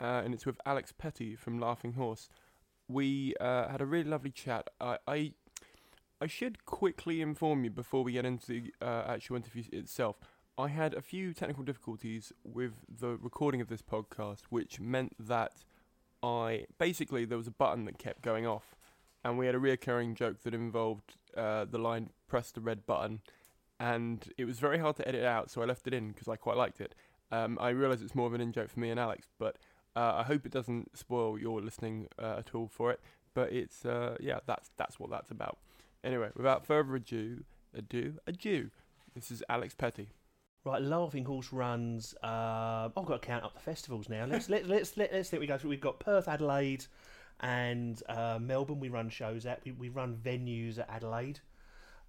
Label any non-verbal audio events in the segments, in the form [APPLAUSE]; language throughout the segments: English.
uh, and it's with Alex Petty from Laughing Horse. We uh, had a really lovely chat. I, I, I should quickly inform you before we get into the uh, actual interview itself. I had a few technical difficulties with the recording of this podcast, which meant that I basically there was a button that kept going off, and we had a reoccurring joke that involved uh, the line "press the red button." and it was very hard to edit out, so I left it in because I quite liked it. Um, I realise it's more of an in joke for me and Alex, but uh, I hope it doesn't spoil your listening uh, at all for it. But it's uh, yeah, that's that's what that's about. Anyway, without further ado, ado, adieu. This is Alex Petty. Right, Laughing Horse runs. Uh, I've got to count up the festivals now. Let's let's let's let, let's think we go through. We've got Perth, Adelaide, and uh, Melbourne. We run shows at. We, we run venues at Adelaide.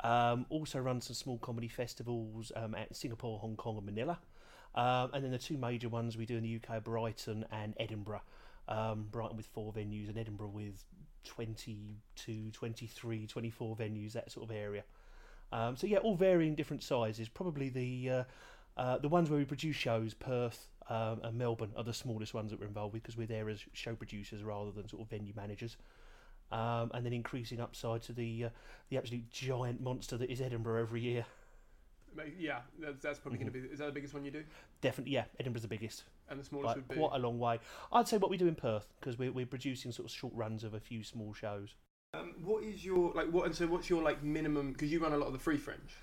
Um, also run some small comedy festivals um, at Singapore, Hong Kong, and Manila. Um, and then the two major ones we do in the UK, Brighton and Edinburgh. Um, Brighton with four venues and Edinburgh with 22, 23, 24 venues, that sort of area. Um, so yeah, all varying different sizes. Probably the uh, uh, the ones where we produce shows, Perth um, and Melbourne, are the smallest ones that we're involved with because we're there as show producers rather than sort of venue managers um, and then increasing upside to the uh, the absolute giant monster that is Edinburgh every year. Yeah, that's, that's probably going to be. Is that the biggest one you do? Definitely, yeah, Edinburgh's the biggest. And the smallest Like, would be. quite a long way. I'd say what we do in Perth because we're we're producing sort of short runs of a few small shows. Um, what is your like? What and so what's your like minimum? Because you run a lot of the free fringe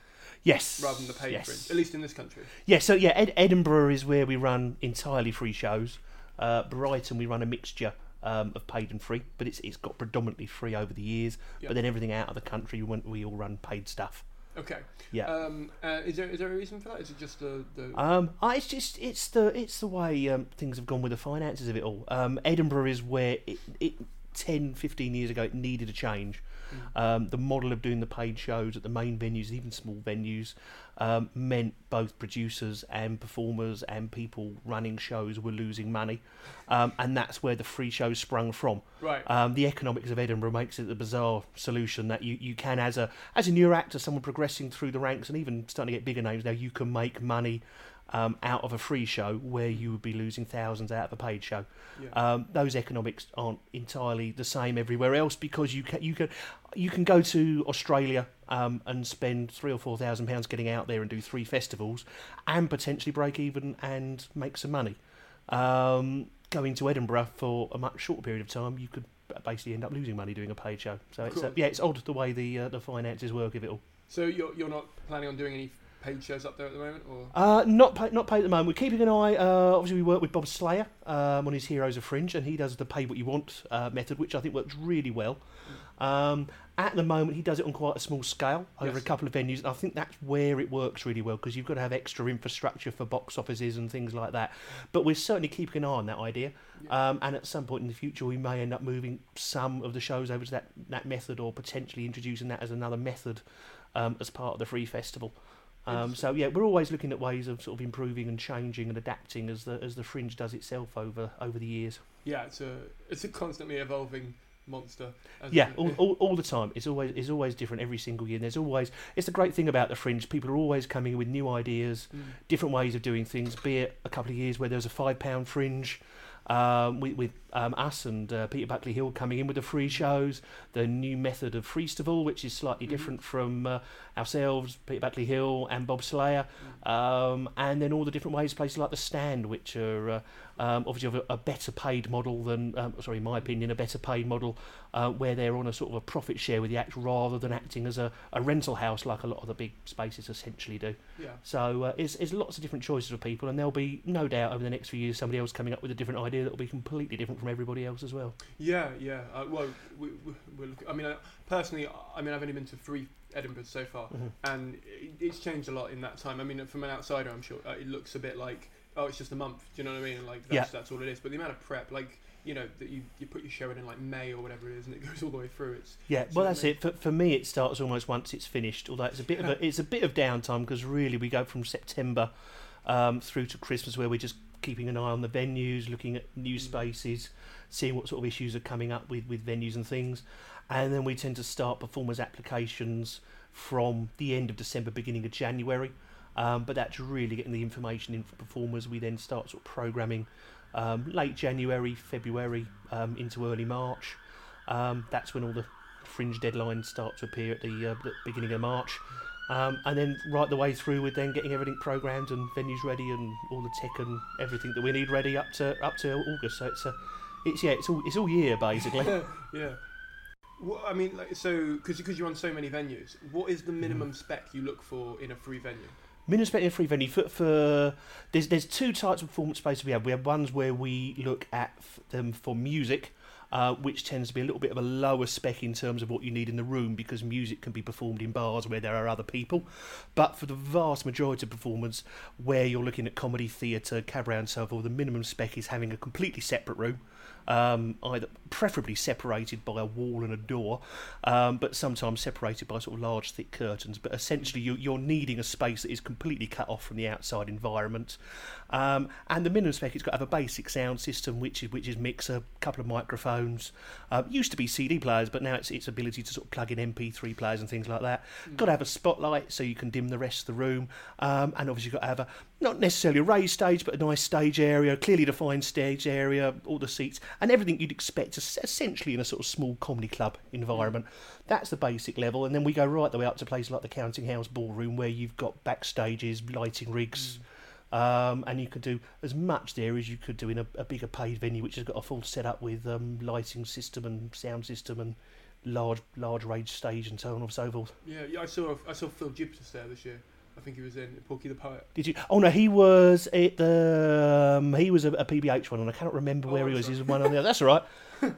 Yes, rather than the paid yes. fringe, at least in this country. Yeah, so yeah, Ed- Edinburgh is where we run entirely free shows. Uh, Brighton, we run a mixture um, of paid and free, but it's it's got predominantly free over the years. Yeah. But then everything out of the country, we, we all run paid stuff. Okay. Yeah. Um, uh, is there is there a reason for that? Is it just the the? Um, ah, it's just it's the it's the way um, things have gone with the finances of it all. Um, Edinburgh is where it, it 10, 15 years ago it needed a change. Um, the model of doing the paid shows at the main venues, even small venues, um, meant both producers and performers and people running shows were losing money, um, and that's where the free shows sprung from. right. Um, the economics of Edinburgh makes it a bizarre solution that you, you can, as a as a new actor, someone progressing through the ranks and even starting to get bigger names now, you can make money um, out of a free show where you would be losing thousands out of a paid show. yeah. Um, those economics aren't entirely the same everywhere else because you can you can you can go to Australia um, and spend three or four thousand pounds getting out there and do three festivals and potentially break even and make some money. Um, going to Edinburgh for a much shorter period of time, you could basically end up losing money doing a paid show. So it's uh, yeah, it's odd the way the uh, the finances work of it all. so you're you're not planning on doing any paid shows up there at the moment, or? Uh, not pay, not paid at the moment. We're keeping an eye. Uh, obviously, we work with Bob Slayer um, on his Heroes of Fringe, and he does the pay what you want uh, method, which I think works really well. Um, at the moment, he does it on quite a small scale over Yes. a couple of venues, and I think that's where it works really well because you've got to have extra infrastructure for box offices and things like that. But we're certainly keeping an eye on that idea, Yeah. um, and at some point in the future, we may end up moving some of the shows over to that that method, or potentially introducing that as another method um, as part of the free festival. Um, so yeah, we're always looking at ways of sort of improving and changing and adapting as the as the fringe does itself over over the years. Yeah, it's a it's a constantly evolving monster. Yeah, all, all, all the time. It's always it's always different every single year. And there's always it's the great thing about the fringe. People are always coming with new ideas, Mm. different ways of doing things. Be it a couple of years where there was a five pound fringe. Um, with, with um, us and uh, Peter Buckley Hill coming in with the free shows, the new method of Freestival, which is slightly Mhm. different from uh, ourselves, Peter Buckley Hill and Bob Slayer, um, and then all the different ways places like the Stand, which are uh, um, obviously of a, a better paid model than, um, sorry, in my opinion, a better paid model uh, where they're on a sort of a profit share with the act rather than acting as a, a rental house like a lot of the big spaces essentially do. Yeah. So uh, it's, it's lots of different choices for people, and there'll be no doubt over the next few years somebody else coming up with a different idea that will be completely different from everybody else as well. Yeah, yeah. Uh, well, we, we, I mean, I, personally, I mean, I've only been to three Edinburgh so far, Mhm. and it, it's changed a lot in that time. I mean, from an outsider, I'm sure uh, it looks a bit like, oh, it's just a month. Do you know what I mean? Like, that's, Yeah. that's all it is. But the amount of prep, like, you know, that you, you put your show in in like May or whatever it is, and it [LAUGHS] goes all the way through. It's Yeah, well, that's it. For, for me, it starts almost once it's finished. Although it's a bit of a [LAUGHS] it's a bit of downtime because really we go from September um, through to Christmas where we're just keeping an eye on the venues, looking at new Mm. spaces, seeing what sort of issues are coming up with with venues and things, and then we tend to start performers applications from the end of December, beginning of January. Um, but that's really getting the information in for performers. We then start sort of programming um, late January, February um, into early March. Um, that's when all the fringe deadlines start to appear at the, uh, the beginning of March. Um, and then right the way through with then getting everything programmed and venues ready and all the tech and everything that we need ready up to up to August. So it's a, it's yeah, it's all it's all year basically. [LAUGHS] yeah. Well, I mean, like, so because because you're on so many venues, what is the minimum spec you look for in a free venue? Minimum in a free venue for, for there's there's two types of performance spaces we have. We have ones where we look at them for music, uh, which tends to be a little bit of a lower spec in terms of what you need in the room because music can be performed in bars where there are other people. But for the vast majority of performance, where you're looking at comedy, theatre, cabaret, and so forth, the minimum spec is having a completely separate room. Um, either preferably separated by a wall and a door, um, but sometimes separated by sort of large, thick curtains. But essentially, you, you're needing a space that is completely cut off from the outside environment. Um, and the minimum spec, it's got to have a basic sound system, which is which is mixer, a couple of microphones. Um, used to be CD players, but now it's its ability to sort of plug in MP3 players and things like that. Got to have a spotlight so you can dim the rest of the room, um, and obviously you've got to have a not necessarily a raised stage, but a nice stage area, clearly defined stage area, all the seats, and everything you'd expect essentially in a sort of small comedy club environment. That's the basic level, and then we go right the way up to places like the Counting House Ballroom, where you've got backstages, lighting rigs. Um, and you could do as much there as you could do in a, a bigger paid venue, which has got a full setup with um, lighting system and sound system and large large range stage and so on and so forth. Yeah, yeah. I saw I saw Phil Jupitus there this year. I think he was in Porky the Poet. Did you? Oh no, he was at the um, he was a, a PBH one, and I cannot remember Oh, where he was. sorry. He was one on the other. That's all right. [LAUGHS] [LAUGHS] Could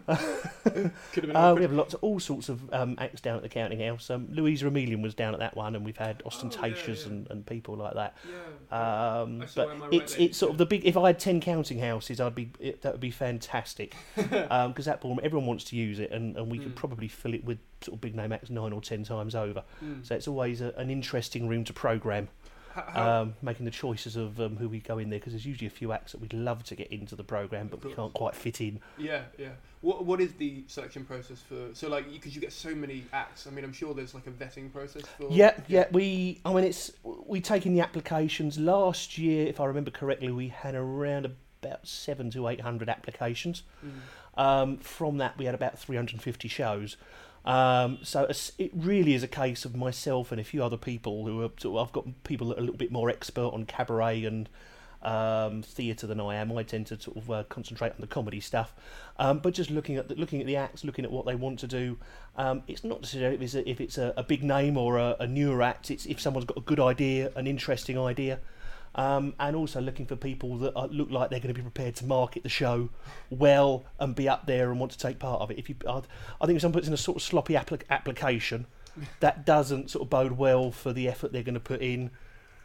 have been. Uh, we have lots, of, all sorts of um, acts down at the Counting House. Um, Louise Remelian was down at that one, and we've had Austentatious Oh, yeah. and, and people like that. yeah. Um, but Am I Right it's sort of the big. If I had ten counting houses, I'd be it, that would be fantastic [LAUGHS] because that ballroom everyone wants to use it, and, and we could Mm. probably fill it with sort of big name acts nine or ten times over. Mm. So it's always a, an interesting room to program, um, making the choices of um, who we go in there because there's usually a few acts that we'd love to get into the program, but we can't quite fit in. yeah, yeah. What what is the selection process for? So like, because you get so many acts. I mean, I'm sure there's like a vetting process for. Yeah, yeah. We, I mean, it's we take in the applications. Last year, if I remember correctly, we had around about seven to eight hundred applications. Mm. Um, from that, we had about 350 shows. Um, so it really is a case of myself and a few other people who are. I've got people that are a little bit more expert on cabaret and um, theatre than I am. I tend to sort of uh, concentrate on the comedy stuff. Um, but just looking at the, looking at the acts, looking at what they want to do. Um, it's not necessarily if it's a, if it's a, a big name or a, a newer act. It's if someone's got a good idea, an interesting idea. Um, and also looking for people that are, look like they're going to be prepared to market the show well and be up there and want to take part of it. If you, I, I think if someone puts in a sort of sloppy appli- application, [LAUGHS] that doesn't sort of bode well for the effort they're going to put in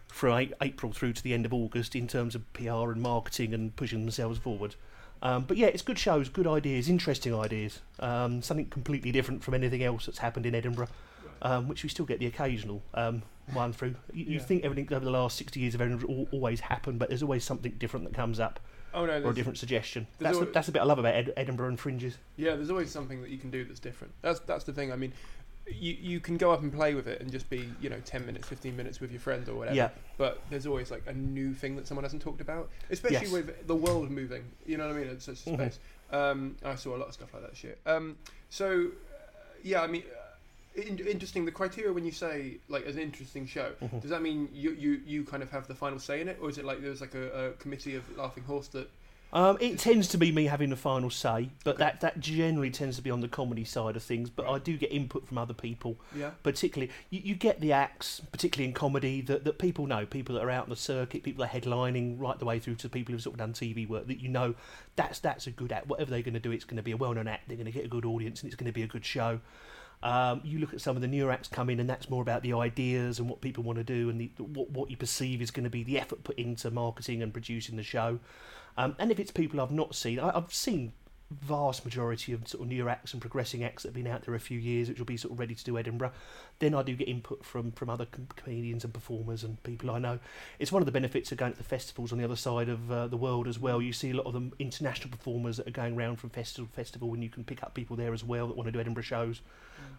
from a- April through to the end of August in terms of PR and marketing and pushing themselves forward. Um, but yeah, it's good shows, good ideas, interesting ideas. Um, something completely different from anything else that's happened in Edinburgh, um, which we still get the occasional um, one through. You, you Yeah. think everything over the last 60 years of Edinburgh al- always happened, but there's always something different that comes up. Oh no, or a there's, different suggestion. there's That's the, that's the bit I love about Ed, Edinburgh and fringes. yeah, there's always something that you can do that's different. That's that's the thing. I mean, you you can go up and play with it and just be you know ten minutes, fifteen minutes with your friend or whatever. Yeah. But there's always like a new thing that someone hasn't talked about, especially Yes. with the world moving. You know what I mean? It's such a Mhm. space. Um, I saw a lot of stuff like that shit. Um, so uh, yeah, I mean. In- interesting. The criteria when you say like as an interesting show, Mhm. does that mean you, you you kind of have the final say in it, or is it like there's like a, a committee of Laughing Horse that Um, it tends to be me having the final say, but that, that generally tends to be on the comedy side of things. But I do get input from other people, yeah particularly you, you get the acts, particularly in comedy, that, that people know, people that are out on the circuit, people that are headlining, right the way through to people who've sort of done TV work. That you know, that's that's a good act. Whatever they're going to do, it's going to be a well-known act. They're going to get a good audience, and it's going to be a good show. Um, you look at some of the newer acts come in, and that's more about the ideas and what people want to do, and the, what what you perceive is going to be the effort put into marketing and producing the show. Um, and if it's people I've not seen, I, I've seen vast majority of sort of newer acts and progressing acts that have been out there a few years, which will be sort of ready to do Edinburgh. Then I do get input from from other com- comedians and performers and people I know. It's one of the benefits of going to the festivals on the other side of uh, the world as well. You see a lot of them international performers that are going around from festival to festival, and you can pick up people there as well that want to do Edinburgh shows.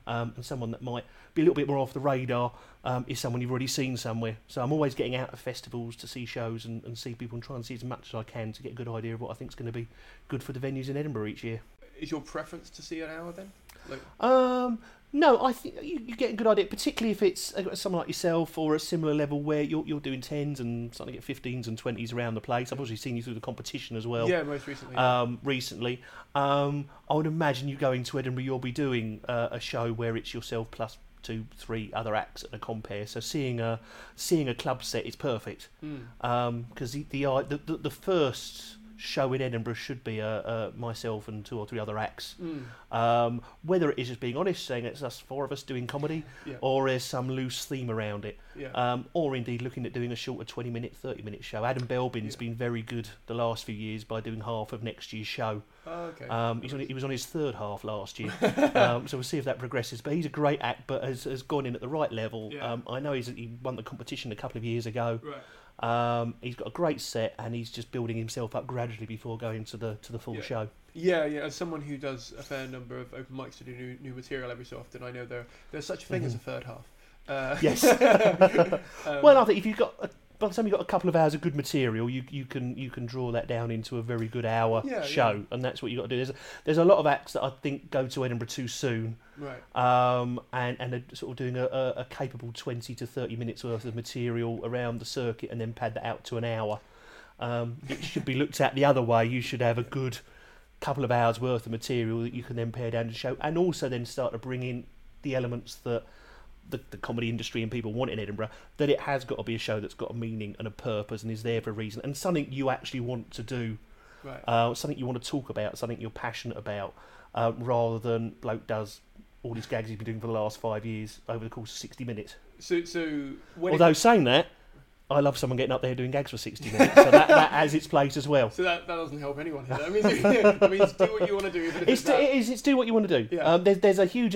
Um, and someone that might be a little bit more off the radar um, is someone you've already seen somewhere. So I'm always getting out of festivals to see shows and, and see people and try and see as much as I can to get a good idea of what I think is going to be good for the venues in Edinburgh each year. is your preference to see an hour then? Like Um, no, I think you, you get a good idea, particularly if it's uh, someone like yourself or a similar level where you're, you're doing tens and starting to get 15s and 20s around the place. I've obviously seen you through the competition as well. yeah, most recently. Um, recently, um, I would imagine you going to Edinburgh, you'll be doing uh, a show where it's yourself plus two, three other acts at a compère. So seeing a seeing a club set is perfect Mm. because the, the uh, the the the first show in Edinburgh should be uh, uh, myself and two or three other acts. Mm. Um, whether it is just being honest, saying it's us four of us doing comedy, Yeah. or there's some loose theme around it, Yeah. um, or indeed looking at doing a shorter 20 minute, 30 minute show. Adam Belbin's Yeah. been very good the last few years by doing half of next year's show. oh, okay. Um, he's on, he was on his third half last year, [LAUGHS] um, so we'll see if that progresses. But he's a great act, but has, has gone in at the right level. Yeah. Um, I know he's, he won the competition a couple of years ago. right. Um, he's got a great set, and he's just building himself up gradually before going to the to the full Yeah. show. Yeah, yeah. As someone who does a fair number of open mics to do new, new material every so often, I know there there's such a thing as a third half. Uh, Mm-hmm. Yes. [LAUGHS] [LAUGHS] um, well, I think if you've got a, by the time you've got a couple of hours of good material, you you can you can draw that down into a very good hour Yeah, show, and that's what you have got to do. There's a, there's a lot of acts that I think go to Edinburgh too soon, right. um, and and are sort of doing a, a, a capable twenty to thirty minutes worth of material around the circuit, and then pad that out to an hour. Um, it should be looked at the other way. You should have a good couple of hours worth of material that you can then pare down to show, and also then start to bring in the elements that the, the comedy industry and people want in Edinburgh. That it has got to be a show that's got a meaning and a purpose and is there for a reason, and something you actually want to do, Right. uh, something you want to talk about, something you're passionate about, uh, rather than bloke does all these gags he's been doing for the last five years over the course of sixty minutes. so so when Although it, saying that. I love someone getting up there doing gags for 60 minutes, so that, that has its place as well. so that, that doesn't help anyone. Here. I mean, I mean, do what you want to do. It's, it's that. it is, it's do what you want to do. Yeah. Um, there's, there's a huge.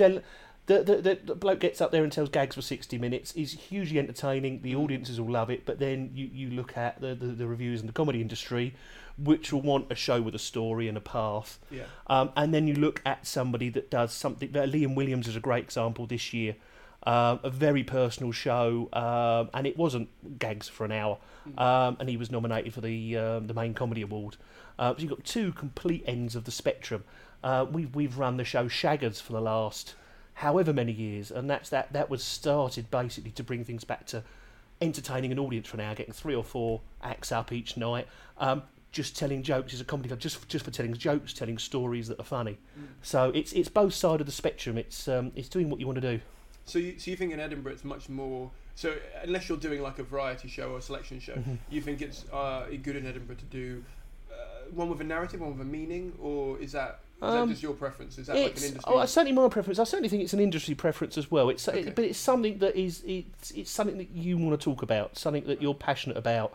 The, the, the, the bloke gets up there and tells gags for 60 minutes. He's hugely entertaining. The audiences will love it. But then you, you look at the, the, the reviews in the comedy industry, which will want a show with a story and a path. yeah. Um, and then you look at somebody that does something. That Liam Williams is a great example this year. Um, a very personal show, um, and it wasn't gags for an hour. Um, and he was nominated for the um, the main comedy award. Uh, so you've got two complete ends of the spectrum. Uh, we've we've run the show Shaggers for the last however many years, and that's that that was started basically to bring things back to entertaining an audience for an hour, getting three or four acts up each night. Um, just telling jokes is a comedy club, just just for telling jokes, telling stories that are funny. So it's it's both side of the spectrum. It's um, it's doing what you want to do. So you, so you think in Edinburgh it's much more. So unless you're doing like a variety show or a selection show, Mm-hmm. you think it's uh, good in Edinburgh to do uh, one with a narrative, one with a meaning, or is that is Um, that just your preference? Is that like an industry? oh, certainly my preference. I certainly think it's an industry preference as well. It's Okay. it, but it's something that is it's it's something that you want to talk about, something that you're passionate about,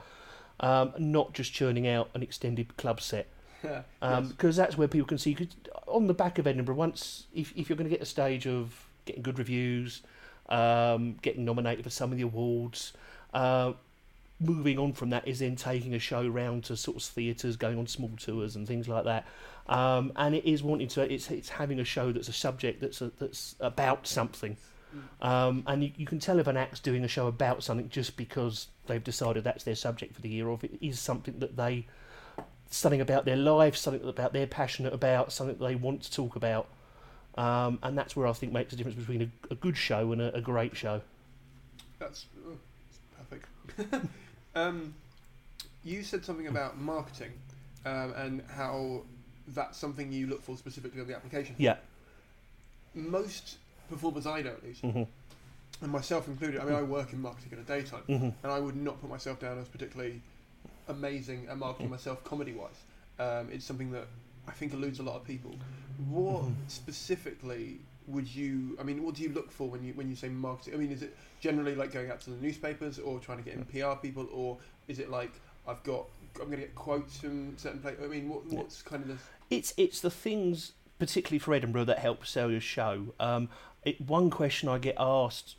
um, not just churning out an extended club set. [LAUGHS] Yes. Um, because that's where people can see. Cause on the back of Edinburgh, once if if you're going to get a stage of getting good reviews, um, getting nominated for some of the awards, uh, moving on from that is then taking a show round to sort of theatres, going on small tours and things like that. Um, and it is wanting to. It's it's having a show that's a subject that's a, that's about something. Um, and you, you can tell if an act's doing a show about something just because they've decided that's their subject for the year, or if it is something that they something about their life, something about they're passionate about, something they want to talk about. Um, and that's where I think makes a difference between a, a good show and a, a great show. That's, oh, that's perfect. [LAUGHS] um, you said something about marketing um, and how that's something you look for specifically on the application. Yeah. Most performers I know, at least, hmm and myself included. I mean, I work in marketing in a daytime, hmm and I would not put myself down as particularly amazing at marketing myself comedy-wise. Um, it's something that I think eludes a lot of people. What Mhm. specifically would you? I mean, what do you look for when you when you say marketing? I mean, is it generally like going out to the newspapers or trying to get in PR people, or is it like I've got I'm going to get quotes from certain places? I mean, what, Yeah. what's kind of the It's it's the things, particularly for Edinburgh, that help sell your show. Um, it, one question I get asked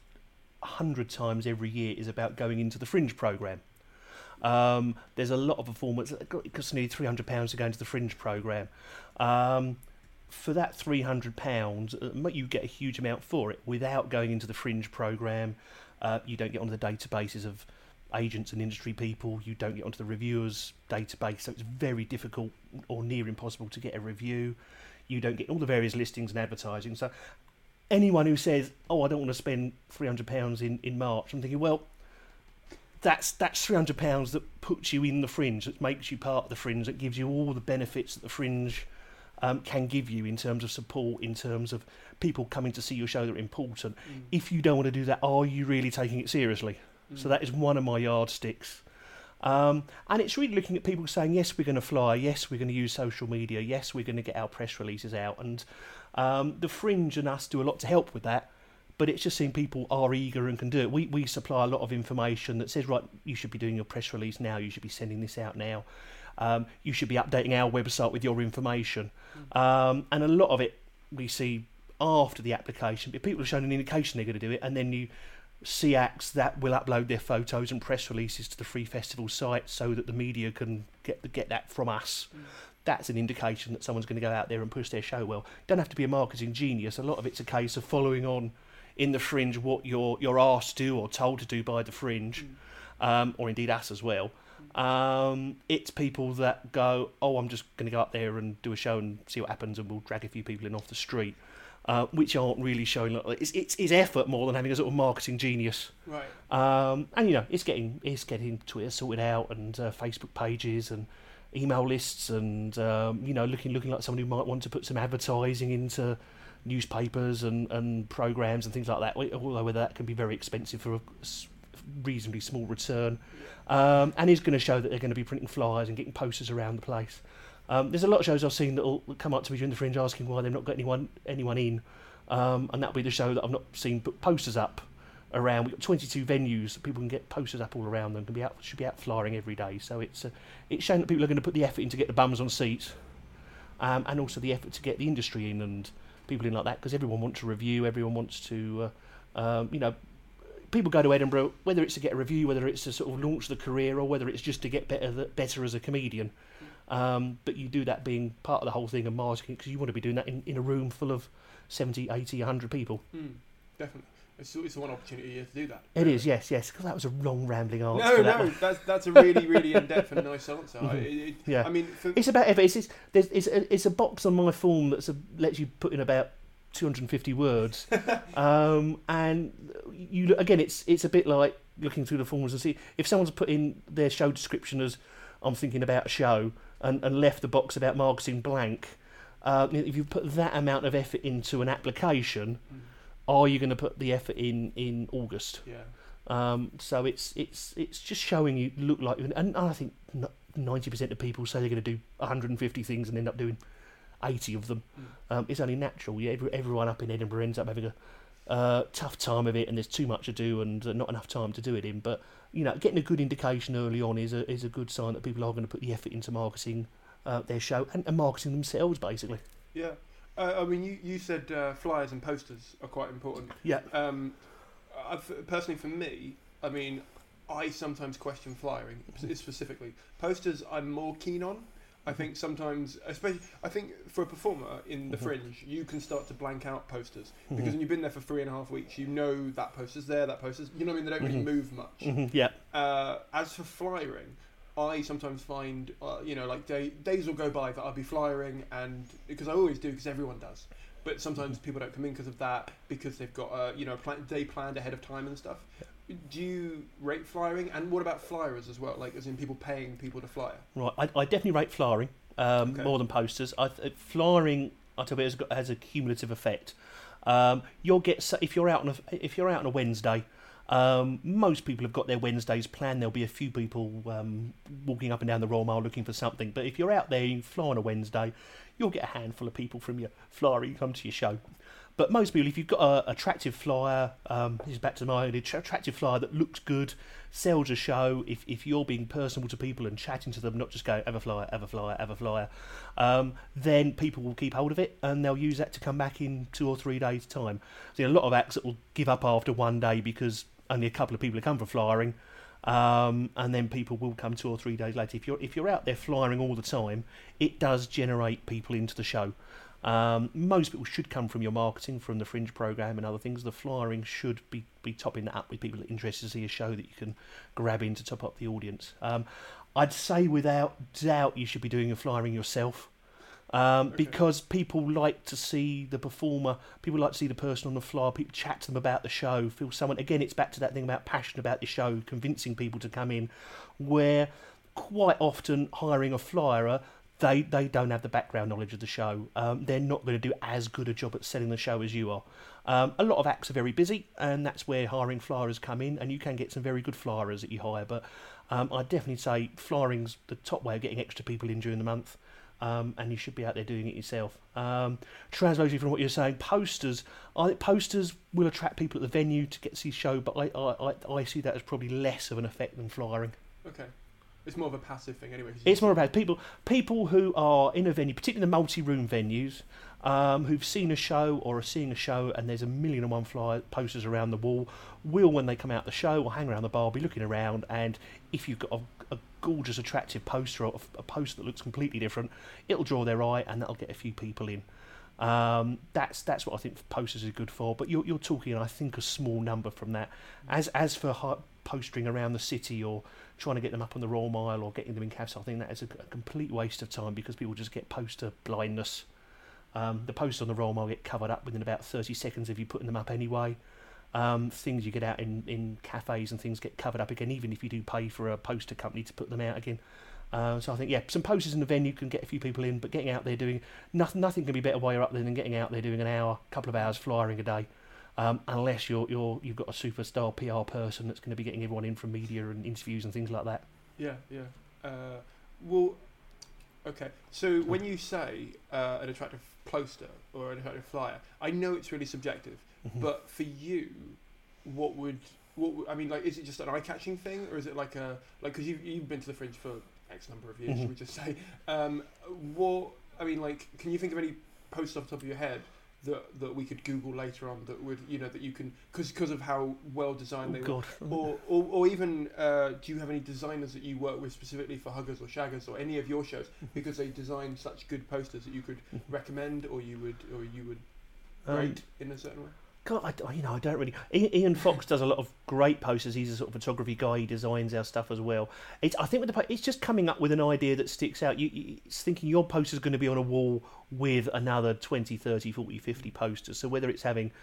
a hundred times every year is about going into the Fringe program. Um, there's a lot of performers. It costs nearly three hundred pounds to go into the Fringe program. Um, for that three hundred pounds, uh, you get a huge amount for it without going into the Fringe program. Uh, you don't get onto the databases of agents and industry people. You don't get onto the reviewers database, so it's very difficult or near impossible to get a review. You don't get all the various listings and advertising. So anyone who says, "Oh, I don't want to spend three hundred pounds in in March," I'm thinking, well, that's that's three hundred pounds that puts you in the fringe, that makes you part of the fringe, that gives you all the benefits that the fringe um, can give you in terms of support, in terms of people coming to see your show that are important. If you don't want to do that, are you really taking it seriously? So that is one of my yardsticks. Um, and it's really looking at people saying, yes, we're going to fly, yes, we're going to use social media, yes, we're going to get our press releases out. And um, the Fringe and us do a lot to help with that, but it's just seeing people are eager and can do it. We, we supply a lot of information that says, right, you should be doing your press release now, you should be sending this out now, um, you should be updating our website with your information. Um, and a lot of it we see after the application, but people are shown an indication they're going to do it, and then you see acts that will upload their photos and press releases to the free festival site so that the media can get the, get that from us. That's an indication that someone's going to go out there and push their show well. Don't have to be a marketing genius. A lot of it's a case of following on in the fringe what you're you're asked to do or told to do by the fringe, um, or indeed us as well. Um, it's people that go, oh, I'm just going to go up there and do a show and see what happens, and we'll drag a few people in off the street, uh, which aren't really showing. Like, it's, it's it's effort more than having a sort of marketing genius. right. Um, and you know, it's getting it's getting Twitter sorted out and uh, Facebook pages and email lists and um, you know looking looking like someone who might want to put some advertising into newspapers and, and programs and things like that. Although whether that can be very expensive for a reasonably small return, um, and is going to show that they're going to be printing flyers and getting posters around the place. Um, there's a lot of shows I've seen that will come up to me during the fringe asking why they've not got anyone anyone in, um, and that'll be the show that I've not seen put posters up around. We've got 22 venues that people can get posters up all around them. Can be out should be out flying every day. So it's uh, it's showing that people are going to put the effort in to get the bums on seats, um, and also the effort to get the industry in and people in like that because everyone wants to review. Everyone wants to, uh, um, you know. People go to Edinburgh, whether it's to get a review, whether it's to sort of launch the career, or whether it's just to get better, better as a comedian. Um, but you do that being part of the whole thing and marketing because you want to be doing that in, in a room full of 70, 80, 100 people. Mm, definitely. It's, it's one opportunity to do that. It is, yes, yes, because that was a long rambling answer. No, that no, one. that's that's a really, really in depth and nice answer. I, Mhm. it, Yeah. I mean, for, It's about. It's, it's, there's, it's, a, it's a box on my form that lets you put in about 250 words. [LAUGHS] um, and you again, it's it's a bit like looking through the forms and see if someone's put in their show description as I'm thinking about a show and, and left the box about marketing blank. Uh, if you put that amount of effort into an application, Mm. are you going to put the effort in in August? yeah. Um, so it's it's it's just showing you look like, and I think ninety percent of people say they're going to do 150 things and end up doing 80 of them. Mm. Um, it's only natural. Yeah, every, everyone up in Edinburgh ends up having a uh, tough time of it, and there's too much to do and uh, not enough time to do it in. But you know, getting a good indication early on is a is a good sign that people are going to put the effort into marketing uh, their show and, and marketing themselves, basically. Yeah. Uh, I mean, you, you said uh, flyers and posters are quite important. Yeah. Um, I've, personally, for me, I mean, I sometimes question flyering specifically. Posters, I'm more keen on. I think sometimes, especially, I think for a performer in the Fringe, you can start to blank out posters because when you've been there for three and a half weeks, you know that poster's there, that poster's. You know what I mean? They don't really move much. Mhm, yeah. Uh, as for flyering, I sometimes find, uh, you know, like day, days will go by that I'll be flyering, and because I always do, because everyone does. But sometimes people don't come in because of that, because they've got, uh, you know, a plan- day planned ahead of time and stuff. Do you rate flyering, and what about flyers as well? Like, as in people paying people to fly? Right, I, I definitely rate flyering um, Okay. more than posters. I th- flyering, I tell you, has, got, has a cumulative effect. Um, you'll get if you're out on a if you're out on a Wednesday. Um, most people have got their Wednesdays planned. There'll be a few people um, walking up and down the Royal Mile looking for something. But if you're out there, you fly on a Wednesday, you'll get a handful of people from your flyer come to your show. But most people, if you've got a attractive flyer, um, this is back to my attractive flyer that looks good, sells a show. If if you're being personable to people and chatting to them, not just go ever flyer, ever flyer, ever flyer, um, then people will keep hold of it and they'll use that to come back in two or three days' time. So a lot of acts that will give up after one day because only a couple of people have come for flyering. Um, and then people will come two or three days later. If you're if you're out there flying all the time, it does generate people into the show. Um, most people should come from your marketing, from the fringe program and other things. The flyering should be, be topping that up with people interested to see a show that you can grab in to top up the audience. Um, I'd say without doubt you should be doing your flyering yourself. Um, Because people like to see the performer, people like to see the person on the flyer, people chat to them about the show, feel someone. Again, it's back to that thing about passion about the show, convincing people to come in, where quite often hiring a flyer, they, they don't have the background knowledge of the show. Um, they're not going to do as good a job at selling the show as you are. Um, a lot of acts are very busy, and that's where hiring flyers come in, and you can get some very good flyers that you hire. But um, I'd definitely say flyering's the top way of getting extra people in during the month. Um, and you should be out there doing it yourself. Um, translating from what you're saying, posters. I think posters will attract people at the venue to get to see the show, but I, I, I, I see that as probably less of an effect than flyering. Okay. It's more of a passive thing anyway. It's more about people people who are in a venue, particularly the multi-room venues, um, who've seen a show or are seeing a show, and there's a million and one flyer posters around the wall. Will, when they come out the show or hang around the bar, be looking around, and if you've got a, a gorgeous, attractive poster or a poster that looks completely different, it'll draw their eye, and that'll get a few people in. Um, that's that's what I think posters are good for. But you're you're talking, I think, a small number from that. As as for postering around the city or trying to get them up on the Royal Mile or getting them in cabs, I think that is a, a complete waste of time because people just get poster blindness. Um, the posters on the Royal Mile get covered up within about 30 seconds if you're putting them up anyway. Um, things you get out in, in cafes and things get covered up again, even if you do pay for a poster company to put them out again. Uh, so I think yeah, some posters in the venue can get a few people in, but getting out there doing nothing, nothing can be better while you're up there than getting out there doing an hour, couple of hours flying a day. Um, unless you're you're you've got a superstar PR person that's going to be getting everyone in from media and interviews and things like that. Yeah, yeah. Uh, well, okay. So when you say uh, an attractive poster or an attractive flyer, I know it's really subjective, Mm-hmm. but for you, what would what would, I mean? Like, is it just an eye-catching thing, or is it like a like because you've you've been to the fringe for X number of years, Mhm. should we just say? Um, what I mean, like, can you think of any posts off the top of your head? That, that we could Google later on that would you know that you can because because of how well designed they Oh were [LAUGHS] or, or, or even uh, do you have any designers that you work with specifically for Huggers or Shaggers or any of your shows? [LAUGHS] Because they design such good posters that you could [LAUGHS] recommend or you would or you would Um, rate in a certain way? God, I, I- you know, I don't really. Ian Fox does a lot of great posters. He's a sort of photography guy. He designs our stuff as well. It's, I think with the it's just coming up with an idea that sticks out. You, you it's thinking your poster's going to be on a wall with another 20, 30, 40, 50 posters. So whether it's having,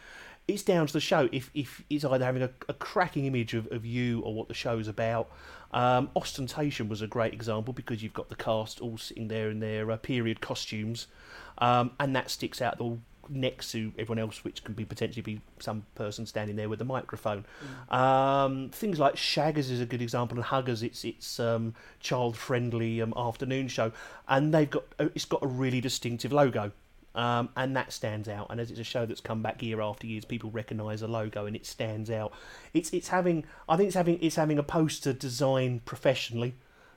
it's down to the show. If if it's either having a, a cracking image of, of you or what the show's about. Um, Austentatious was a great example because you've got the cast all sitting there in their uh, period costumes, um, and that sticks out all next to everyone else, which can be potentially be some person standing there with a microphone. Um, things like Shaggers is a good example, and Huggers, it's it's um, child friendly um, afternoon show, and they've got uh, it's got a really distinctive logo. Um, and that stands out. And as it's a show that's come back year after year, people recognise a logo and it stands out. It's it's having I think it's having it's having a poster designed professionally.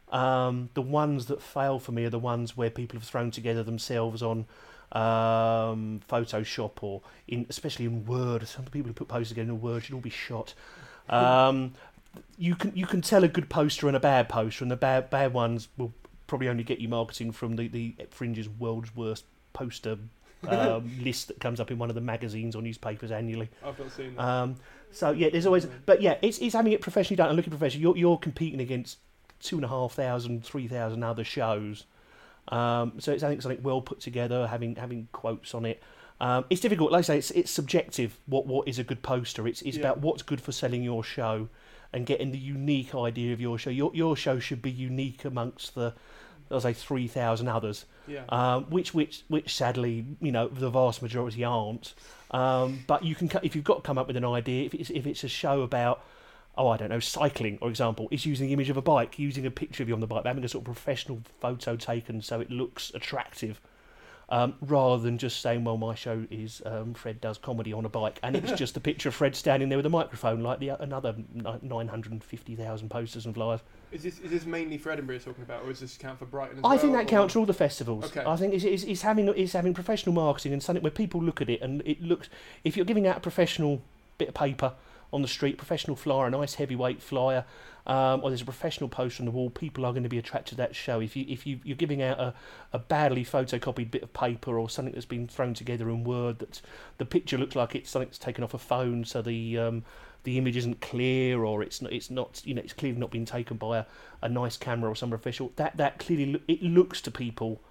Um, the ones that fail for me are the ones where people have thrown together themselves on um, Photoshop or in especially in Word. Some of the people who put posters together in Word should all be shot. Um, you can you can tell a good poster and a bad poster, and the bad bad ones will probably only get you marketing from the the Fringe's world's worst poster um, [LAUGHS] list that comes up in one of the magazines or newspapers annually. I've not seen that. Um, so yeah, there's always, but yeah, it's, it's having it professionally done and looking professional. You're you're competing against two and a half thousand, three thousand other shows. Um, so it's I think something well put together, having having quotes on it. Um, it's difficult, like I say, it's it's subjective. What what is a good poster? It's it's Yeah. about what's good for selling your show, and getting the unique idea of your show. Your your show should be unique amongst the, I'll say three thousand others yeah. um, which which which sadly you know the vast majority aren't. Um, but you can if you've got to come up with an idea. If it's if it's a show about oh I don't know cycling, for example, is using the image of a bike, using a picture of you on the bike, having a sort of professional photo taken so it looks attractive. Um, rather than just saying, well, my show is um, Fred does comedy on a bike, and it's just a picture of Fred standing there with a microphone, like the another nine hundred fifty thousand posters and flyers. Is this is this mainly for Edinburgh you're talking about, or is this count for Brighton as I well? think that or- counts for all the festivals. Okay. I think it's, it's, it's having it's having professional marketing and something where people look at it and it looks. If you're giving out a professional bit of paper on the street, professional flyer, a nice heavyweight flyer, um, or there's a professional poster on the wall, people are going to be attracted to that show. If you if you you're giving out a, a badly photocopied bit of paper or something that's been thrown together in Word, that the picture looks like it's something that's taken off a phone, so the um, the image isn't clear or it's not, it's not you know it's clearly not been taken by a, a nice camera or some official that that clearly loo- it looks to people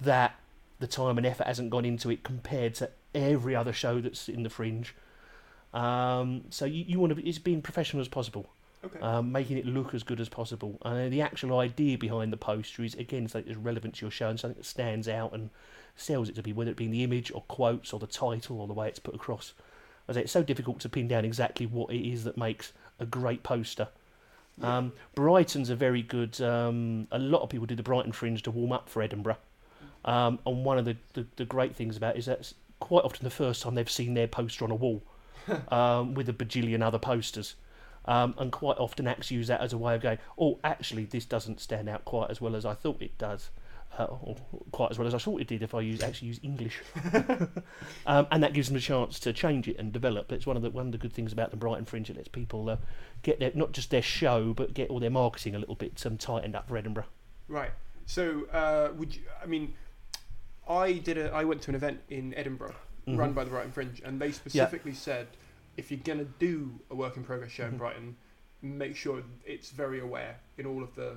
that the time and effort hasn't gone into it compared to every other show that's in the fringe um, so you, you want to be it's being professional as possible Okay. um, making it look as good as possible and the actual idea behind the poster is again something that's relevant to your show and something that stands out and sells it to be whether it be the image or quotes or the title or the way it's put across I say, it's so difficult to pin down exactly what it is that makes a great poster. Um, Brighton's a very good. Um, a lot of people do the Brighton Fringe to warm up for Edinburgh. Um, and one of the, the, the great things about it is that it's quite often the first time they've seen their poster on a wall [LAUGHS] um, with a bajillion other posters. Um, and quite often acts use that as a way of going, oh, actually, this doesn't stand out quite as well as I thought it does. Uh, or quite as well as I thought it did if I use actually use English, [LAUGHS] um, and that gives them a chance to change it and develop. It's one of the one of the good things about the Brighton Fringe. It lets people uh, get their not just their show, but get all their marketing a little bit um, tightened up for Edinburgh. Right. So, uh, would you? I mean, I did a. I went to an event in Edinburgh, Mhm. run by the Brighton Fringe, and they specifically said, if you're gonna do a work in progress show in Mhm. Brighton, make sure it's very aware in all of the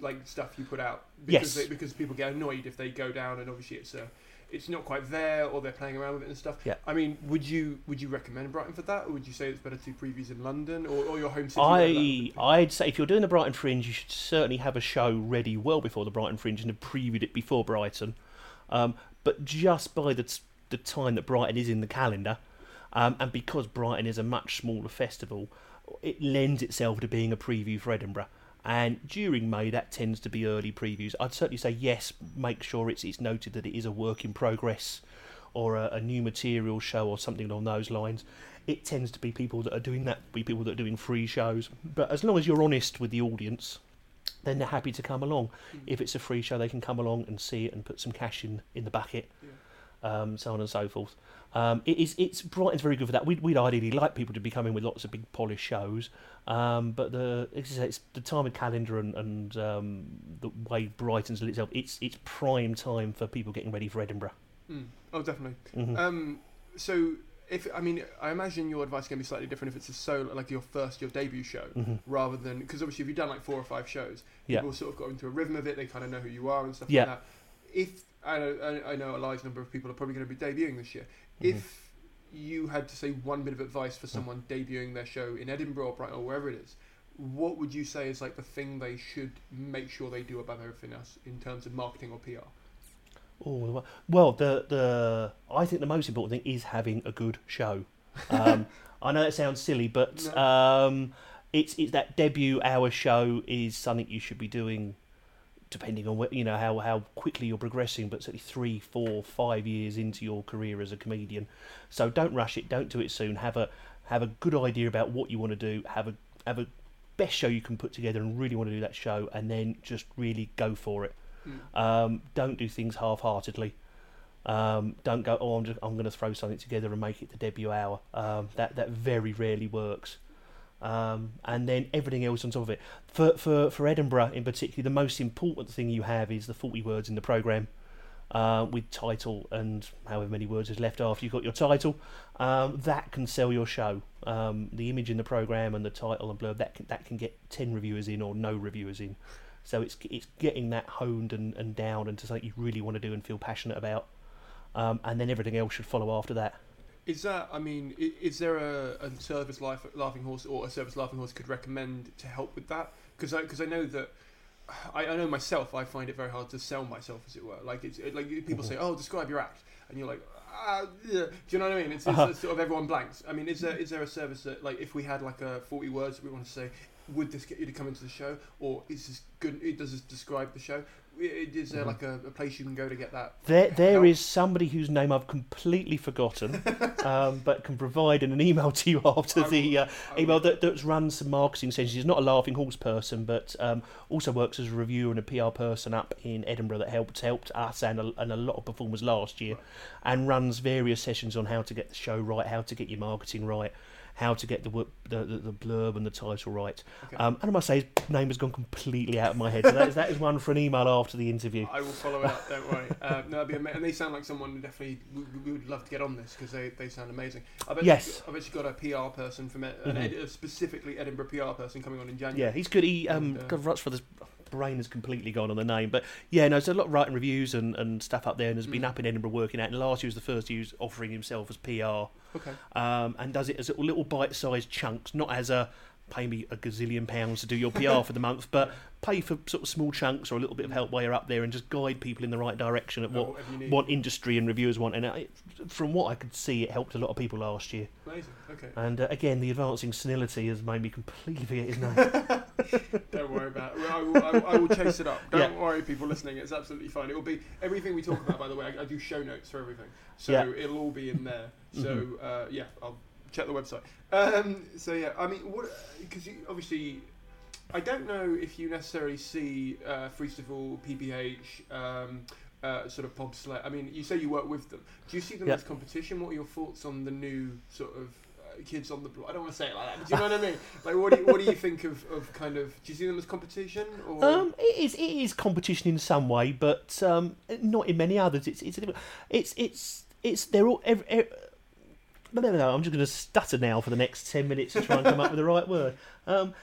like stuff you put out. Yes. Because they, because people get annoyed if they go down and obviously it's a. It's not quite there, or they're playing around with it and stuff. Yeah. I mean, would you would you recommend Brighton for that, or would you say it's better to do previews in London or, or your home city? whatever that would I? I'd say if you're doing the Brighton Fringe, you should certainly have a show ready well before the Brighton Fringe and have previewed it before Brighton. Um, but just by the t- the time that Brighton is in the calendar, um, and because Brighton is a much smaller festival, it lends itself to being a preview for Edinburgh. And during May, that tends to be early previews. I'd certainly say yes. Make sure it's it's noted that it is a work in progress, or a, a new material show, or something along those lines. It tends to be people that are doing that, be people that are doing free shows. But as long as you're honest with the audience, then they're happy to come along. If it's a free show, they can come along and see it and put some cash in in the bucket, um, so on and so forth. Um, it is it's Brighton's very good for that. We'd, we'd ideally like people to be coming with lots of big polished shows, um, but the it's, it's the time of calendar and, and um, the way Brighton's lit itself. It's it's prime time for people getting ready for Edinburgh. Mm. Oh, definitely. Mhm. Um, so if I mean, I imagine your advice can be slightly different if it's a solo, like your first, your debut show, Mhm. rather than because obviously if you've done like four or five shows, Yeah. people sort of got into a rhythm of it. They kind of know who you are and stuff Yeah. like that. If I know, I I know a large number of people are probably going to be debuting this year. Mhm. If you had to say one bit of advice for someone debuting their show in Edinburgh or Brighton or wherever it is, what would you say is like the thing they should make sure they do above everything else in terms of marketing or PR? Oh well, the the I think the most important thing is having a good show. Um, [LAUGHS] I know that sounds silly, but No. um, it's it's that debut hour show is something you should be doing, depending on what you know how how quickly you're progressing. But certainly three, four, five years into your career as a comedian, so don't rush it. Don't do it soon. Have a have a good idea about what you want to do. Have a have a best show you can put together, and really want to do that show, and then just really go for it. Mm. Um, don't do things half-heartedly. Um, don't go. Oh, I'm just I'm going to throw something together and make it the debut hour. Um, that that very rarely works. Um, and then everything else on top of it. For, for for Edinburgh in particular, the most important thing you have is the forty words in the program, uh, with title and however many words is left after you've got your title. Um, that can sell your show. Um, the image in the program and the title and blurb that can, that can get ten reviewers in or no reviewers in. So it's it's getting that honed and, and down into something you really want to do and feel passionate about, um, and then everything else should follow after that. Is that? I mean, is there a, a service Life, Laughing Horse or a service Laughing Horse could recommend to help with that? Because I because I know that. I, I know myself. I find it very hard to sell myself, as it were. Like it's it, like people say, "Oh, describe your act," and you're like, "Ah, yeah." do you know what I mean?" It's, it's, Uh-huh. sort of everyone blanks. I mean, is there is there a service that like if we had like a forty words that we want to say, would this get you to come into the show, or is this good? It does this describe the show? Is there Mhm. like a, a place you can go to get that? There, there help? is somebody whose name I've completely forgotten, [LAUGHS] um, but can provide in an email to you [LAUGHS] after I the uh, email that, that runs some marketing sessions. He's not a laughing horse person, but um, also works as a reviewer and a PR person up in Edinburgh that helped helped us and a, and a lot of performers last year, and runs various sessions on how to get the show right, how to get your marketing right. How to get the, the the the blurb and the title right, Okay. um, and I must say his name has gone completely out of my head. So that is, that is one for an email after the interview. I will follow it up. Don't worry. [LAUGHS] Uh, no, that'd be ama- and they sound like someone who definitely we, would love to get on this because they, they sound amazing. I bet Yes. you, I bet you got a PR person from an Mhm. Ed, specifically Edinburgh PR person coming on in January. Yeah, he's good. He um, And, uh, God, Rutsford, brain has completely gone on the name, but yeah, no, there's a lot of writing reviews and, and stuff up there, and has been Mm. up in Edinburgh working out. And last year was the first year he was offering himself as PR, Okay. um, and does it as little bite-sized chunks, not as a pay me a gazillion pounds to do your PR for the month, but pay for sort of small chunks or a little bit of help while you're up there, and just guide people in the right direction at what need. what industry and reviewers want. And it, from what I could see, it helped a lot of people last year. Amazing. Okay. And uh, again, the advancing senility has made me completely forget his name. [LAUGHS] Don't worry about it. I will, I will, I will chase it up. Don't Yeah. worry, people listening. It's absolutely fine. It will be everything we talk about. By the way, I, I do show notes for everything, so Yeah. Mm-hmm. it'll all be in there. So uh, yeah, I'll check the website. Um, so yeah, I mean, what? Because obviously, I don't know if you necessarily see uh, Freestival, PPH. Um, uh, sort of Bob Slayer. I mean, you say you work with them. Do you see them Yeah. as competition? What are your thoughts on the new sort of uh, kids on the block? I don't want to say it like that, but do you know what I mean? [LAUGHS] Like, what do you, what do you think of, of kind of? Do you see them as competition or? Um, it is it is competition in some way, but um, not in many others. It's it's a it's it's it's they're all. Every, every, I'm just going to stutter now for the next ten minutes to try and come up with the right word. Um,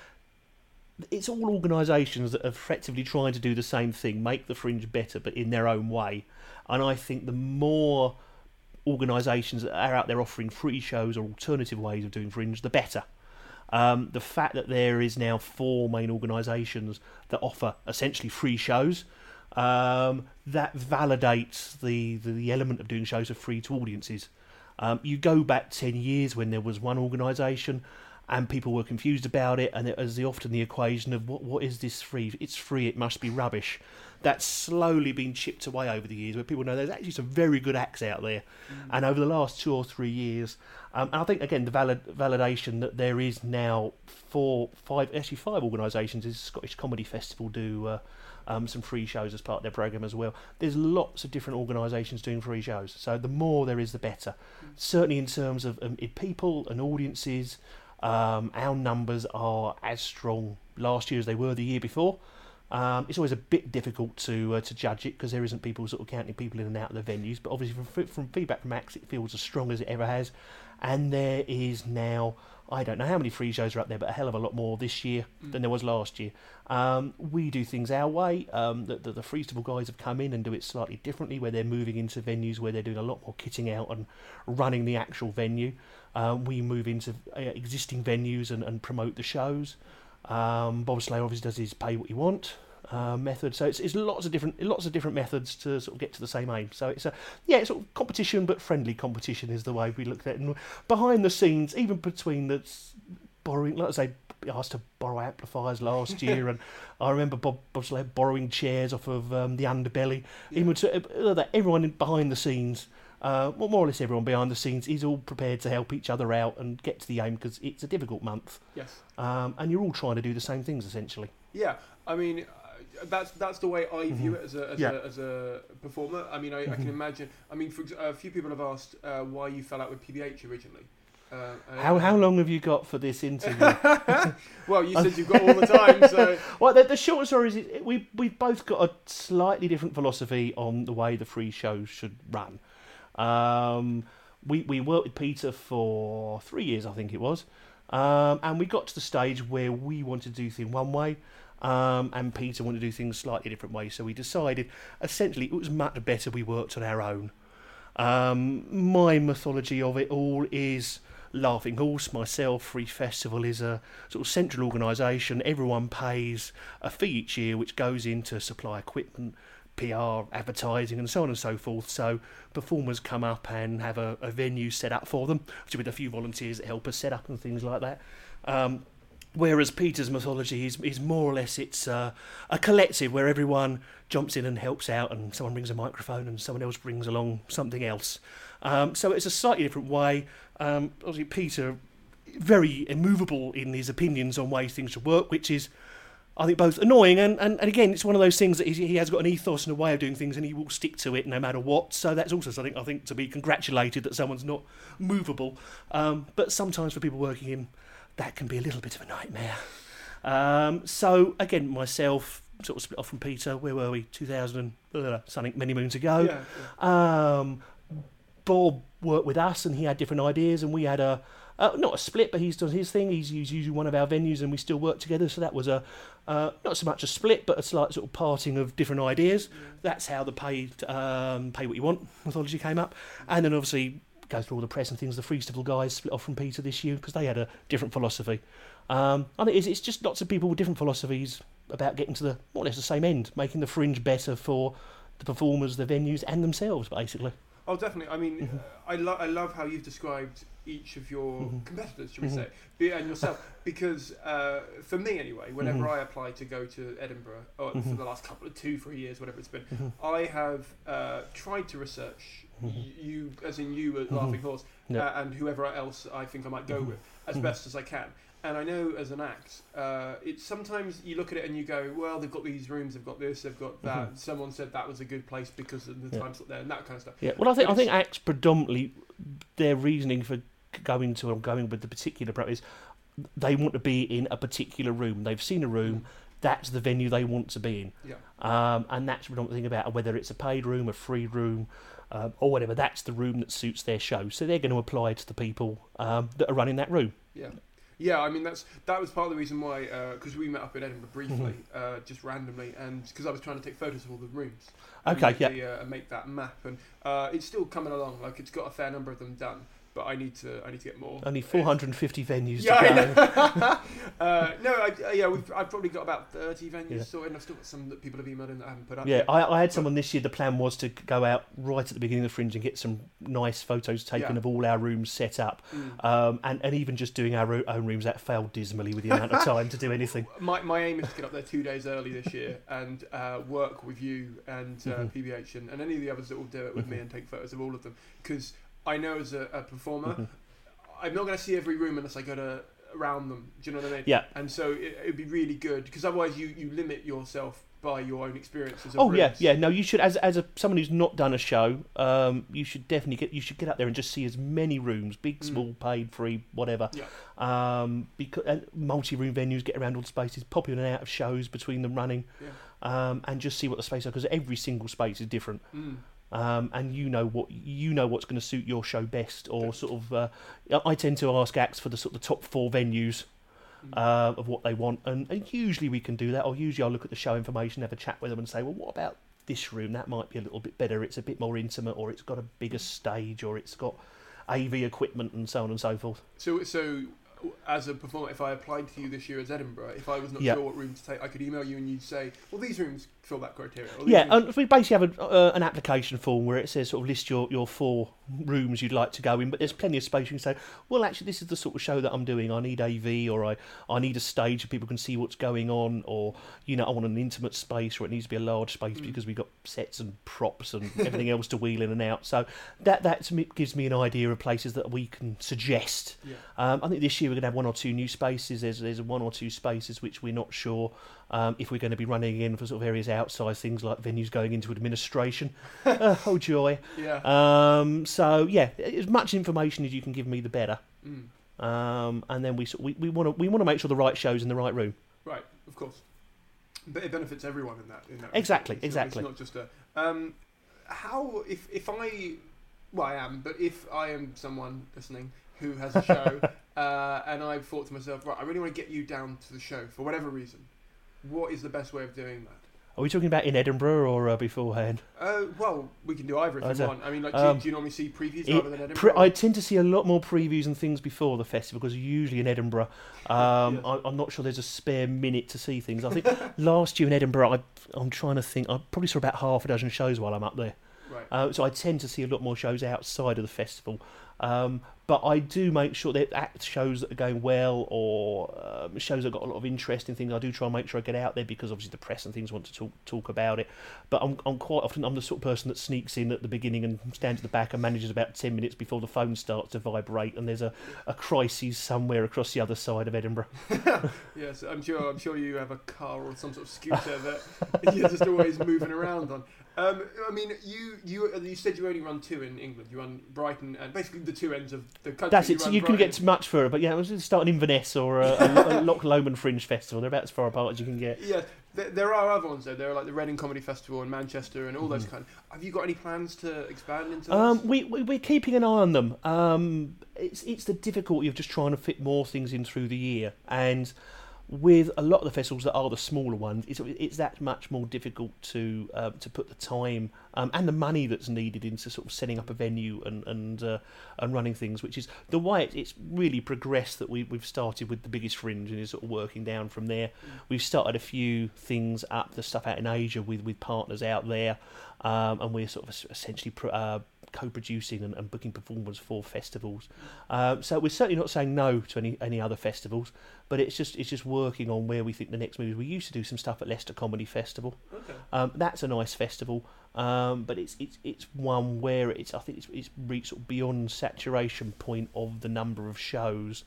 it's all organisations that are effectively trying to do the same thing, make the fringe better, but in their own way. And I think the more organisations that are out there offering free shows or alternative ways of doing fringe, the better. Um, the fact that there is now four main organisations that offer essentially free shows, um, that validates the, the, the element of doing shows are free to audiences. Um, you go back 10 years when there was one organisation and people were confused about it, and it was the, often the equation of what, what is this free? It's free, it must be rubbish. That's slowly been chipped away over the years, where people know there's actually some very good acts out there. And over the last two or three years, um, and I think again the valid, validation that there is now four, five, actually five organisations. Is Scottish Comedy Festival do uh, um, some free shows as part of their program as well. There's lots of different organisations doing free shows, so the more there is, the better. Certainly in terms of um, people and audiences, um, our numbers are as strong last year as they were the year before. Um, it's always a bit difficult to uh, to judge it because there isn't people sort of counting people in and out of the venues. But obviously, from, from feedback from Max, it feels as strong as it ever has. And there is now, I don't know how many free shows are up there, but a hell of a lot more this year than there was last year. Um, we do things our way. Um, the, the, the Freestival guys have come in and do it slightly differently, where they're moving into venues where they're doing a lot more kitting out and running the actual venue. Um, we move into uh, existing venues and, and promote the shows. Um, Bob Slayer obviously does his pay what you want uh, method. So it's, it's lots of different lots of different methods to sort of get to the same aim. So it's a yeah, it's sort of competition, but friendly competition is the way we looked at it. And behind the scenes, even between the borrowing, like I say, asked to borrow amplifiers last [LAUGHS] year, and I remember Bob Bob Slayer borrowing chairs off of um, the Underbelly. Even to, uh, that everyone behind the scenes. Uh, well, more or less everyone behind the scenes is all prepared to help each other out and get to the aim because it's a difficult month, yes. um, and you're all trying to do the same things essentially. Yeah, I mean, uh, that's that's the way I view it as a as, Yeah. a as a performer. I mean, I, I can Mhm. imagine. I mean, for a few people have asked uh, why you fell out with PBH originally. Uh, How how long have you got for this interview? [LAUGHS] well, you said you've got all the [LAUGHS] time, so well, the, the short story is it- we we've both got a slightly different philosophy on the way the free shows should run. Um, we we worked with Peter for three years, I think it was, um, and we got to the stage where we wanted to do things one way. Um, and Peter wanted to do things slightly different ways, so we decided essentially it was much better we worked on our own. Um, my mythology of it all is Laughing Horse, myself, Free Festival is a sort of central organisation. Everyone pays a fee each year, which goes into supply equipment, PR, advertising, and so on and so forth. So performers come up and have a, a venue set up for them, which with a few volunteers that help us set up and things like that. Um, Whereas Peter's mythology is, is more or less it's uh, a collective where everyone jumps in and helps out, and someone brings a microphone and someone else brings along something else. Um, so it's a slightly different way. Um, obviously, Peter very immovable in his opinions on ways things should work, which is I think both annoying and, and, and again it's one of those things that he's, he has got an ethos and a way of doing things and he will stick to it no matter what. So that's also something I think to be congratulated that someone's not movable. Um, but sometimes for people working in that can be a little bit of a nightmare. Um, so again, myself sort of split off from Peter. Where were we? 2000 and, uh, something many moons ago. yeah, yeah. Um, Bob worked with us, and he had different ideas, and we had a uh, not a split, but he's done his thing. He's, he's using one of our venues, and we still work together. So that was a uh, not so much a split, but a slight sort of parting of different ideas. That's how the pay um, pay what you want mythology came up, and then obviously go through all the press and things. The Freestival guys split off from Peter this year because they had a different philosophy. Um, I think it's, it's just lots of people with different philosophies about getting to the more or less the same end, making the fringe better for the performers, the venues, and themselves, basically. Oh, definitely. I mean, Mm-hmm. uh, I, lo- I love how you've described each of your Mhm. competitors, should we Mhm. say, be, and yourself, because uh, for me anyway, whenever Mhm. I apply to go to Edinburgh, or for Mhm. the last couple of two, three years, whatever it's been, Mhm. I have uh, tried to research you, as in you at Mhm. Laughing Horse, Yeah. uh, and whoever else I think I might go Mhm. with, as best as I can. And I know as an act, uh, it's sometimes you look at it and you go, well, they've got these rooms, they've got this, they've got that. Someone said that was a good place because of the Yeah. time slot there and that kind of stuff. Yeah, well, I think I think acts predominantly their reasoning for going to or going with the particular pro is they want to be in a particular room. They've seen a room. That's the venue they want to be in. Yeah. Um, and that's the predominant thing about whether it's a paid room, a free room, um, or whatever. That's the room that suits their show. So they're going to apply to the people um, that are running that room. Yeah, yeah. I mean, that's that was part of the reason why because we met up in Edinburgh briefly, Mhm. uh, just randomly, and because I was trying to take photos of all the rooms. Okay, yeah. the, uh, and make that map, and uh, it's still coming along. Like it's got a fair number of them done, but I need to I need to get more. Only 450 venues Yeah, to I [LAUGHS] uh, no, I, uh, yeah, we've, I've probably got about thirty venues Yeah. sorted. and I've still got some that people have emailed in that I haven't put up. Yeah. I, I had someone this year. The plan was to go out right at the beginning of the fringe and get some nice photos taken Yeah. of all our rooms set up, Mm. um, and and even just doing our own rooms that failed dismally with the amount of time to do [LAUGHS] anything. My, my aim is to get up there two days early this year and uh, work with you and uh, Mhm. PBH and, and any of the others that will do it with me Mhm. and take photos of all of them. Because I know as a, a performer, Mhm. I'm not going to see every room unless I go to around them. Do you know what I mean? Yeah. And so it would be really good because otherwise you, you limit yourself by your own experiences. Of Oh yeah, rooms. yeah. No, you should as as a someone who's not done a show, um, you should definitely get you should get out there and just see as many rooms, big, Mm. small, paid, free, whatever. Yeah. Um, because and multi-room venues get around all the spaces, pop in and out of shows between them running, Yeah. um, and just see what the space are because every single space is different. Mm. Um, and you know what you know what's going to suit your show best, or sort of. Uh, I- tend to ask acts for the sort of the top four venues Mm. uh, of what they want, and, and usually we can do that. Or usually I'll look at the show information, have a chat with them, and say, well, what about this room? That might be a little bit better. It's a bit more intimate, or it's got a bigger stage, or it's got AV equipment, and so on and so forth. So, so as a performer, if I applied to you this year as Edinburgh, if I was not Yeah. sure what room to take, I could email you and you'd say, well, these rooms fill that criteria. Yeah, rooms- and we basically have a, uh, an application form where it says sort of list your, your four rooms you'd like to go in, but there's plenty of space. You can say, well, actually, this is the sort of show that I'm doing. I need AV, or I, I need a stage so people can see what's going on, or you know, I want an intimate space, or it needs to be a large space Mm. because we've got sets and props and everything else to wheel in and out. So that that gives me an idea of places that we can suggest. yeah. Um, I think this year we're going to have one or two new spaces. There's there's one or two spaces which we're not sure um, if we're going to be running in for sort of various outside things like venues going into administration. [LAUGHS] uh, oh joy! Yeah. Um, so yeah, as much information as you can give me, the better. Mm. um, and then we we we want to we want to make sure the right shows in the right room. Right, of course. But it benefits everyone in that. In that Exactly. It's not- exactly. It's not just a. Um, how if if I, well, I am, but if I am someone listening who has a show, [LAUGHS] uh, and I've thought to myself, right, I really want to get you down to the show for whatever reason. What is the best way of doing that? Are we talking about in Edinburgh or uh, beforehand? Uh, well, we can do either if I you don't- want. I mean, like, do, um, you, do you normally see previews It- rather than Pre- I tend to see a lot more previews and things before the festival because usually in Edinburgh, um, [LAUGHS] Yes. I, I'm not sure there's a spare minute to see things. I think [LAUGHS] last year in Edinburgh, I, I'm trying to think, I probably saw about half a dozen shows while I'm up there. right. Uh, so I tend to see a lot more shows outside of the festival. Um, but I do make sure that act shows that are going well or um, shows that got a lot of interest in things. I do try and make sure I get out there because obviously the press and things want to talk talk about it. But I'm, I'm quite often I'm the sort of person that sneaks in at the beginning and stands at the back and manages about ten minutes before the phone starts to vibrate and there's a, a crisis somewhere across the other side of Edinburgh. [LAUGHS] Yes, I'm sure. I'm sure you have a car or some sort of scooter that [LAUGHS] you're just always moving around on. Um, I mean, you you you said you only run two in England. You run Brighton and basically the two ends of the country. That's it. So run you can get much for it. But yeah, I was just starting Inverness or a, a, a Loch Lomond Fringe Festival. They're about as far apart as you can get. Yeah, there, there are other ones though. There are like the Reading Comedy Festival in Manchester and all those Mhm. kind. Have you got any plans to expand into? Um, those? we, we we're keeping an eye on them. Um, it's it's the difficulty of just trying to fit more things in through the year, and with a lot of the festivals that are the smaller ones, it's it's that much more difficult to uh, to put the time um, and the money that's needed into sort of setting up a venue and and uh, and running things, which is the way it, it's really progressed. That we we've started with the biggest fringe and is sort of working down from there. We've started a few things up, the stuff out in Asia with with partners out there, um, and we're sort of essentially. Pr- uh, co-producing and, and booking performers for festivals. Um, so we're certainly not saying no to any any other festivals, but it's just it's just working on where we think the next move is. We used to do some stuff at Leicester Comedy Festival. okay. Um, that's a nice festival, um, but it's it's it's one where it's I think it's it's reached sort of beyond saturation point of the number of shows,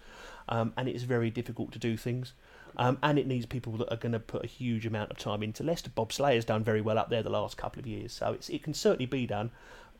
um, and it's very difficult to do things. Um, and it needs people that are going to put a huge amount of time into Leicester. Bob Slayer's done very well up there the last couple of years, so it's, it can certainly be done.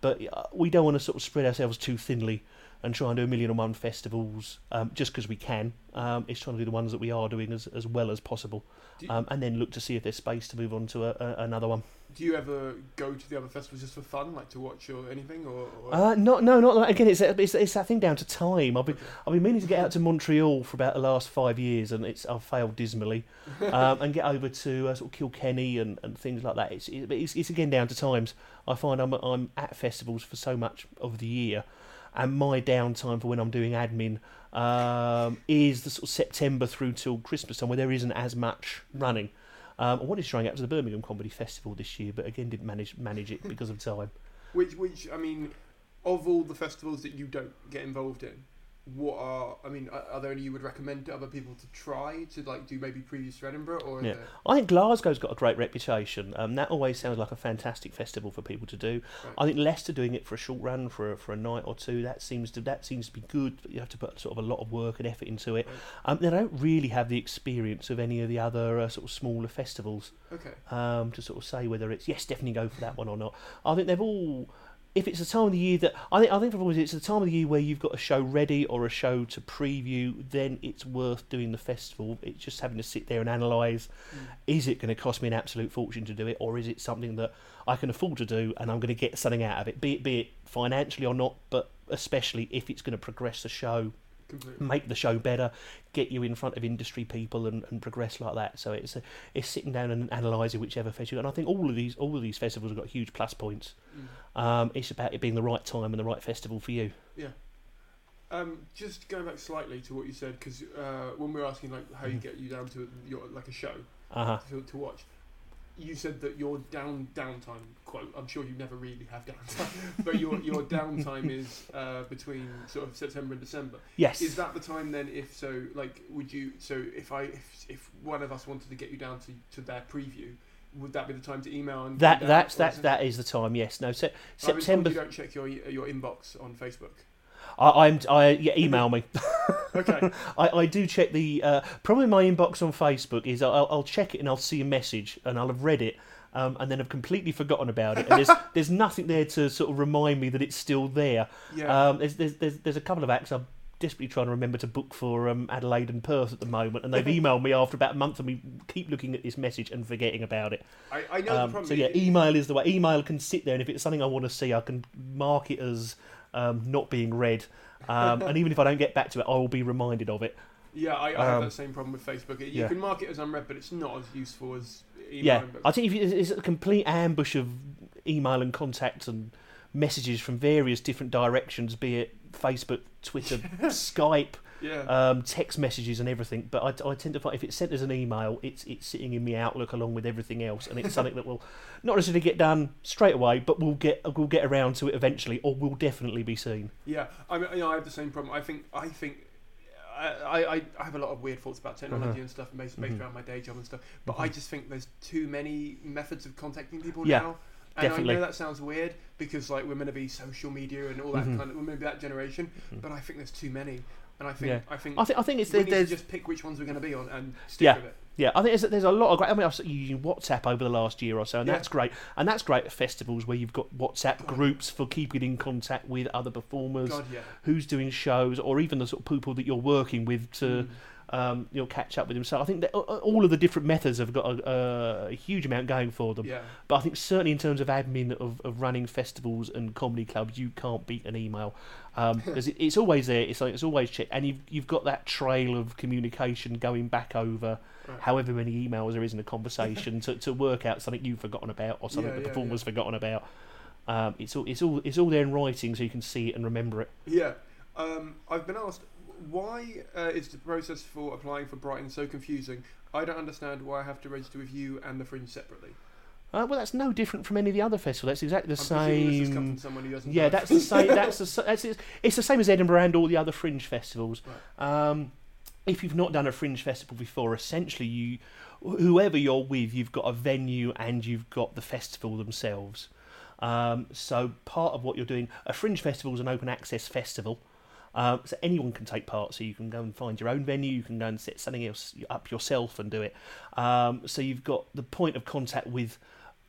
But uh, we don't want to sort of spread ourselves too thinly and try and do a million and one festivals um, just because we can. Um, it's trying to do the ones that we are doing as, as well as possible, um, and then look to see if there's space to move on to a, a, another one. Do you ever go to the other festivals just for fun, like to watch or anything, or? or Uh, no, no, not that. Again, it's, it's it's that thing down to time. I've been I've been meaning to get out to Montreal for about the last five years, and it's I've failed dismally. [LAUGHS] Um, and get over to uh, sort of Kilkenny and, and things like that. It's, it's it's again down to times. I find I'm I'm at festivals for so much of the year, and my downtime for when I'm doing admin um, is the sort of September through till Christmas time, where there isn't as much running. Um, I wanted to try and get to the Birmingham Comedy Festival this year, but again didn't manage manage it because of time. [LAUGHS] Which, which I mean, of all the festivals that you don't get involved in, what are I mean, are, are there any you would recommend to other people to try to like do maybe previews to Edinburgh or? Yeah. there- I think Glasgow's got a great reputation. Um, that always sounds like a fantastic festival for people to do. Right. I think Leicester doing it for a short run for a, for a night or two that seems to that seems to be good. But you have to put sort of a lot of work and effort into it. Right. Um, they don't really have the experience of any of the other uh, sort of smaller festivals Okay. um, to sort of say whether it's yes, definitely go for that one or not. I think they've all. If it's a time of the year that I think, I think for always it's the time of the year where you've got a show ready or a show to preview, then it's worth doing the festival. It's just having to sit there and analyse: Mm. is it going to cost me an absolute fortune to do it, or is it something that I can afford to do and I'm going to get something out of it, be it be it financially or not, but especially if it's going to progress the show Completely. make the show better, get you in front of industry people, and, and progress like that. So it's a, it's sitting down and analysing whichever festival. And I think all of these all of these festivals have got huge plus points. Mm. Um, it's about it being the right time and the right festival for you. Yeah. Um, just going back slightly to what you said, because uh, when we were asking like how you Mhm. get you down to your like a show Uh huh. to, to watch, you said that your down downtime quote. I'm sure you never really have downtime, [LAUGHS] but your your downtime is uh, between sort of September and December. Yes. Is that the time then? If so, like, would you? So if I if if one of us wanted to get you down to, to their preview, would that be the time to email and that that's or that's is it- that is the time. Yes. No. Se- I've been told September. You don't check your your inbox on Facebook. I, I'm. I yeah. Email me. [LAUGHS] Okay. [LAUGHS] I, I do check the uh, problem in my inbox on Facebook is I'll, I'll check it and I'll see a message and I'll have read it um, and then I've completely forgotten about it and there's [LAUGHS] there's nothing there to sort of remind me that it's still there. yeah. Um, there's, there's there's there's a couple of acts I'm desperately trying to remember to book for um, Adelaide and Perth at the moment, and they've emailed me after about a month, and we keep looking at this message and forgetting about it. I, I know the Um, problem. so yeah, email is the way. Email can sit there, and if it's something I want to see, I can mark it as um, not being read. Um, and even if I don't get back to it, I will be reminded of it. yeah, I, I have um, that same problem with Facebook. You yeah. can mark it as unread, but it's not as useful as email. Yeah, I think if you, it's a complete ambush of email and contact and messages from various different directions, be it Facebook, Twitter, [LAUGHS] Skype, yeah. um, text messages, and everything. But I, I tend to find if it's sent as an email, it's it's sitting in my Outlook along with everything else, and it's something that will not necessarily get done straight away, but we'll get we'll get around to it eventually, or will definitely be seen. Yeah, I mean, you know, I have the same problem. I think, I think, I, I, I have a lot of weird thoughts about technology Uh-huh. and stuff based, based Mhm. around my day job and stuff. But I Mhm. just think there's too many methods of contacting people Yeah, now. And definitely. I know that sounds weird because like we're meant to be social media and all that Mhm. kind of we're meant to be that generation. Mhm. But I think there's too many, and I think Yeah. I think I think I think it's we there, need to there's just pick which ones we're going to be on and stick Yeah. with it. Yeah, I think there's, there's a lot of great. I mean, I've started using WhatsApp over the last year or so, and Yeah. that's great. And that's great at festivals where you've got WhatsApp God. groups for keeping in contact with other performers, God, yeah. who's doing shows, or even the sort of people that you're working with to Mm. um, you know catch up with them. So I think that uh, uh, all of the different methods have got a, a huge amount going for them. Yeah. But I think certainly in terms of admin of, of running festivals and comedy clubs, you can't beat an email. Um, 'cause it, it's always there. It's like it's always checked, and you've you've got that trail of communication going back over Right. however many emails there is in a conversation [LAUGHS] to, to work out something you've forgotten about or something Yeah, the yeah, performer's yeah. forgotten about. Um, it's all it's all it's all there in writing, so you can see it and remember it. Yeah. Um, I've been asked why uh, is the process for applying for Brighton so confusing? I don't understand why I have to register with you and the Fringe separately. Uh, well, that's no different from any of the other festivals. That's exactly the I'm presuming this has come same. from someone who. Yeah, that's the same. That's the that's it's, it's the same as Edinburgh and all the other fringe festivals. Um, if you've not done a fringe festival before, essentially you, whoever you're with, you've got a venue and you've got the festival themselves. Um, so part of what you're doing, a fringe festival is an open access festival. Um, so anyone can take part. So you can go and find your own venue. You can go and set something else up yourself and do it. Um, so you've got the point of contact with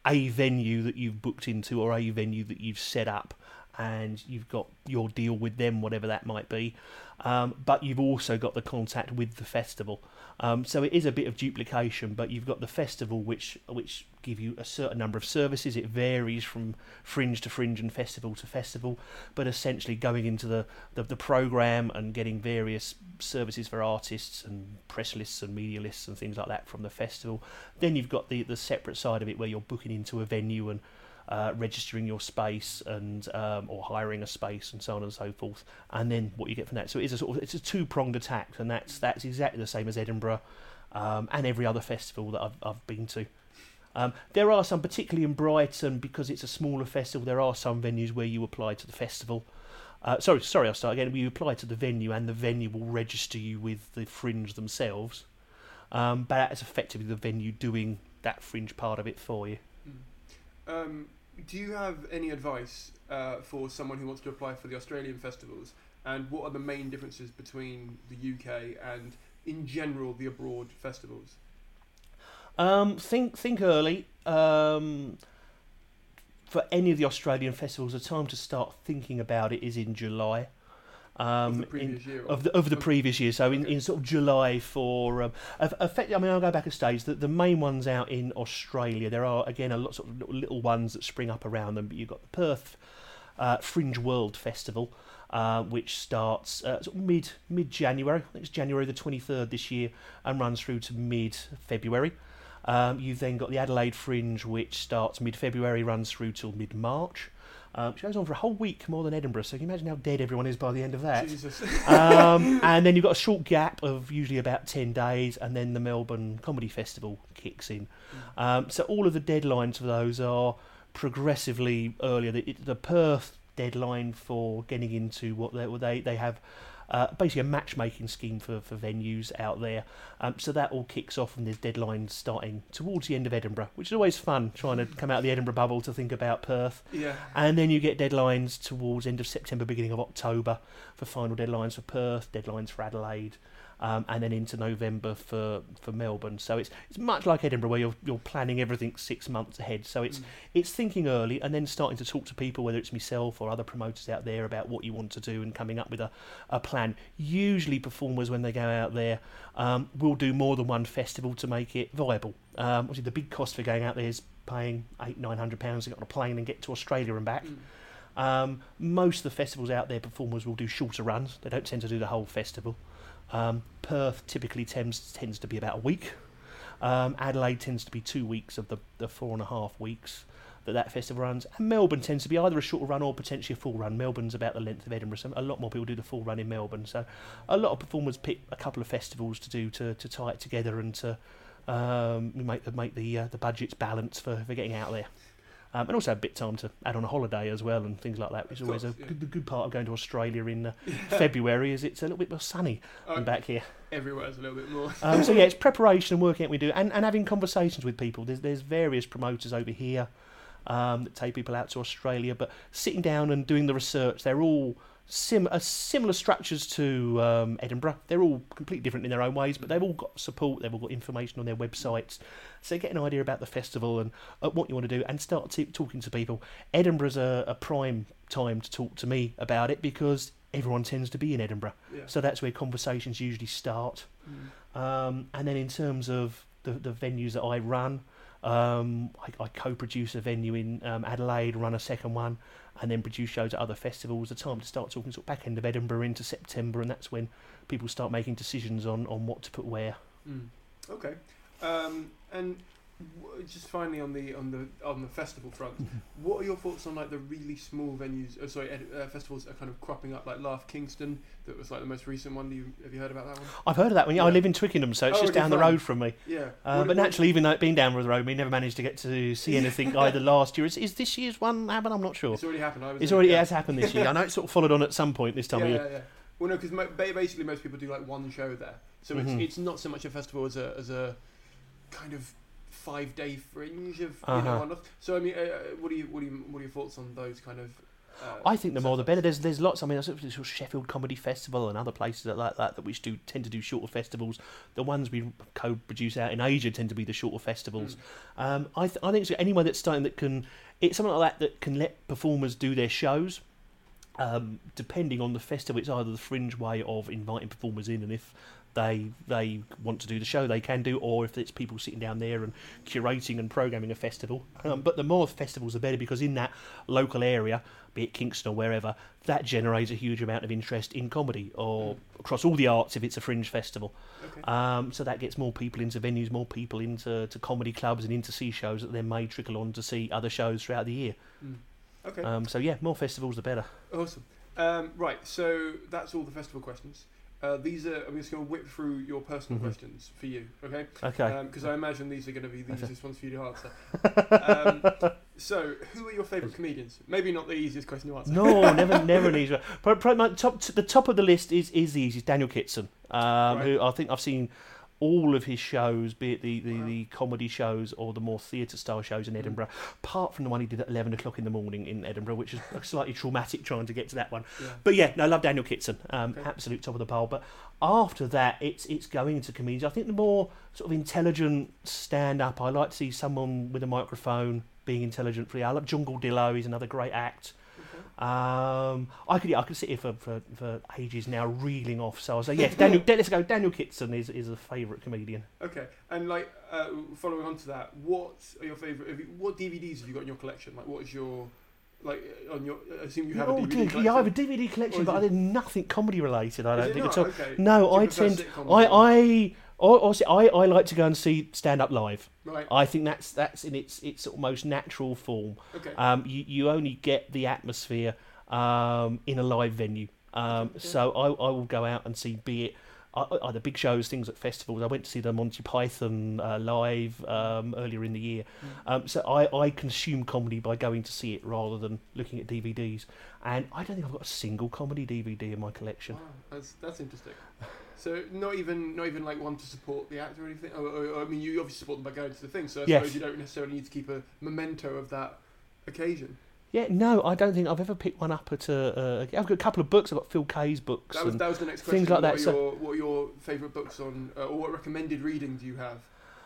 a venue that you've booked into or a venue that you've set up, and you've got your deal with them, whatever that might be. Um, but you've also got the contact with the festival. Um, so it is a bit of duplication, but you've got the festival which which give you a certain number of services. It varies from fringe to fringe and festival to festival, but essentially going into the, the, the program and getting various services for artists and press lists and media lists and things like that from the festival. Then you've got the, the separate side of it where you're booking into a venue and uh, registering your space and um, or hiring a space and so on and so forth, and then what you get from that. So it is a sort of it's a two pronged attack, and that's that's exactly the same as Edinburgh um, and every other festival that I've I've been to. Um, there are some, particularly in Brighton, because it's a smaller festival. There are some venues where you apply to the festival. Uh, sorry, sorry, I'll start again. You apply to the venue, and the venue will register you with the fringe themselves. Um, but that's effectively the venue doing that fringe part of it for you. Um, do you have any advice uh, for someone who wants to apply for the Australian festivals? And what are the main differences between the UK and, in general, the abroad festivals? Um, think think early. Um, for any of the Australian festivals, the time to start thinking about it is in July. Um, of the in- previous year? of the of the previous year. So in, Okay. in sort of July for um, eff- effect. I mean, I'll go back a stage. The, the main ones out in Australia. There are again a lot of little, little ones that spring up around them. But you've got the Perth uh, Fringe World Festival, uh, which starts uh, sort of mid mid January. I think it's January the twenty third this year, and runs through to mid February. Um, you've then got the Adelaide Fringe, which starts mid February, runs through till mid March. Um, which goes on for a whole week more than Edinburgh, so you can imagine how dead everyone is by the end of that [LAUGHS] um, and then you've got a short gap of usually about 10 days, and then the Melbourne Comedy Festival kicks in. Um, so all of the deadlines for those are progressively earlier. The, the Perth deadline for getting into what they they, they have. Uh, basically, a matchmaking scheme for, for venues out there. Um, so that all kicks off, and there's deadlines starting towards the end of Edinburgh, which is always fun trying to come out of the Edinburgh bubble to think about Perth. yeah. And then you get deadlines towards end of September, beginning of October for final deadlines for Perth, deadlines for Adelaide. Um, and then into November for, for Melbourne. So it's it's much like Edinburgh, where you're you're planning everything six months ahead. So it's it's thinking early and then starting to talk to people, whether it's myself or other promoters out there, about what you want to do and coming up with a, a plan. Usually, performers when they go out there um, will do more than one festival to make it viable. Um, obviously, the big cost for going out there is paying eight nine hundred pounds to get on a plane and get to Australia and back. Um, most of the festivals out there, performers will do shorter runs. They don't tend to do the whole festival. Um, Perth typically tends tends to be about a week. Um, Adelaide tends to be two weeks of the, the four and a half weeks that that festival runs. And Melbourne tends to be either a shorter run or potentially a full run. Melbourne's about the length of Edinburgh, so a lot more people do the full run in Melbourne. So a lot of performers pick a couple of festivals to do to, to tie it together and to um, make make the uh, the budgets balance for, for getting out there. Um, and also a bit time to add on a holiday as well and things like that, which is always a yeah. good, the good part of going to Australia in uh, [LAUGHS] February is it's a little bit more sunny Oh, than back here. Everywhere's a little bit more. Um, so yeah, it's [LAUGHS] preparation and working out what we do, and, and having conversations with people. There's there's various promoters over here um, that take people out to Australia, but sitting down and doing the research, they're all sim- uh, similar structures to um, Edinburgh. They're all completely different in their own ways, but they've all got support. They've all got information on their websites, so get an idea about the festival and uh, what you want to do, and start t- talking to people. Edinburgh's a, a prime time to talk to me about it because everyone tends to be in Edinburgh. Yeah. So that's where conversations usually start. Um, and then in terms of the, the venues that I run, um, I, I co-produce a venue in um, Adelaide, run a second one, and then produce shows at other festivals. The time to start talking sort of back end of Edinburgh into September, and that's when people start making decisions on, on what to put where. Mm. Okay. Um, and just finally on the on the on the festival front, [LAUGHS] what are your thoughts on like the really small venues? Oh, sorry, ed- uh, festivals are kind of cropping up, like Laugh Kingston, that was like the most recent one. Do you, have you heard about that one? I've heard of that one. Yeah, I live in Twickenham, so it's Oh, just okay, down the fine. road from me. Yeah. Uh, What- but what- naturally, even though it being down the road, we never managed to get to see [LAUGHS] anything either last year. Is, is this year's one happened? I'm not sure. it's already happened. I was It's there, already yeah. it has happened this year. [LAUGHS] I know it's sort of followed on at some point this time yeah, of year. yeah, yeah. Well, no, because mo- ba- basically most people do like one show there, so Mhm. it's it's not so much a festival as a as a kind of five day fringe of you Uh-huh. know. one. So I mean, uh, uh, what do you what do you what are your thoughts on those kind of? Uh, I think the more the better. There's there's lots. I mean, there's sort of Sheffield Comedy Festival and other places that like that that which do tend to do shorter festivals. The ones we co-produce out in Asia tend to be the shorter festivals. Um, I th- I think it's anyone that's starting that can it's something like that that can let performers do their shows. Um, depending on the festival, it's either the fringe way of inviting performers in, and if they they want to do the show, they can do, or if it's people sitting down there and curating and programming a festival. Um, but the more festivals, the better, because in that local area, be it Kingston or wherever, that generates a huge amount of interest in comedy or across all the arts if it's a fringe festival. Okay. Um, so that gets more people into venues, more people into to comedy clubs and into see shows that then may trickle on to see other shows throughout the year. Mm. Okay. Um, so yeah, more festivals the better. Awesome. Um, right, so that's all the festival questions. Uh, these are. I'm just going to whip through your personal Mhm. questions for you, okay? Okay. Because I imagine these are going to be the Okay. easiest ones for you to answer. [LAUGHS] um, so, who are your favourite comedians? Maybe not the easiest question to answer. no, never, [LAUGHS] never an easy. one. Pro- pro- my top, the top of the list is is the easiest. Daniel Kitson, um, Right. who I think I've seen all of his shows, be it the, the, Wow. the comedy shows or the more theatre style shows in Mm. Edinburgh. Apart from the one he did at eleven o'clock in the morning in Edinburgh, which is slightly traumatic trying to get to that one. Yeah. But yeah, no, I love Daniel Kitson. Um, Okay. Absolute top of the pile. But after that, it's it's going into comedians. I think the more sort of intelligent stand up, I like to see someone with a microphone being intelligent. For I love Jungle Gordillo. He's another great act. Um, I could yeah, I could sit here for, for, for ages now reeling off. So I was like, yes, [LAUGHS] Daniel. let's go. Daniel Kitson is is a favourite comedian. Okay, and like uh, following on to that, what are your favourite? Have you, what DVDs have you got in your collection? Like, what is your like uh, on your? I assume you have oh a DVD dear, collection. yeah, I have a DVD collection, but I did nothing comedy related. I don't think not? at all. Okay. No, I tend. sitcoms I or- I. Or, I, I like to go and see stand up live. right. I think that's that's in its its sort of most natural form. Okay. Um, you you only get the atmosphere um, in a live venue. Um, Okay. so I, I will go out and see be it uh, either big shows, things at festivals. I went to see the Monty Python uh, live um, earlier in the year. Mm. Um, so I, I consume comedy by going to see it rather than looking at DVDs. And I don't think I've got a single comedy DVD in my collection. Wow, that's that's interesting. [LAUGHS] So not even not even like one to support the actor or anything. Or, or, or, I mean, you obviously support them by going to the thing. So I Yes. suppose you don't necessarily need to keep a memento of that occasion. Yeah, no, I don't think I've ever picked one up at a. Uh, I've got a couple of books. I've got Phil Kay's books. That was and that was the next question. things like what that, Are so- your, what are your favourite books on, uh, or what recommended reading do you have?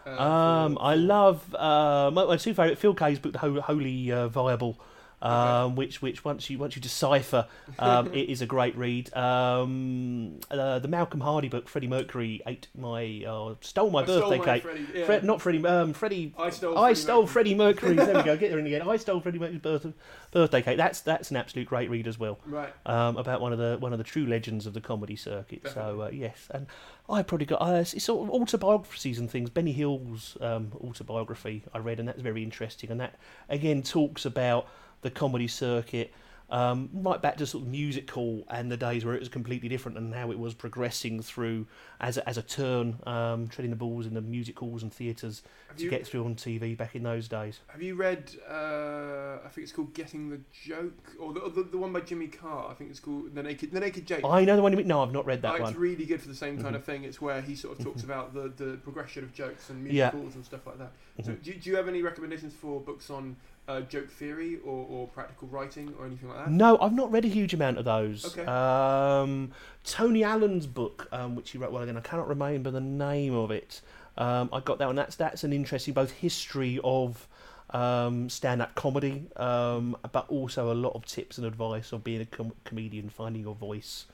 Uh, Um, for- I love uh, my, my two favourite Phil Kay's book, The Holy uh, Viable, um, Okay. which which once you once you decipher, um, [LAUGHS] it is a great read. Um, uh, the Malcolm Hardee book, Freddie Mercury ate my uh, stole my I stole birthday my cake. Freddie- yeah. Fred, not Freddie, um, Freddie. I stole. I Freddie stole Mercury. Freddie Mercury's. There we go. Get [LAUGHS] there in again. I stole Freddie Mercury's birth, birthday cake. That's that's an absolute great read as well. Right. Um, about one of the one of the true legends of the comedy circuit. So uh, yes, and I probably got uh, it's sort of autobiographies and things. Benny Hill's um, autobiography I read, and that's very interesting. And that again talks about the comedy circuit. Um, right back to sort of music hall and the days where it was completely different and how it was progressing through as a, as a turn, um, treading the balls in the music halls and theatres Have to you, get through on TV back in those days. have you read? Uh, I think it's called Getting the Joke, or the, the the one by Jimmy Carr. I think it's called The Naked The Naked Jape. I know the one. No, I've not read that Oh, one. It's really good for the same kind Mhm. of thing. It's where he sort of talks about the, the progression of jokes and Yeah. musicals and stuff like that. So, Mhm. do, do you have any recommendations for books on uh, joke theory or, or practical writing or anything like that? No, I've not read a huge amount of those. Okay. Um, Tony Allen's book, um, which he wrote well again, I cannot remember the name of it. Um, I got that one. That's that's an interesting both history of um, stand-up comedy, um, but also a lot of tips and advice on being a com- comedian, finding your voice,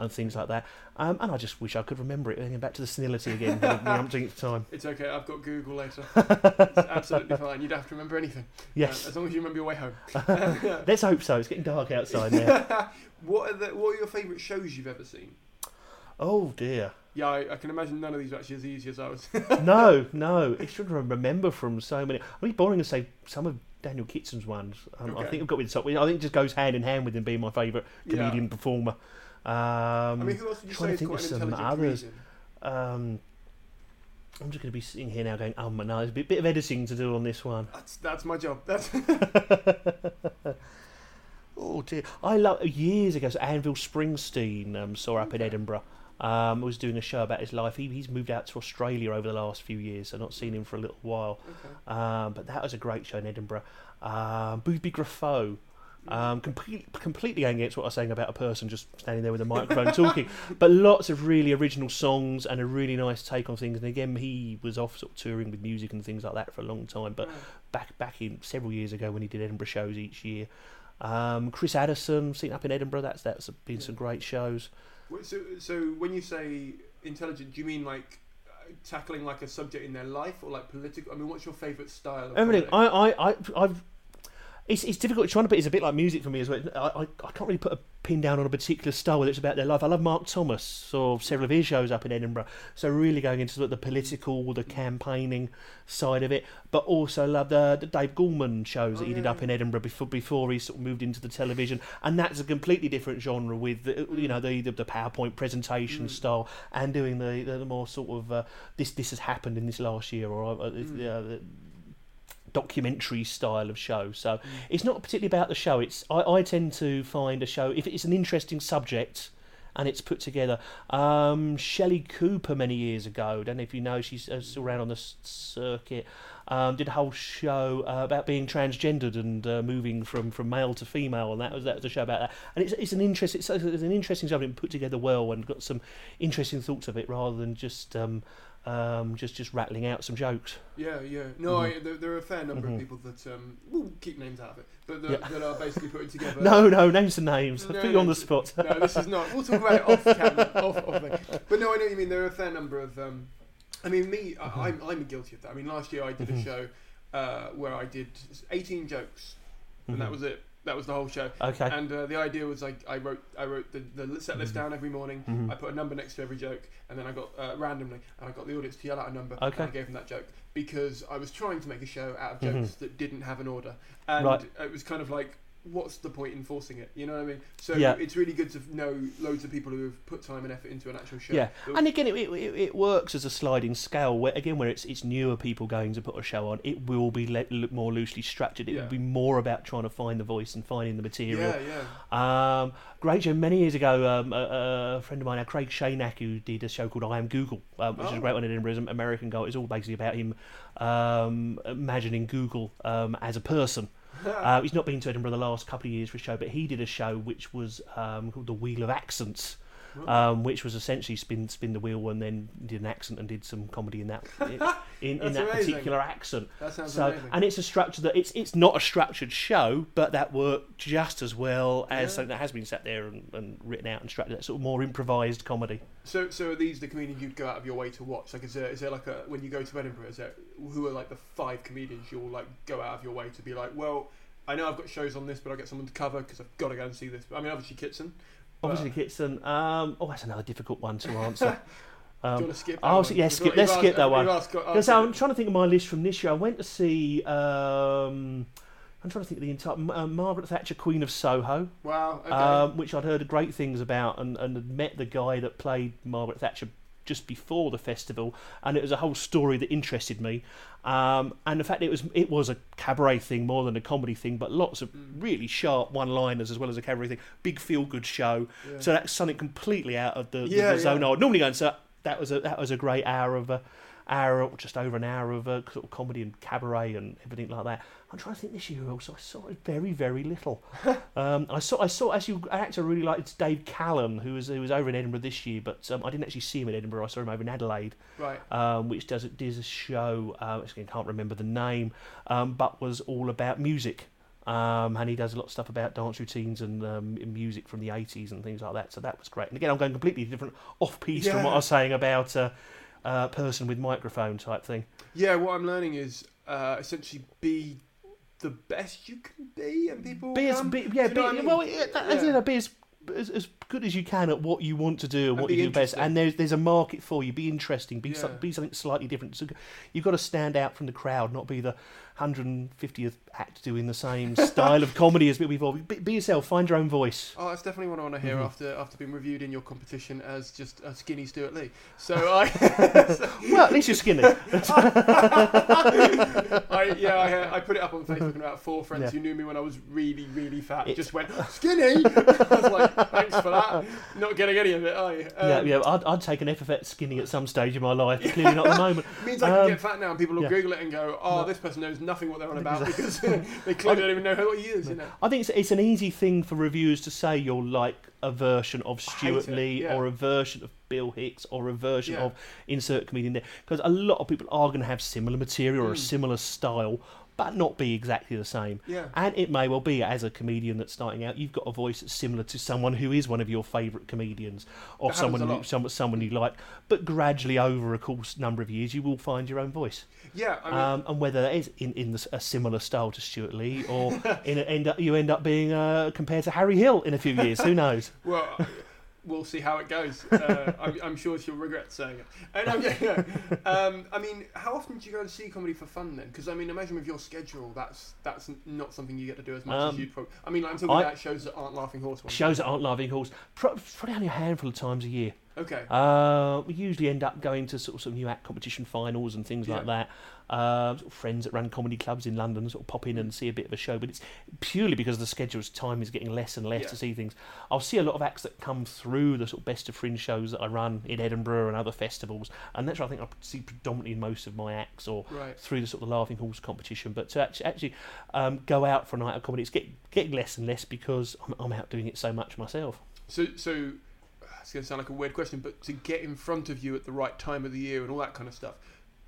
and things like that. Um, and I just wish I could remember it. Getting back to the senility again for the umpteenth time. [LAUGHS] It's okay. I've got Google later. [LAUGHS] it's absolutely fine. You don't have to remember anything. uh, Yes, as long as you remember your way home. [LAUGHS] let's hope so. It's getting dark outside now. what are the What are your favourite shows you've ever seen? oh dear. Yeah, I, I can imagine none of these are actually as easy as I was. no, no. It should remember from so many. I mean, boring to say some of Daniel Kitson's ones. Um, I think I've got with top. I think it just goes hand in hand with him being my favourite Yeah. comedian performer. Um, I mean, who else would you trying say to is think of some others. um, I'm just going to be sitting here now going, oh, no, there's a bit, bit of editing to do on this one. That's that's my job. That's [LAUGHS] [LAUGHS] Oh dear, I love years ago. So Anvil Springstien um, saw up in Edinburgh. Um, was doing a show about his life. He, he's moved out to Australia over the last few years, so not seen him for a little while. okay. Um, but that was a great show in Edinburgh. Um, Boothby Graffoe. Um, complete, completely going against what I was saying about a person just standing there with a microphone [LAUGHS] talking, but lots of really original songs and a really nice take on things. And again, he was off sort of touring with music and things like that for a long time. But Right. back back in several years ago when he did Edinburgh shows each year, um, Chris Addison seen up in Edinburgh. That's that's been some great shows. So, so when you say intelligent, do you mean like uh, tackling like a subject in their life or like political? I mean, what's your favourite style? Of Everything. I, I, I've. It's, it's difficult trying to put. It's a bit like music for me as well. I, I, I can't really put a pin down on a particular style whether it's about their life. I love Mark Thomas or several of his shows up in Edinburgh. So really going into the political, the campaigning side of it, but also love the, the Dave Gorman shows that Oh, he did yeah, up in Edinburgh before before he sort of moved into the television, and that's a completely different genre with the, you know the, the the PowerPoint presentation Mm. style and doing the, the, more sort of uh, this this has happened in this last year or uh, Mm. uh, documentary style of show. So Mm. it's not particularly about the show. It's I, I tend to find a show if it's an interesting subject and it's put together. Um, Shelley Cooper many years ago. Don't know if you know. She's uh, still around on the circuit. Um, did a whole show uh, about being transgendered and uh, moving from, from male to female, and that was that was a show about that. And it's, it's an interest. It's, it's an interesting subject put together well and got some interesting thoughts of it rather than just um, um, just just rattling out some jokes. Yeah, yeah. No, Mhm. I, there, there are a fair number Mhm. of people that um, we'll keep names out of it, but that, Yeah. that are basically putting [LAUGHS] together. No, no, names and names. No, Put you on the spot. no, this is not. We'll talk about it off camera, off, off thing. But no, I know what you mean. There are a fair number of. Um, I mean, me, Mm-hmm. I, I'm, I'm guilty of that. I mean, last year I did a show uh, where I did 18 jokes, and that Mhm. was it. That was the whole show. Okay. And uh, the idea was like I wrote I wrote the, the set list Mhm. down every morning. Mhm. I put a number next to every joke, and then I got uh, randomly, and I got the audience to yell out a number. Okay. And I gave them that joke because I was trying to make a show out of Mhm. jokes that didn't have an order, and Right. it was kind of like, what's the point in forcing it? You know what I mean? So Yeah. it's really good to know loads of people who have put time and effort into an actual show. Yeah, and again, it, it, it works as a sliding scale. Where again, where it's it's newer people going to put a show on, it will be le- l- more loosely structured. It Yeah. will be more about trying to find the voice and finding the material. yeah, yeah. Um, great show. Many years ago, um, a, a friend of mine, Craig Shanak, who did a show called I Am Google, um, which is a Oh. great one in Edinburgh. An American guy. It's all basically about him um, imagining Google um, as a person. [LAUGHS] uh, he's not been to Edinburgh the last couple of years for a show, but he did a show which was um, called The Wheel of Accents. Um, which was essentially spin spin the wheel and then did an accent and did some comedy in that [LAUGHS] in, in that amazing. particular accent. That sounds So amazing. and it's a structure that it's it's not a structured show, but that worked just as well as Yeah. something that has been sat there and, and written out and structured. That sort of more improvised comedy. So, so are these the comedians you'd go out of your way to watch? Like, is there, is there like a when you go to Edinburgh? Is there who are like the five comedians you'll like go out of your way to be like, well, I know I've got shows on this, but I'll get someone to cover because I've got to go and see this. I mean, obviously Kitson. Obviously, Kitson. Um, oh, that's another difficult one to [LAUGHS] answer. do you Um, want to skip? that oh, one? yeah, skip- let's skip that one. you've asked- got- Because I'm trying to think of my list from this year. I went to see. Um, I'm trying to think of the entire uh, Margaret Thatcher, Queen of Soho, Wow. Okay. um, which I'd heard great things about, and, and had met the guy that played Margaret Thatcher just before the festival, and it was a whole story that interested me. Um, and the fact it was it was a cabaret thing more than a comedy thing, but lots of Mm. really sharp one-liners as well as a cabaret thing. Big feel-good show. Yeah. So that's something completely out of the, Yeah, the zone yeah. I would normally go and so that was a that was a great hour of a hour or just over an hour of uh, sort of comedy and cabaret and everything like that. I'm trying to think this year also I saw very very little. [LAUGHS] um, I saw I saw actually an actor I really liked it's Dave Callan who was who was over in Edinburgh this year, but um, I didn't actually see him in Edinburgh. I saw him over in Adelaide, right. um, which does does a show. Uh, I can't remember the name, um, but was all about music. Um, and he does a lot of stuff about dance routines and um, music from the 80s and things like that. So that was great. And again, I'm going completely different off piece from what I was saying about uh, uh, person with microphone type thing. Yeah. What I'm learning is uh, essentially be the best you can be, and people Be as, be, yeah, be, I mean? well, yeah, that, Yeah. in a be as, as, as good as you can at what you want to do and, And what you do best. And there's there's a market for you. Be interesting. Be Yeah. some, be something slightly different. So you've got to stand out from the crowd, not be the 150th act doing the same [LAUGHS] style of comedy as we've. Be, be yourself. Find your own voice. Oh, that's definitely what I want to hear Mhm. after after being reviewed in your competition as just a skinny Stewart Lee. So [LAUGHS] I, [LAUGHS] Well, at least you're skinny. I yeah, I, uh, I put it up on Facebook, and about four friends Yeah. who knew me when I was really, really fat It- just went skinny. I was like, thanks for that. [LAUGHS] Not getting any of it, are you? yeah, Um, yeah. I'd, I'd take an epithet skinny at some stage in my life. Clearly not at the [LAUGHS] moment. It means I can Um, get fat now, and people will yeah. Google it and go, "Oh, No. this person knows nothing what they're on about because [LAUGHS] they clearly don't even know what he is." You know. I think it's, it's an easy thing for reviewers to say you're like a version of I Stewart Lee yeah. or a version of Bill Hicks or a version Yeah. of insert comedian there because a lot of people are going to have similar material or a Mm. similar style but not be exactly the same. Yeah. And it may well be as a comedian that's starting out, you've got a voice that's similar to someone who is one of your favourite comedians, or That someone who, some, someone you like. But gradually, over a course number of years, you will find your own voice. Yeah. I mean, Um, and whether that is in, in the, a similar style to Stewart Lee, or [LAUGHS] in a, end up, you end up being uh, compared to Harry Hill in a few years, who knows? Well, we'll see how it goes. [LAUGHS] Uh, I'm, I'm sure she'll regret saying it. And, um, yeah, yeah. Um, I mean, how often do you go and see comedy for fun then? Because I mean, imagine with your schedule, that's that's not something you get to do as much as Um, you'd probably. I mean, like, I'm talking I- about shows that aren't Laughing Horse ones. Shows that aren't Laughing Horse, pro- probably only a handful of times a year. Okay. Uh, we usually end up going to sort of some new act competition finals and things like that. Uh, sort of friends that run comedy clubs in London sort of pop in and see a bit of a show, but it's purely because the schedule's time is getting less and less Yeah. to see things. I'll see a lot of acts that come through the sort of best of fringe shows that I run in Edinburgh and other festivals, and that's what I think I see predominantly in most of my acts or Right. through the sort of the Laughing Horse competition. But to actually, actually um, go out for a night of comedy, it's get, getting less and less because I'm, I'm out doing it so much myself. So, so it's going to sound like a weird question, but to get in front of you at the right time of the year and all that kind of stuff,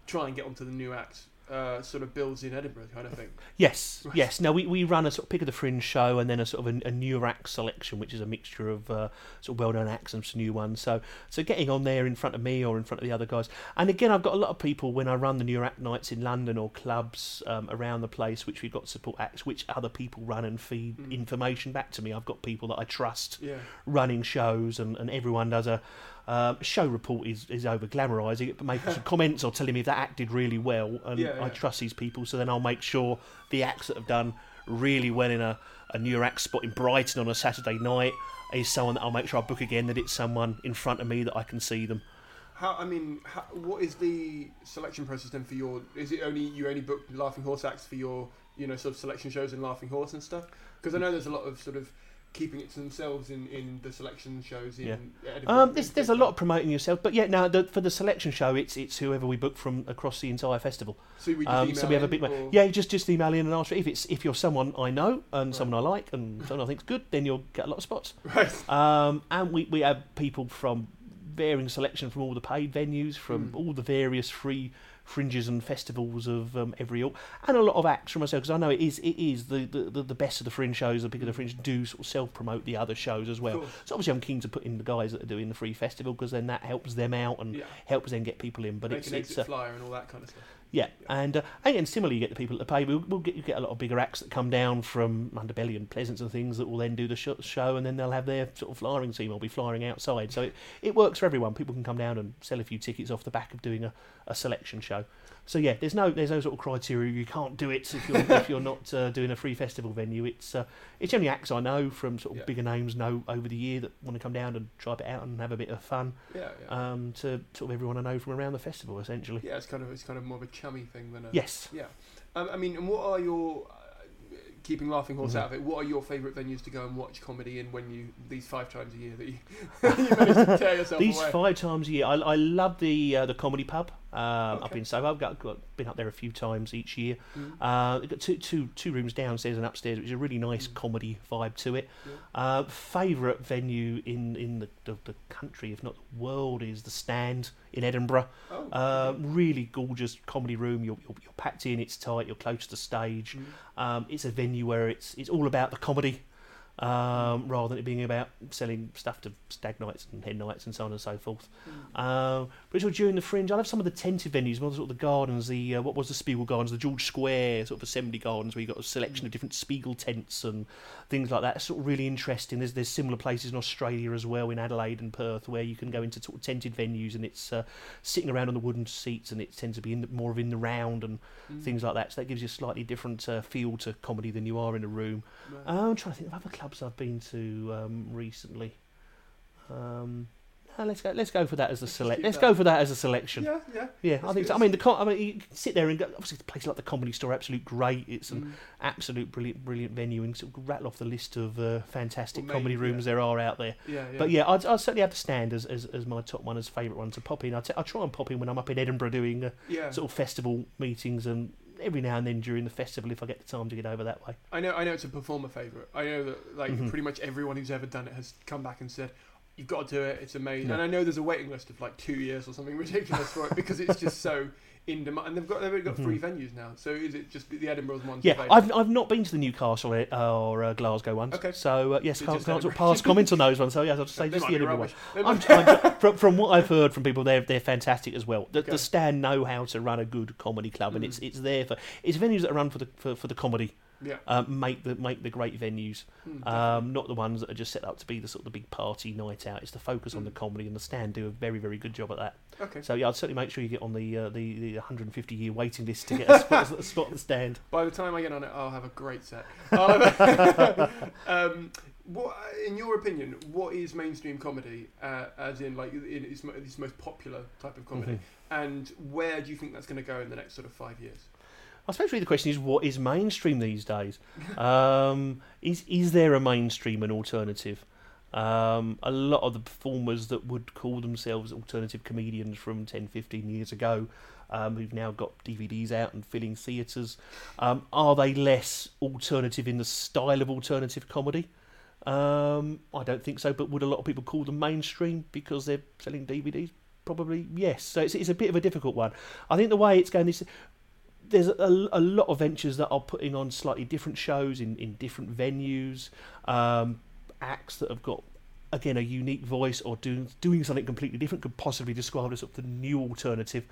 try and get onto the new acts, uh, sort of builds in Edinburgh kind of thing. Yes, yes. Now we, we run a sort of pick of the fringe show and then a sort of a, a newer act selection, which is a mixture of uh, sort of well known acts and some new ones. So so getting on there in front of me or in front of the other guys. And again, I've got a lot of people when I run the newer act nights in London or clubs um, around the place, which we've got support acts, which other people run and feed Mm. information back to me. I've got people that I trust Yeah. running shows, and, and everyone does a um, show report is, is over glamorising it, but making some [LAUGHS] comments or telling me if that act did really well, and Yeah, I trust these people, so then I'll make sure the acts that have done really well in a, a new act spot in Brighton on a Saturday night is someone that I'll make sure I book again, that it's someone in front of me that I can see them. How I mean, how, what is the selection process then for your? Is it only you only book Laughing Horse acts for your you know sort of selection shows in Laughing Horse and stuff? Because I know there's a lot of sort of keeping it to themselves in, in the selection shows in Yeah. Edinburgh Um, there's there's a lot of promoting yourself, but yeah, now for the selection show, it's it's whoever we book from across the entire festival. So we Um, so we have a email bit more. or- Yeah, just just email in and ask if it's if you're someone I know and Right. someone I like and someone I think's good, then you'll get a lot of spots. [LAUGHS] Right. Um, and we, we have people from varying selection from all the paid venues, from Mm. all the various free fringes and festivals of um, every ilk, and a lot of acts from myself because I know it is it is the, the, the, best of the fringe shows. The bigger the fringe do sort of self promote the other shows as well. So obviously I'm keen to put in the guys that are doing the free festival because then that helps them out and Yeah. helps them get people in. But Make it's an it's exit uh, flyer and all that kind of stuff. yeah, and uh, again, similarly, you get the people that pay. We'll, we'll get you get a lot of bigger acts that come down from Underbelly and Pleasance and things that will then do the sh- show, and then they'll have their sort of flying team. will be flying outside, so it, it works for everyone. People can come down and sell a few tickets off the back of doing a, a selection show. So yeah, there's no there's no sort of criteria. You can't do it if you're if you're not uh, doing a free festival venue. It's uh, it's only acts I know from sort of Yeah. bigger names know over the year that want to come down and try it out and have a bit of fun. Yeah, yeah. Um, to sort of everyone I know from around the festival, essentially. yeah, it's kind of it's kind of more of a chummy thing than a Yes. Yeah, um, I mean, and what are your uh, keeping Laughing Horse Mhm. out of it? What are your favourite venues to go and watch comedy in when you these five times a year that you, [LAUGHS] you manage to tear yourself These away? five times a year, I, I love the uh, the comedy pub um, up Okay. in Soho. I've got, got been up there a few times each year. Mm. Uh, got two, two, two rooms downstairs and upstairs, which is a really nice Mm. comedy vibe to it. Yeah. Uh, Favourite venue in in the, the, the country, if not the world, is the Stand in Edinburgh. Oh, Uh, really gorgeous comedy room. You're, you're, you're packed in. It's tight. You're close to the stage. Mm. Um, it's a venue where it's it's all about the comedy, um, rather than it being about selling stuff to stag nights and hen nights and so on and so forth. Mm. Um, but sort of during the fringe, I love some of the tented venues, more sort of the gardens, the uh, what was the Spiegel Gardens, the George Square sort of assembly gardens, where you got a selection of different Spiegel tents and things like that. It's sort of really interesting. There's there's similar places in Australia as well, in Adelaide and Perth, where you can go into sort of tented venues and it's uh, sitting around on the wooden seats and it tends to be in the, more of in the round and Mm. things like that. So that gives you a slightly different uh, feel to comedy than you are in a room. Right. Uh, I'm trying to think of other clubs I've been to um, recently. Um, no, let's go. Let's go for that as a select. Let's that. go for that as a selection. yeah, yeah. Yeah, I think. So. I mean, the I mean, you can sit there and go. Obviously, the place like the Comedy Store, absolute great. It's an Mm. absolute brilliant, brilliant venue, and sort of rattle off the list of uh, fantastic Well, comedy maybe, rooms yeah. there are out there. yeah, yeah. But yeah, I'd, I'd certainly have the stand as, as, as my top one, as favourite one to pop in. I t- I try and pop in when I'm up in Edinburgh doing uh, yeah. sort of festival meetings, and every now and then during the festival if I get the time to get over that way. I know, I know it's a performer favourite. I know that like Mhm. pretty much everyone who's ever done it has come back and said, "You've got to do it. It's amazing." Yeah. And I know there's a waiting list of like two years or something [LAUGHS] ridiculous for it because it's just so in demand. And they've got they've already got three venues now. So is it just the Edinburgh one? Yeah. I've I've not been to the Newcastle uh, or uh, Glasgow ones. Okay. So uh, yes, So can't, can't sort of Edinburgh. pass comments on those ones. So yes, I'll just say They just the Edinburgh one. I'm, I'm, from, from what I've heard from people, they're they're fantastic as well. The, Okay. the stand know how to run a good comedy club, and Mm. it's it's there for it's venues that are run for the for, for the comedy. Yeah. Uh, make the make the great venues, Mm, um, not the ones that are just set up to be the sort of the big party night out. It's the focus on the Mm. comedy, and the stand do a very very good job at that. okay. So yeah, I'd certainly make sure you get on the uh, the, the 150 year waiting list to get a spot, a spot at the stand. [LAUGHS] By the time I get on it, I'll have a great set. I'll [LAUGHS] [LAUGHS] um, what, in your opinion, what is mainstream comedy? Uh, as in, like, in its, its most popular type of comedy, Mhm. and where do you think that's going to go in the next sort of five years? I suppose really the question is what is mainstream these days? Um, is is there a mainstream and alternative? Um, a lot of the performers that would call themselves alternative comedians from 10, 15 years ago, um, who've now got DVDs out and filling theatres, um, are they less alternative in the style of alternative comedy? Um, I don't think so, but would a lot of people call them mainstream because they're selling DVDs? Probably yes. So it's, it's a bit of a difficult one. I think the way it's going is there's a, a lot of ventures that are putting on slightly different shows in, in different venues, um, acts that have got again a unique voice or doing doing something completely different could possibly describe as the new alternative.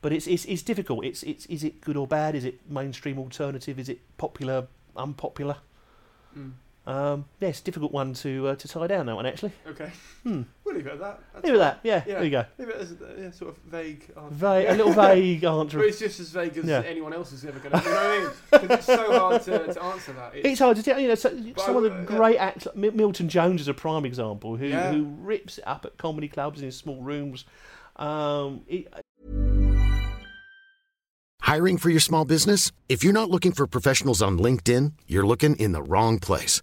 But it's, it's it's difficult. It's it's is it good or bad? Is it mainstream alternative? Is it popular unpopular? Mm. Um, yeah, it's a difficult one to uh, to tie down that one actually. Okay. Hmm. We'll leave it at that. That's Leave it at that. Yeah, Yeah. there you go. Leave it as a yeah, sort of vague. answer. Va- a little [LAUGHS] vague But answer. it's just as vague as Yeah. anyone else is ever going to. You know what I mean? 'Cause it's so hard to, to answer that. It's hard to tell. You know, so, some I of the w- great acts, Mi- Milton Jones is a prime example, who Yeah. who rips it up at comedy clubs in small rooms. Um, it, Hiring for your small business? If you're not looking for professionals on LinkedIn, you're looking in the wrong place.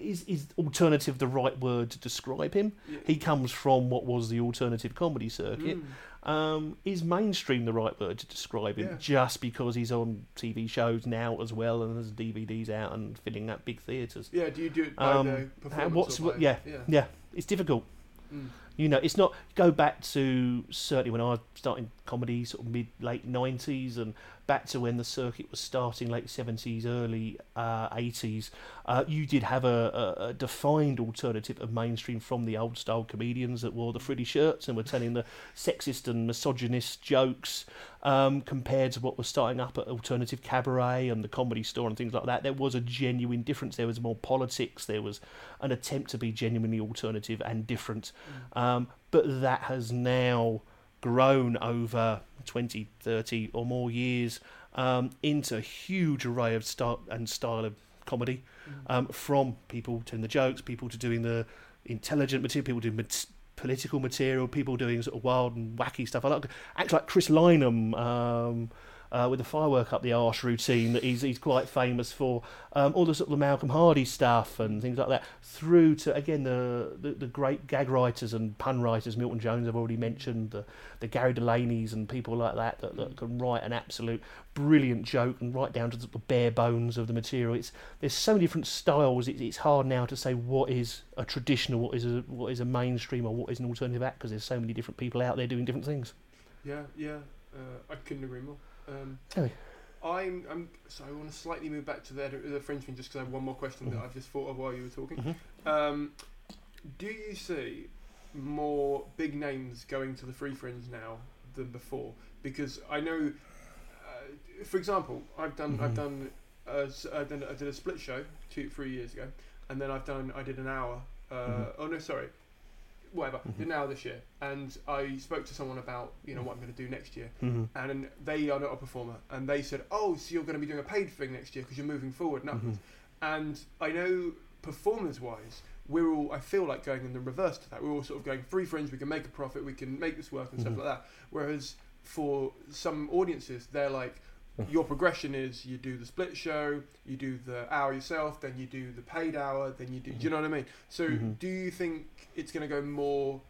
Is, is alternative the right word to describe him? He comes from what was the alternative comedy circuit. Um, is mainstream the right word to describe him? Yeah. Just because he's on TV shows now as well and has DVDs out and filling up big theatres. Yeah, do you do it by Um, the performance? what's what? by- Yeah, yeah. yeah, It's difficult. Mm. You know, it's not. Go back to certainly when I was starting comedy, sort of mid late nineties, and back to when the circuit was starting, late seventies, early eighties. Uh, you did have a, a, a defined alternative of mainstream from the old style comedians that wore the frilly shirts and were telling the sexist and misogynist jokes, um, compared to what was starting up at alternative cabaret and the comedy store and things like that. There was a genuine difference. There was more politics. There was an attempt to be genuinely alternative and different. Um, but that has now grown over 20, 30 or more years um, into a huge array of style and style of comedy um, from people telling the jokes, people to doing the intelligent material, people doing mat- political material, people doing sort of wild and wacky stuff. I like acts like Chris Lynam um, uh, with the firework up the arse routine that he's he's quite famous for. Um, all the sort of Malcolm Hardee stuff and things like that. Through to again the, the the great gag writers and pun writers, Milton Jones I've already mentioned, the the Gary Delaney's and people like that that, that can write an absolute brilliant joke and right down to the bare bones of the material. It's there's so many different styles. It, it's hard now to say what is a traditional, what is a what is a mainstream, or what is an alternative act because there's so many different people out there doing different things. Yeah, yeah. Uh, I couldn't agree more. Um, me. I'm, I'm, so I want to slightly move back to the, the French thing just because I have one more question that I've just thought of while you were talking. Um, do you see more big names going to the Free Fringe now than before? Because I know, uh, for example, I've done, I've done, uh, s- I've done, I did a split show two, three years ago, and then I've done, I did an hour. Uh, Oh no, sorry, whatever. Mm-hmm. An hour this year, and I spoke to someone about you know what I'm going to do next year, mm-hmm. and they are not a performer, and they said, "Oh, so you're going to be doing a paid thing next year because you're moving forward and upwards." Mm-hmm. And I know performance-wise, we're all I feel like going in the reverse to that. We're all sort of going free fringe. We can make a profit. We can make this work and stuff like that. Whereas for some audiences, they're like. [LAUGHS] Your progression is you do the split show, you do the hour yourself, then you do the paid hour, then you do. Do you know what I mean? So, do you think it's going to go more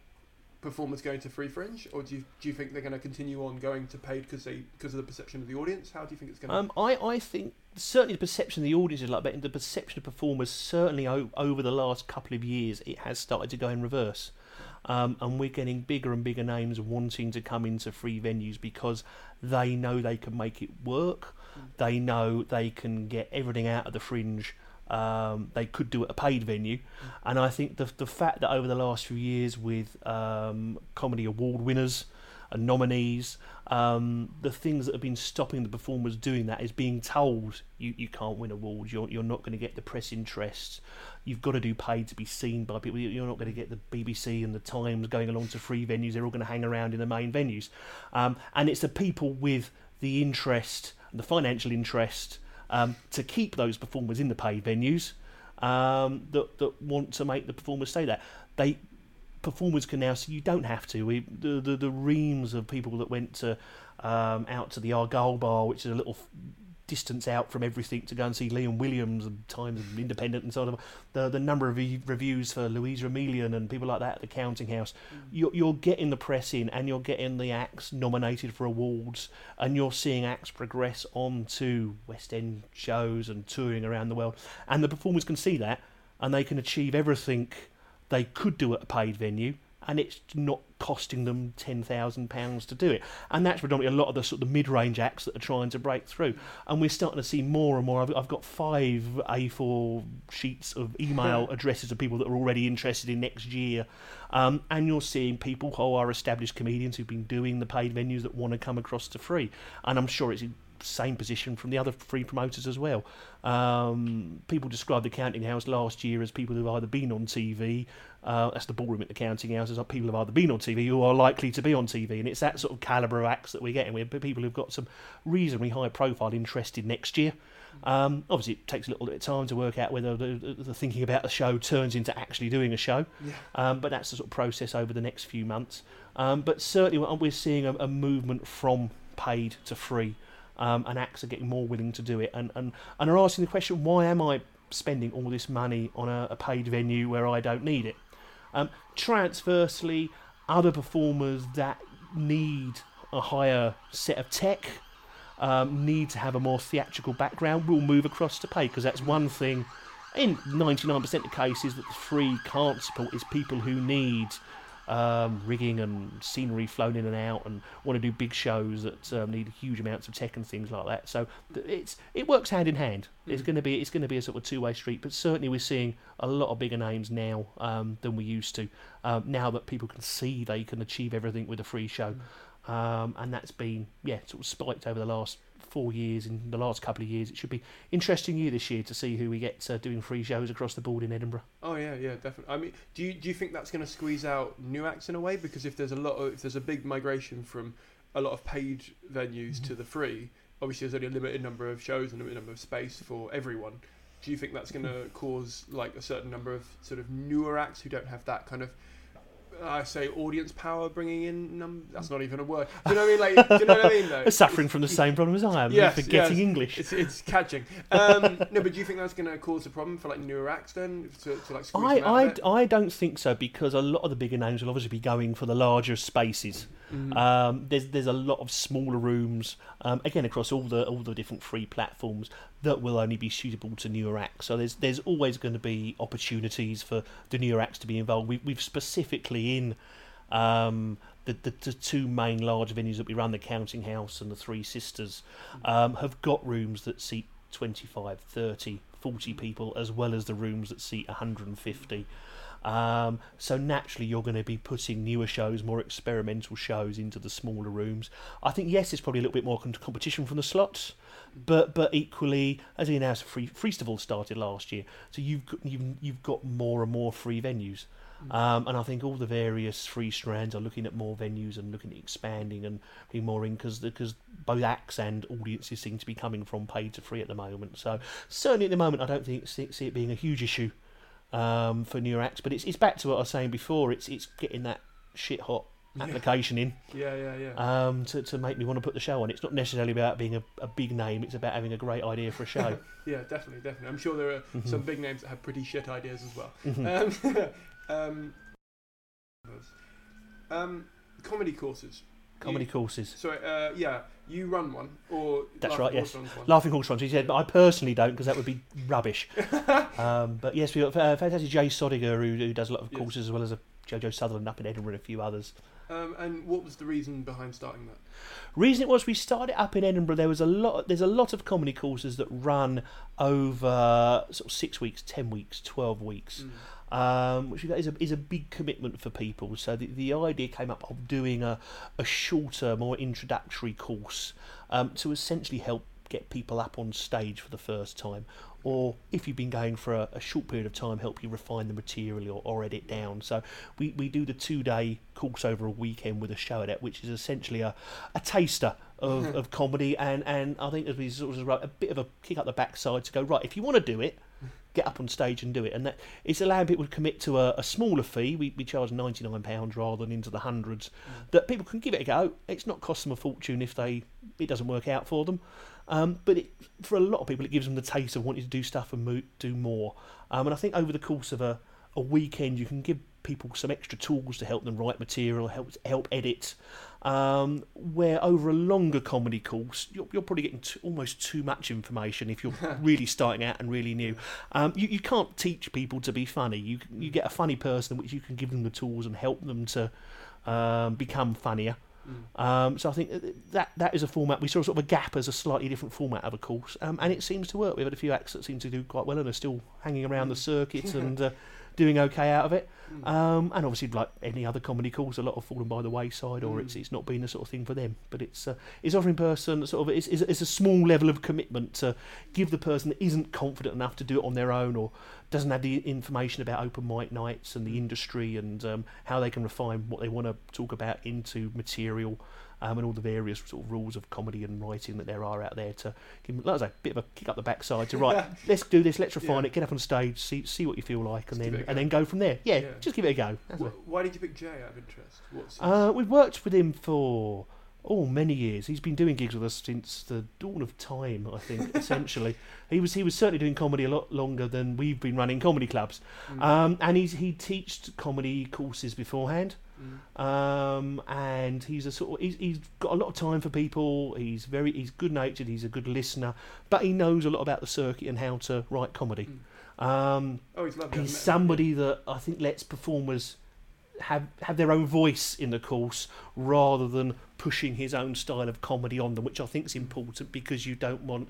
performers going to free fringe, or do you do you think they're going to continue on going to paid because they because of the perception of the audience? How do you think it's going to? Um, I, I think certainly the perception of the audience is like that, and the perception of performers certainly o- over the last couple of years it has started to go in reverse. Um, and we're getting bigger and bigger names wanting to come into free venues because they know they can make it work. They know they can get everything out of the fringe. Um, they could do at a paid venue, and I think the the fact that over the last few years with um, comedy award winners and nominees, um, the things that have been stopping the performers doing that is being told you, you can't win awards, you're, you're not going to get the press interest, you've got to do paid to be seen by people, you're not going to get the BBC and the Times going along to free venues, they're all going to hang around in the main venues. Um, and it's the people with the interest, the financial interest, um, to keep those performers in the paid venues um, that, that want to make the performers stay there. They performers can now see you don't have to. We the the, the reams of people that went to um, out to the Argyle Bar, which is a little f- distance out from everything to go and see Liam Williams and Times and Independent and so on. The the number of re- reviews for Luisa Omielan and people like that at the Counting House. You're, you're getting the press in and you're getting the acts nominated for awards and you're seeing acts progress on to West End shows and touring around the world. And the performers can see that and they can achieve everything they could do at a paid venue and it's not costing them ten thousand pounds to do it. And that's predominantly a lot of the sort of mid-range acts that are trying to break through. And we're starting to see more and more. I've, I've got five A4 sheets of email addresses of people that are already interested in next year. Um, and you're seeing people who are established comedians who've been doing the paid venues that want to come across to free. And I'm sure it's same position from the other free promoters as well. Um, people described the Counting House last year as people who've either been on TV, uh, that's the ballroom at the Counting House, as people who've either been on TV who are likely to be on TV. And it's that sort of calibre of acts that we're getting. We're people who've got some reasonably high profile interested next year. Um, obviously, it takes a little bit of time to work out whether the, the, thinking about the show turns into actually doing a show. Um, but that's the sort of process over the next few months. Um, but certainly, we're- we're seeing a, a movement from paid to free, um, and acts are getting more willing to do it, and, and, and are asking the question, why am I spending all this money on a, a paid venue where I don't need it? Um, transversely, other performers that need a higher set of tech, um, need to have a more theatrical background, will move across to pay because that's one thing. In 99% of cases, that the free can't support is people who need um, rigging and scenery flown in and out and want to do big shows that um, need huge amounts of tech and things like that. So it's it works hand in hand. It's going to be it's going to be a sort of two way street. But certainly we're seeing a lot of bigger names now um, than we used to. Um, now that people can see they can achieve everything with a free show, um, and that's been yeah sort of spiked over the last four years. In the last couple of years, it should be interesting year this year to see who we get uh, doing free shows across the board in Edinburgh. Oh yeah, yeah, definitely. I mean, do you do you think that's going to squeeze out new acts in a way? Because if there's a lot of if there's a big migration from a lot of paid venues to the free, obviously there's only a limited number of shows and a limited number of space for everyone. Do you think that's going to cause like a certain number of sort of newer acts who don't have that kind of I say audience power bringing in num- that's not even a word. Do you know what I mean? Like, do you know what I mean? Though? [LAUGHS] Suffering from the same problem as I am, Yes, forgetting yes. English. It's, it's catching. Um, [LAUGHS] no, but do you think that's going to cause a problem for like newer acts then? To, to like I, I. I don't think so because a lot of the bigger names will obviously be going for the larger spaces. Um, there's there's a lot of smaller rooms um, again across all the all the different free platforms that will only be suitable to newer acts. So there's there's always going to be opportunities for the newer acts to be involved. We, we've specifically in um, the, the the two main large venues that we run, the Counting House and the Three Sisters, um, have got rooms that seat 25, 30, 40 people, as well as the rooms that seat 150. Um, so naturally, you're going to be putting newer shows, more experimental shows into the smaller rooms. I think yes, it's probably a little bit more competition from the slots, but but equally, as you know, free Freestival started last year, so you've got, you've you've got more and more free venues. Um, and I think all the various free strands are looking at more venues and looking at expanding and being more in because because both acts and audiences seem to be coming from paid to free at the moment. So certainly at the moment, I don't think see, see it being a huge issue um, for newer acts. But it's it's back to what I was saying before. It's it's getting that shit hot application in Yeah, yeah, yeah. um, to to make me want to put the show on. It's not necessarily about being a, a big name. It's about having a great idea for a show. [LAUGHS] Yeah, definitely, definitely. I'm sure there are Mm-hmm. some big names that have pretty shit ideas as well. Um, [LAUGHS] um, um, comedy courses. Comedy You- courses. Sorry, uh, yeah, you run one, or That's Laughing right. Horse Yes. Laughing Horse runs. He said, but I personally don't because that would be rubbish. [LAUGHS] um, but yes, we have got uh, fantastic Jay Sodagar who, who does a lot of Yes. courses as well as a Jojo Sutherland up in Edinburgh and a few others. Um, and what was the reason behind starting that? Reason it was we started up in Edinburgh. There was a lot. There's a lot of comedy courses that run over sort of six weeks, ten weeks, twelve weeks, um, which is a is a big commitment for people. So the, the idea came up of doing a a shorter, more introductory course um, to essentially help get people up on stage for the first time, or if you've been going for a, a short period of time, help you refine the material or, or edit down. So we, we do the two day course over a weekend with a show at it, which is essentially a, a taster of, [LAUGHS] of comedy, and, and I think as we sort of wrote, a bit of a kick up the backside to go right. If you want to do it, get up on stage and do it. And that it's allowing people to commit to a, a smaller fee. We, we charge ninety nine pounds rather than into the hundreds. Mm. That people can give it a go. It's not cost them a fortune if they it doesn't work out for them. Um, but it, for a lot of people, it gives them the taste of wanting to do stuff and mo- do more. Um, and I think over the course of a, a weekend, you can give people some extra tools to help them write material, help help edit. Um, where over a longer comedy course, you're, you're probably getting t- almost too much information if you're [LAUGHS] really starting out and really new. Um, you, you can't teach people to be funny. You you get a funny person which you can give them the tools and help them to um, become funnier. Um, so I think that that is a format. We saw sort of a gap as a slightly different format of a course, um, and it seems to work. We've had a few acts that seem to do quite well and are still hanging around the circuit [LAUGHS] and uh, doing okay out of it. Um, and obviously, like any other comedy course, a lot have fallen by the wayside, or it's it's not been the sort of thing for them. But it's uh, it's offering person sort of it's, it's, it's a small level of commitment to give the person that isn't confident enough to do it on their own or doesn't have the information about open mic nights and the industry and um, how they can refine what they want to talk about into material um, and all the various sort of rules of comedy and writing that there are out there to give them, like I say, a bit of a kick up the backside to [LAUGHS] right, let's do this, let's refine Yeah. it, get up on stage, see see what you feel like, and Just then and go. then go from there. Yeah, Yeah. just give it a go. That's. Wh- Why did you pick Jay out of interest? What's Uh, we've worked with him for oh many years. He's been doing gigs with us since the dawn of time. I think [LAUGHS] essentially he was he was certainly doing comedy a lot longer than we've been running comedy clubs. Um, and he's he teached comedy courses beforehand. Um, and he's a sort of he's, he's got a lot of time for people. He's very he's good natured. He's a good listener, but he knows a lot about the circuit and how to write comedy. Um, oh, he's lovely. He's somebody that I think lets performers have have their own voice in the course rather than pushing his own style of comedy on them, which I think is important because you don't want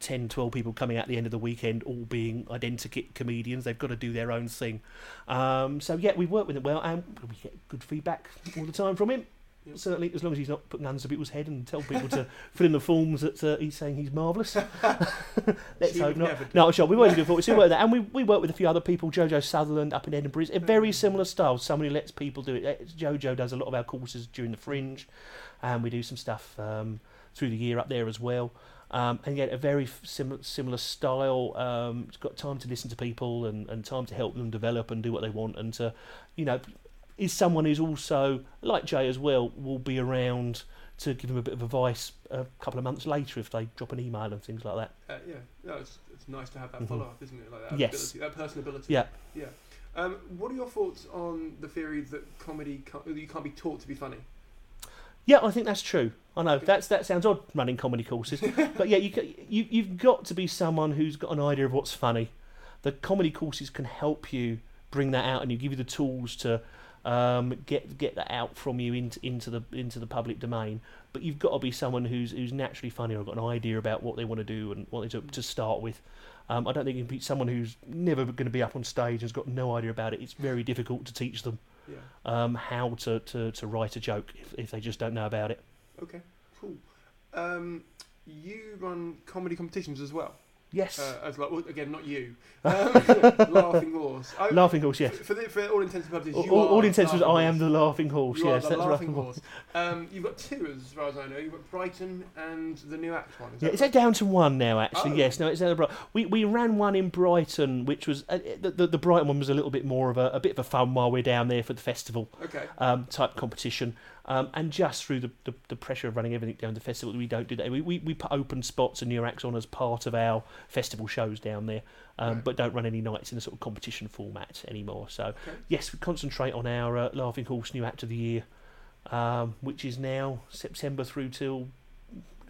10, 12 people coming out at the end of the weekend all being identikit comedians. They've got to do their own thing. Um, so, yeah, we work with him well and we get good feedback all the time from him. Certainly, as long as he's not putting guns to people's head and tell people to [LAUGHS] fill in the forms that uh, he's saying he's marvellous. [LAUGHS] [LAUGHS] Let's hope not. No, sure, we won't do it. We work that, and we, we work with a few other people. Jojo Sutherland up in Edinburgh. It's a very similar style. Somebody lets people do it. Uh, Jojo does a lot of our courses during the Fringe, and we do some stuff um, through the year up there as well. Um, and again, a very similar similar style. Um, it's got time to listen to people and, and time to help them develop and do what they want, and to, you know, is someone who's also like Jay as well will be around to give them a bit of advice a couple of months later if they drop an email and things like that. Uh, yeah, no, it's, it's nice to have that Mhm. follow up, isn't it? Like that Yes. ability, that personability. Yeah. Yeah. Um, what are your thoughts on the theory that comedy can't, you can't be taught to be funny? Yeah, I think that's true. I know that's that sounds odd running comedy courses, [LAUGHS] but yeah, you, you you've got to be someone who's got an idea of what's funny. The comedy courses can help you bring that out, and you give you the tools to um, get get that out from you into into the into the public domain. But you've got to be someone who's who's naturally funny or got an idea about what they want to do and what they to, to start with. Um, I don't think you can be someone who's never going to be up on stage and has got no idea about it. It's very difficult to teach them Yeah. um, how to, to, to write a joke if, if they just don't know about it. Okay. Cool. Um, you run comedy competitions as well. Yes. Uh, as like well, again, not you. [LAUGHS] Um, Laughing Horse. I, Laughing Horse, yes. For, the, for all intents and purposes, All, you all, are all intents was I am the laughing horse. You yes, that's laughing horse. Um, you've got two, as far as I know. You've got Brighton and the new Act one. Is Yeah, that that down to one now? Actually, Oh. yes. No, it's down to. We we ran one in Brighton, which was uh, the, the the Brighton one was a little bit more of a, a bit of a fun while we're down there for the festival. Okay. Um, type competition, um, and just through the, the, the pressure of running everything down the festival, we don't do that. We, we, we put open spots and new acts on as part of our festival shows down there, um, Right. but don't run any nights in a sort of competition format anymore. So yes, we concentrate on our uh, Laughing Horse New Act of the Year, um, which is now September through till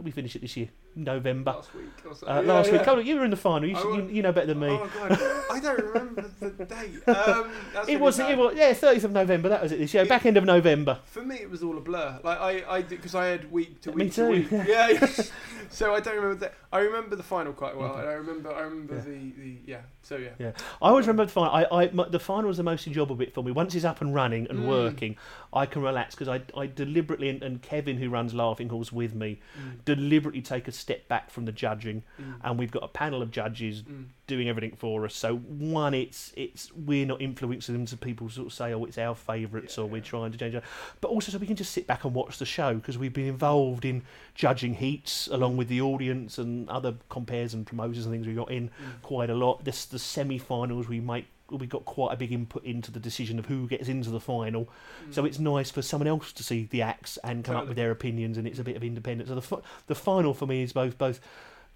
we finish it this year? November. Last week or so. Uh, Yeah, last week. Come on, you were in the final. You, should- you, you know better than me. Oh god, I don't remember the date. Um, that's [LAUGHS] it was, it was, yeah, 30th of November. That was it this year. It- Back end of November. For me, it was all a blur. Like I, I because I had week to week. Me too. to week. [LAUGHS] Yeah, yeah. so I don't remember that. I remember the final quite well, Okay. and I remember, I remember the, the yeah. So yeah. Yeah, I always remember the final. I, I, my, the final was the most enjoyable bit for me. Once it's up and running and Mm. working, I can relax because I, I deliberately and, and Kevin, who runs Laughing Horse with me, Mm. deliberately take a step back from the judging, Mm. and we've got a panel of judges Mm. doing everything for us. So one, it's it's we're not influencing them to people sort of say, oh, it's our favourites, or we're trying to change it. But also, so we can just sit back and watch the show because we've been involved in judging heats along with the audience and other compères and promoters and things we got in quite a lot. This the semi-finals we make. We got quite a big input into the decision of who gets into the final, mm. so it's nice for someone else to see the acts and come up with their opinions, and it's a bit of independence. So the the final for me is both both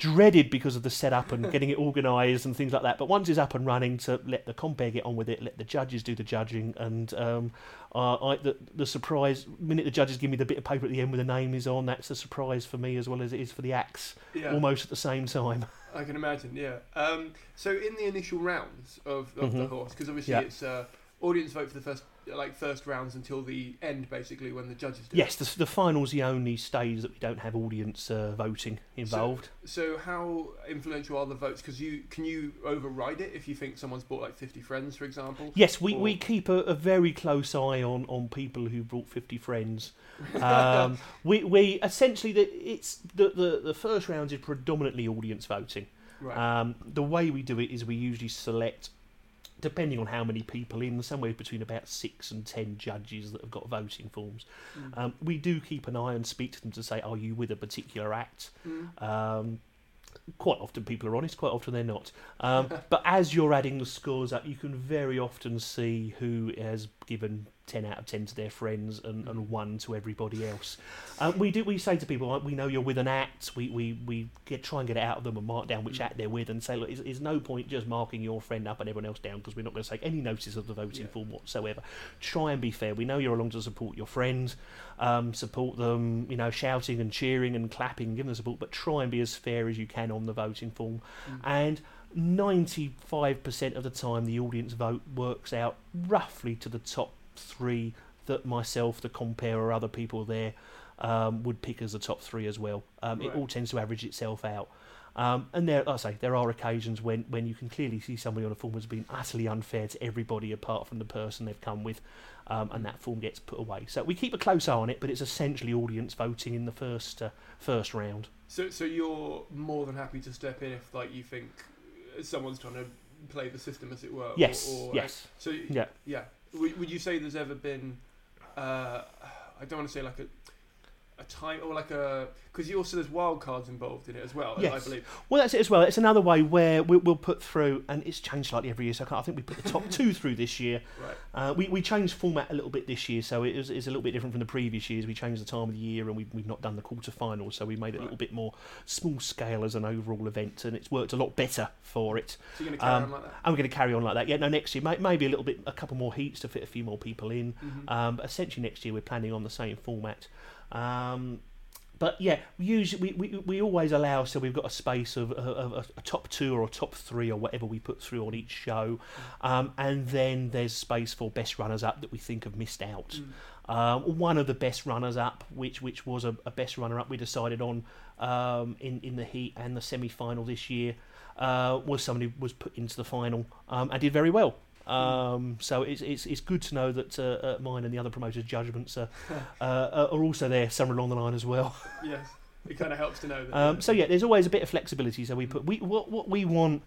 dreaded because of the setup and getting it organised and things like that. But once it's up and running, to let the compère get on with it, let the judges do the judging, and um, uh, I, the the surprise minute the judges give me the bit of paper at the end with the name is on, that's a surprise for me as well as it is for the acts, Yeah. almost at the same time. [LAUGHS] I can imagine, yeah. Um, so in the initial rounds of, of the Mhm. horse, because obviously Yeah. it's uh, audience vote for the first like first rounds until the end, basically when the judges do. Yes, the, the final's the only stage that we don't have audience uh, voting involved. So how influential are the votes? Because you can you override it if you think someone's bought like fifty friends, for example. Yes, we, Or- we keep a, a very close eye on, on people who brought 50 friends. [LAUGHS] Um, we, we essentially, the, it's the, the, the first round is predominantly audience voting. Right. Um, the way we do it is we usually select, depending on how many people in, somewhere between about six and ten judges that have got voting forms. Mm. Um, we do keep an eye and speak to them to say, are you with a particular act? Mm. Um, quite often people are honest, quite often they're not. Um, [LAUGHS] but as you're adding the scores up, you can very often see who has given 10 out of 10 to their friends and, and 1 to everybody else. Um, we do we say to people, like, we know you're with an act, we, we, we get try and get it out of them and mark down which act they're with and say, look, there's, there's no point just marking your friend up and everyone else down because we're not going to take any notice of the voting form whatsoever. Try and be fair. We know you're along to support your friends, um, support them, you know, shouting and cheering and clapping, give them support, but try and be as fair as you can on the voting form. And 95% of the time, the audience vote works out roughly to the top three that myself, the compère, or other people there um, would pick as the top three as well. Um, It all tends to average itself out. Um, and there, like I say, there are occasions when, when you can clearly see somebody on a form has been utterly unfair to everybody apart from the person they've come with, um, and that form gets put away. So we keep a close eye on it, but it's essentially audience voting in the first uh, first round. So so you're more than happy to step in if like you think someone's trying to play the system as it were. or- Yes, Or, yes. So Yeah. yeah. Would, would you say there's ever been? Uh, I don't want to say like a. A title, or like a because you also there's wild cards involved in it as well. I believe. Well, that's it as well. It's another way where we, we'll put through, and it's changed slightly every year. So I, can't, I think we put the top [LAUGHS] two through this year. Right. Uh, we, we changed format a little bit this year, so it is it's a little bit different from the previous years. We changed the time of the year, and we, we've not done the quarterfinals, so we made it a little bit more small scale as an overall event, and it's worked a lot better for it. So you're gonna carry Um, on like that. And we're going to carry on like that. Yeah, no, next year may, maybe a little bit, a couple more heats to fit a few more people in. Mm-hmm. Um, but essentially next year we're planning on the same format. Um, but yeah, we usually we, we, we always allow so we've got a space of, of, of a top two or a top three or whatever we put through on each show, um, and then there's space for best runners up that we think have missed out. Um, one of the best runners up, which which was a, a best runner up, we decided on um, in in the heat and the semi final this year, uh, was somebody who was put into the final um, and did very well. Um, so it's, it's it's good to know that uh, uh, mine and the other promoters' judgments [LAUGHS] uh, uh, are also there somewhere along the line as well. Yes. It kind of helps to know that. Um, so yeah, there's always a bit of flexibility. So we put we what what we want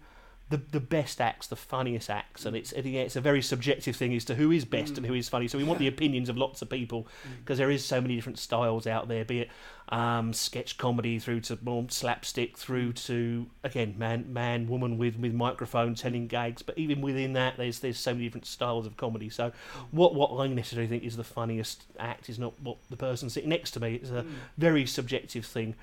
the the best acts, the funniest acts, and it's it's a very subjective thing as to who is best and who is funny. So we want the opinions of lots of people mm. because there is so many different styles out there, be it um, sketch comedy through to more slapstick through mm. to again man man woman with with microphone telling gags. But even within that, there's there's so many different styles of comedy. So mm. what what I necessarily think is the funniest act is not what the person sitting next to me. It's a very subjective thing.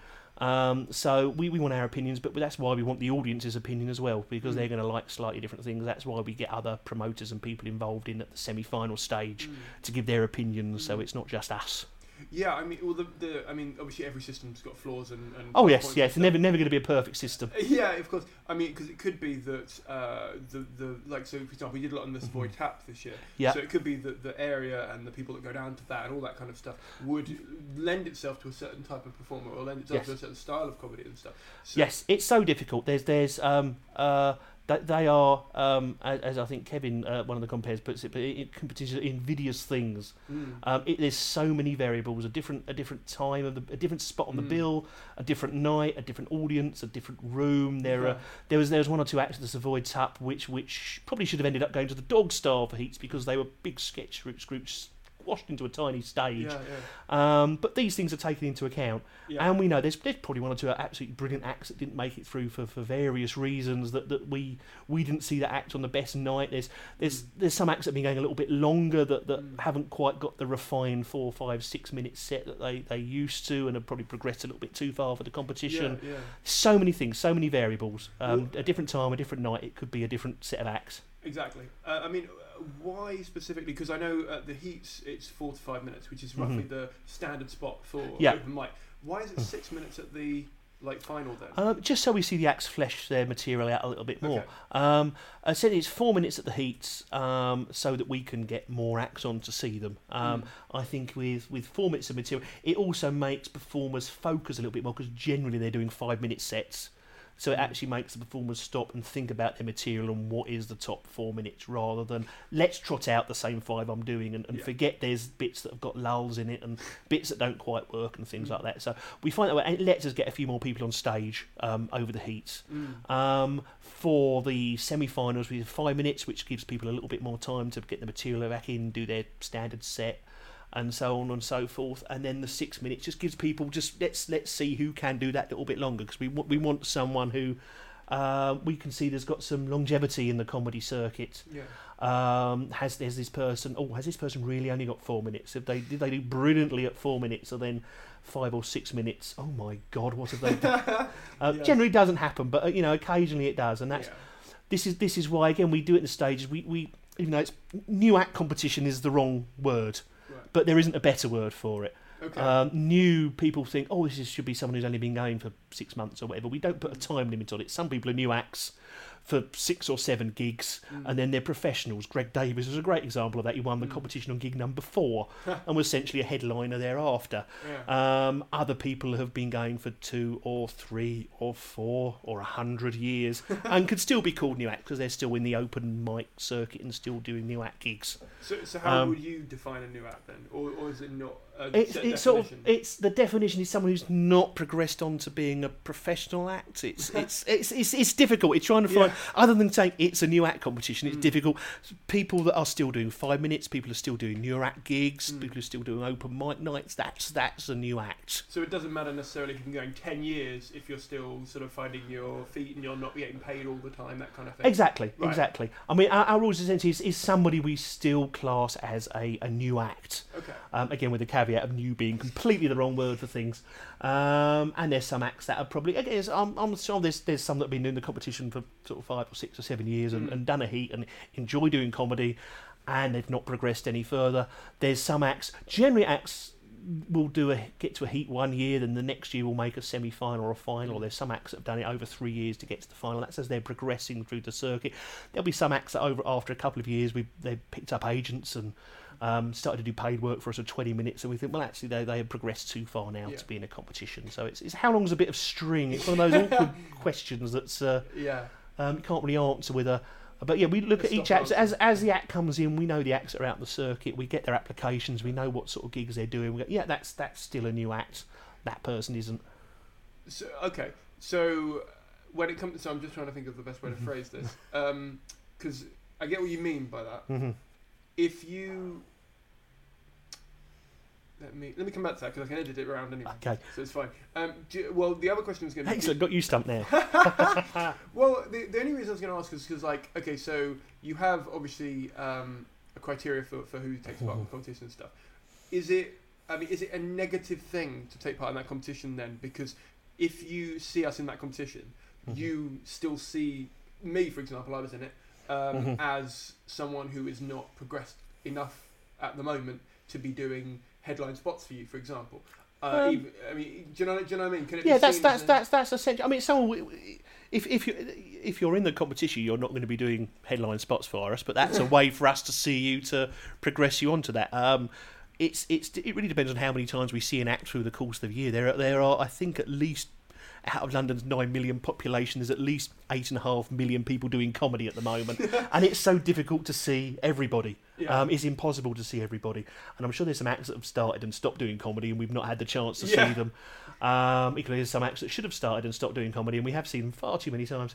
Um, so we, we want our opinions, but that's why we want the audience's opinion as well, because they're going to like slightly different things. That's why we get other promoters and people involved in at the semi-final stage to give their opinions, so it's not just us. Yeah, I mean, well, the, the I mean, obviously every system's got flaws and. and Oh yes, yeah, it's never never going to be a perfect system. [LAUGHS] Yeah, of course. I mean, because it could be that uh, the the like so for example, we did a lot on the Savoy Tup this year. Mm-hmm. Yeah. So it could be that the area and the people that go down to that and all that kind of stuff would lend itself to a certain type of performer or lend itself Yes. to a certain style of comedy and stuff. So, Yes, it's so difficult. There's there's um uh They, they are, um, as, as I think Kevin, uh, one of the compères puts it, but it, it competition invidious things. Mm. Um, it, there's so many variables, a different a different time of the, a different spot on the Mm. bill, a different night, a different audience, a different room. There Yeah. are there was there was one or two acts at the Savoy Tup which which probably should have ended up going to the Dog Star for heats because they were big sketch groups groups squashed into a tiny stage. Yeah, yeah. Um, but these things are taken into account, Yeah. and we know there's, there's probably one or two absolutely brilliant acts that didn't make it through for, for various reasons that, that we we didn't see that act on the best night. There's there's there's some acts that have been going a little bit longer that, that Mm. haven't quite got the refined four, five, six minute set that they, they used to, and have probably progressed a little bit too far for the competition. So many things, so many variables. Um, a different time, a different night, it could be a different set of acts. Exactly. Uh, I mean, why specifically? Because I know at the heats it's four to five minutes, which is roughly Mhm. the standard spot for Yeah. open mic. Why is it six minutes at the like final then? Um, just so we see the acts flesh their material out a little bit more. Okay. Um, I said it's four minutes at the heats, um, so that we can get more acts on to see them. Um, Mm. I think with with four minutes of material, it also makes performers focus a little bit more because generally they're doing five minute sets. So it Mm. actually makes the performers stop and think about their material and what is the top four minutes, rather than let's trot out the same five I'm doing and, and Yeah. forget there's bits that have got lulls in it and bits that don't quite work and things Mm. like that. So we find that way, and it lets us get a few more people on stage um, over the heats. Mm. Um, for the semi-finals, we have five minutes, which gives people a little bit more time to get the material back in, do their standard set, and so on and so forth. And then the six minutes just gives people just let's let's see who can do that little bit longer because we want we want someone who. Uh, we can see there's got some longevity in the comedy circuit. Yeah. Um, has there's this person? Oh, has this person really only got four minutes? If they did they do brilliantly at four minutes, or then five or six minutes? Oh my God, what have they done? [LAUGHS] uh, Yeah. Generally doesn't happen, but uh, you know occasionally it does, and that's Yeah. this is this is why again we do it in the stages. We we even though it's new act competition is the wrong word. But there isn't a better word for it. Okay. Um, new people think, oh, this is, should be someone who's only been going for six months or whatever. We don't put a time limit on it. Some people are new acts for six or seven gigs, Mm. and then they're professionals. Greg Davies is a great example of that. He won the Mm. competition on gig number four [LAUGHS] and was essentially a headliner thereafter. Yeah. Um, other people have been going for two or three or four or a hundred years [LAUGHS] and could still be called new act because they're still in the open mic circuit and still doing new act gigs. So, so how um, would you define a new act then, or, or is it not It's, it's sort of it's the definition is someone who's not progressed on to being a professional act. It's [LAUGHS] it's it's it's, it's difficult. It's trying to find Yeah. other than saying it's a new act competition. It's Mm. difficult. People that are still doing five minutes, people are still doing new act gigs, Mm. people are still doing open mic nights. That's that's a new act. So it doesn't matter necessarily if you've been going ten years if you're still sort of finding your feet and you're not getting paid all the time, that kind of thing. Exactly, Right. exactly. I mean, our, our rules essentially is, is somebody we still class as a, a new act. Okay. Um, again, with the caveat of new being completely the wrong word for things. Um, and there's some acts that are probably, again, I'm, I'm sure there's, there's some that have been doing the competition for sort of five or six or seven years and, Mm. and done a heat and enjoy doing comedy and they've not progressed any further. There's some acts, generally acts will do a get to a heat one year, then the next year will make a semi final or a final. There's some acts that have done it over three years to get to the final. That's as they're progressing through the circuit. There'll be some acts that over after a couple of years we they've picked up agents and um, started to do paid work for us for 20 minutes, and we think, well, actually, they, they have progressed too far now Yeah. to be in a competition. So it's, it's how long's a bit of string? It's one of those [LAUGHS] awkward questions that's uh, Yeah. um, you can't really answer with a. But yeah, we look A at each act as as the act comes in. We know the acts that are out in the circuit. We get their applications. We know what sort of gigs they're doing. We go, yeah, that's that's still a new act. That person isn't. So okay, so when it comes, so I'm just trying to think of the best way to phrase this, because I get what you mean by that. Mhm. If you let me let me come back to that because I can edit it around anyway, Okay, so it's fine. Um, you- well, the other question was going to be excellent. Got you stumped there. [LAUGHS] well, the, the only reason I was going to ask is because, like, okay, so you have obviously um, a criteria for, for who takes part in the competition and stuff. Is it, I mean, is it a negative thing to take part in that competition then? Because if you see us in that competition, Mhm. you still see me, for example, I was in it, um, Mhm. as someone who is not progressed enough at the moment to be doing headline spots for you, for example. Uh, Um, even, I mean, do you know, do you know what I mean? Can it be yeah, that's that's as that's that's essential. I mean, someone if if you if you're in the competition, you're not going to be doing headline spots for us, but that's a way for us to see you to progress you onto that. Um, it's it's it really depends on how many times we see an act through the course of the year. There are, there are I think at least out of London's nine million population, there's at least eight and a half million people doing comedy at the moment, [LAUGHS] and it's so difficult to see everybody. Yeah. Um, it's impossible to see everybody, and I'm sure there's some acts that have started and stopped doing comedy, and we've not had the chance to Yeah. see them. Um, equally, there's some acts that should have started and stopped doing comedy, and we have seen them far too many times.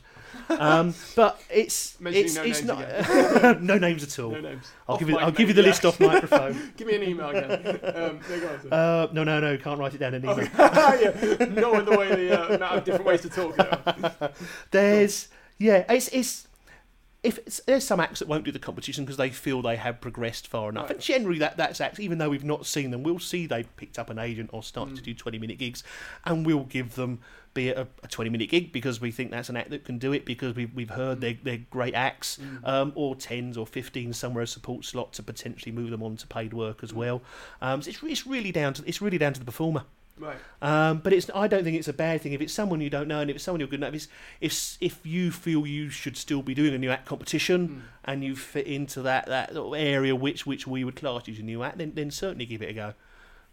Um, [LAUGHS] but it's Mentioning it's, no it's names not [LAUGHS] no names at all. No names. I'll Off give you I'll give you the yeah. list off microphone. [LAUGHS] Give me an email again. Um, you go. uh, no, no, no, can't write it down in email. yeah, knowing the way the uh, amount of different ways to talk. Now. There's yeah, it's it's if it's, there's some acts that won't do the competition because they feel they have progressed far enough, Right. and generally that that's acts. Even though we've not seen them, we'll see they've picked up an agent or started Mm. to do 20 minute gigs, and we'll give them be it a, a 20 minute gig because we think that's an act that can do it because we've we've heard they're they're great acts, Mm. um, or 10s or 15s somewhere a support slot to potentially move them on to paid work Mm. as well. Um, so it's it's really down to it's really down to the performer. Right. Um, but it's I don't think it's a bad thing if it's someone you don't know and if it's someone you're good enough. If if if you feel you should still be doing a new act competition and you fit into that that little area which which we would class as a new act, then then certainly give it a go.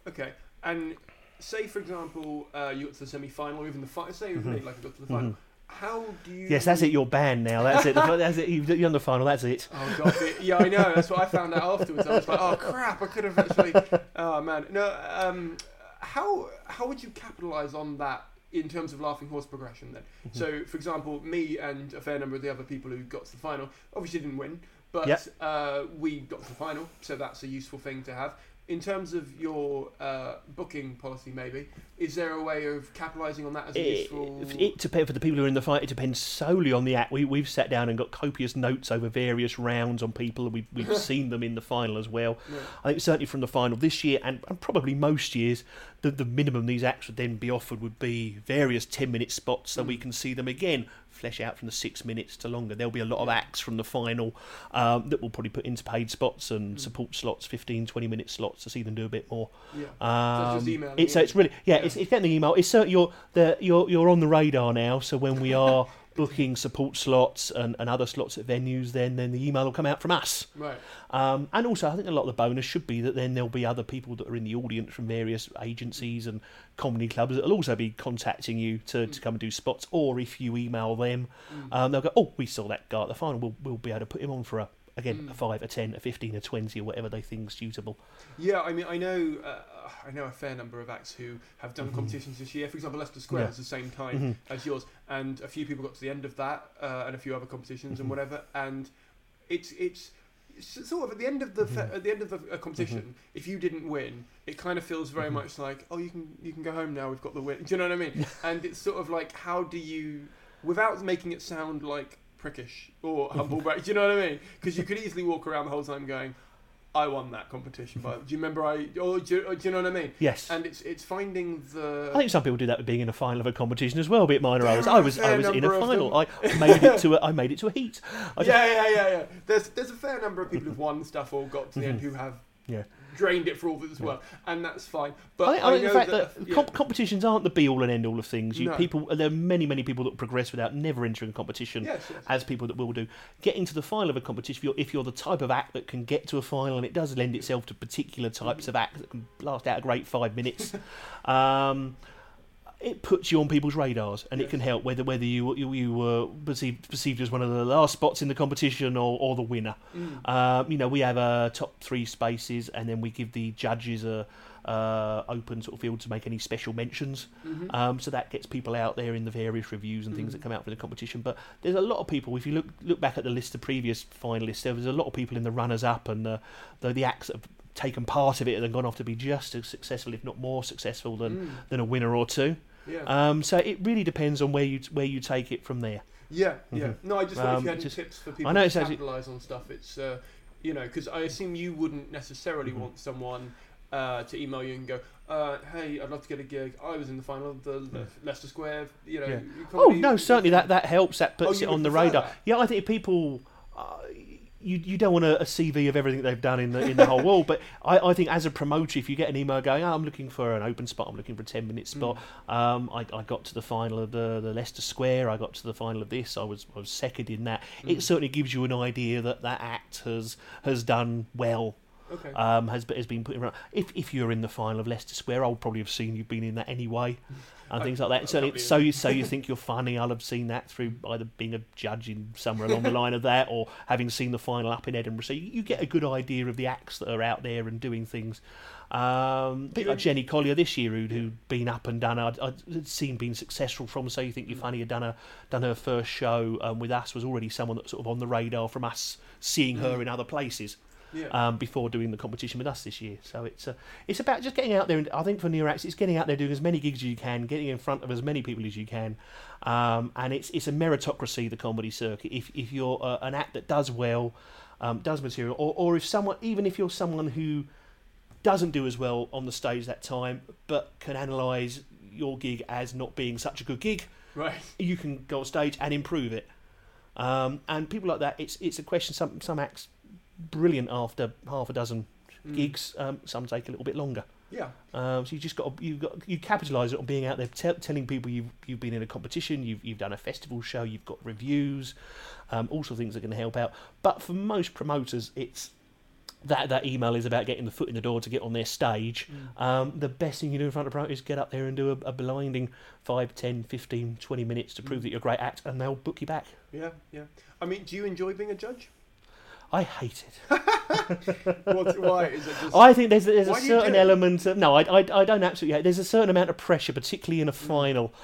Okay. And say, for example, uh, you got to the semi-final, or even the final. Say me, like you got to the final. How do you? Mm-hmm. Yes, that's it. You're banned now. That's it. [LAUGHS] That's it. You've- You're on the final. That's it. Oh god, yeah, I know. That's what I found out afterwards. I was like, oh crap, I could have actually. [LAUGHS] Oh man, no. Um, how how would you capitalise on that in terms of Laughing Horse progression then? Mm-hmm. So, for example, me and a fair number of the other people who got to the final obviously didn't win, but Yep. uh, we got to the final, so that's a useful thing to have. In terms of your uh, booking policy, maybe is there a way of capitalising on that as a It, useful? it depends for the people who are in the fight. It depends solely on the act. We we've sat down and got copious notes over various rounds on people. We've we've [LAUGHS] seen them in the final as well. I think certainly from the final this year and, and probably most years, the the minimum these acts would then be offered would be various ten minute spots so we can see them again. Flesh out from the six minutes to longer. There'll be a lot of acts from the final um, that we'll probably put into paid spots and support slots, 15, 20 minute slots to see them do a bit more. Yeah. Um, just emailing it's, so in. it's really yeah, Yeah. It's, it's getting the email. It's certainly you're the you're you're on the radar now. So when we [LAUGHS] are booking support slots and, and other slots at venues, then then the email will come out from us. right. Um, and also, I think a lot of the bonus should be that then there'll be other people that are in the audience from various agencies and comedy clubs that'll also be contacting you to, to come and do spots. Or if you email them, um, they'll go, "Oh, we saw that guy at the final. We'll, we'll be able to put him on for a again a five, a ten, a fifteen, a twenty, or whatever they think's suitable." Yeah, I mean, I know, uh, I know a fair number of acts who have done competitions this year. For example, Leicester Square Mm-hmm. Yeah. is the same time as yours, and a few people got to the end of that, uh, and a few other competitions Mm-hmm. and whatever. And it's it's. Sort of at the end of the Mm-hmm. at the end of the uh, competition, if you didn't win, it kind of feels very much like, oh, you can you can go home now. We've got the win. [LAUGHS] Do you know what I mean? and it's sort of like, how do you, without making it sound like prickish or humble brag? Do you know what I mean? Because you could easily walk around the whole time going, I won that competition. But do you remember I? Or do, you, or do you know what I mean? Yes. And it's it's finding the. I think some people do that with being in a final of a competition as well, be it minor. I was, I was, I was in a final. I made it to, a, I made it to a heat. I just- yeah, yeah, yeah, yeah. There's there's a fair number of people who've won stuff or got to the end mm-hmm. who have yeah. Drained it for all that as well, and that's fine. But I think, I think know the fact that, that, yeah. comp- competitions aren't the be all and end all of things. You No. people, there are many, many people that progress without never entering a competition, Yes, yes. as people that will do. Getting to the final of a competition, if you're, if you're the type of act that can get to a final, and it does lend itself to particular types of acts that can last out a great five minutes. [LAUGHS] um, it puts you on people's radars, and it can help whether whether you you, you were perceived perceived as one of the last spots in the competition or, or the winner. Um, you know, we have uh, top three spaces, and then we give the judges a uh, open sort of field to make any special mentions. Um, so that gets people out there in the various reviews and things that come out from the competition. But there's a lot of people. If you look look back at the list of previous finalists, there was a lot of people in the runners up and the the, the acts that have taken part of it and gone off to be just as successful, if not more successful than than a winner or two. Yeah. Um, so it really depends on where you where you take it from there. Yeah, yeah. No, I just wonder if Um, you had any just- tips for people I know to capitalize on stuff. It's uh, you know, because I assume you wouldn't necessarily Mm-hmm. want someone uh, to email you and go, uh, "Hey, I'd love to get a gig. I was in the final of the Le- Leicester Square. You know, Yeah. you Oh no, certainly that that helps. That puts Oh, it on the radar. that? Yeah, I think if people. Uh, you, you don't want a, a CV of everything they've done in the in the whole [LAUGHS] world, but I, I think as a promoter, if you get an email going, oh, I'm looking for an open spot, I'm looking for a ten minute spot. Mm. Um, I, I got to the final of the, the Leicester Square, I got to the final of this, I was I was second in that. Mm. It certainly gives you an idea that that act has has done well. Okay. um, has has been put in. If if you're in the final of Leicester Square, I'll probably have seen you've been in that anyway, and things like that. So so you so you think you're funny, I'll have seen that through either being a judge in somewhere along the line of that, or having seen the final up in Edinburgh. So you, you get a good idea of the acts that are out there and doing things. Um, a bit like Jenny Collier this year, who'd, who'd been up and done. I'd, I'd seen been successful from. So you think you're funny had done a done her first show um, with us was already someone that's sort of on the radar from us seeing her in other places Yeah. um, before doing the competition with us this year. So it's uh, it's about just getting out there. And I think for new acts, it's getting out there, doing as many gigs as you can, getting in front of as many people as you can. Um, and it's it's a meritocracy, the comedy circuit. If if you're uh, an act that does well, um, does material, or or if someone, even if you're someone who doesn't do as well on the stage that time, but can analyse your gig as not being such a good gig, Right. you can go on stage and improve it. Um, and people like that, it's it's a question. Some some acts brilliant after half a dozen Mm. gigs. Um, some take a little bit longer. Yeah. Um, so you just got to, you got you capitalise it on being out there, te- telling people you've you've been in a competition, you've you've done a festival show, you've got reviews, um, all sorts of things that can help out. But for most promoters, it's that that email is about getting the foot in the door to get on their stage. Um, the best thing you do in front of a promoter is get up there and do a, a blinding 5, 10, 15, 20 minutes to prove that you're a great act, and they'll book you back. Yeah. Yeah. I mean, do you enjoy being a judge? I hate it. [LAUGHS] What, why is it just? I think there's there's a Why do you do certain element of no, I, I, I don't absolutely. hate it. There's a certain amount of pressure, particularly in a mm. final,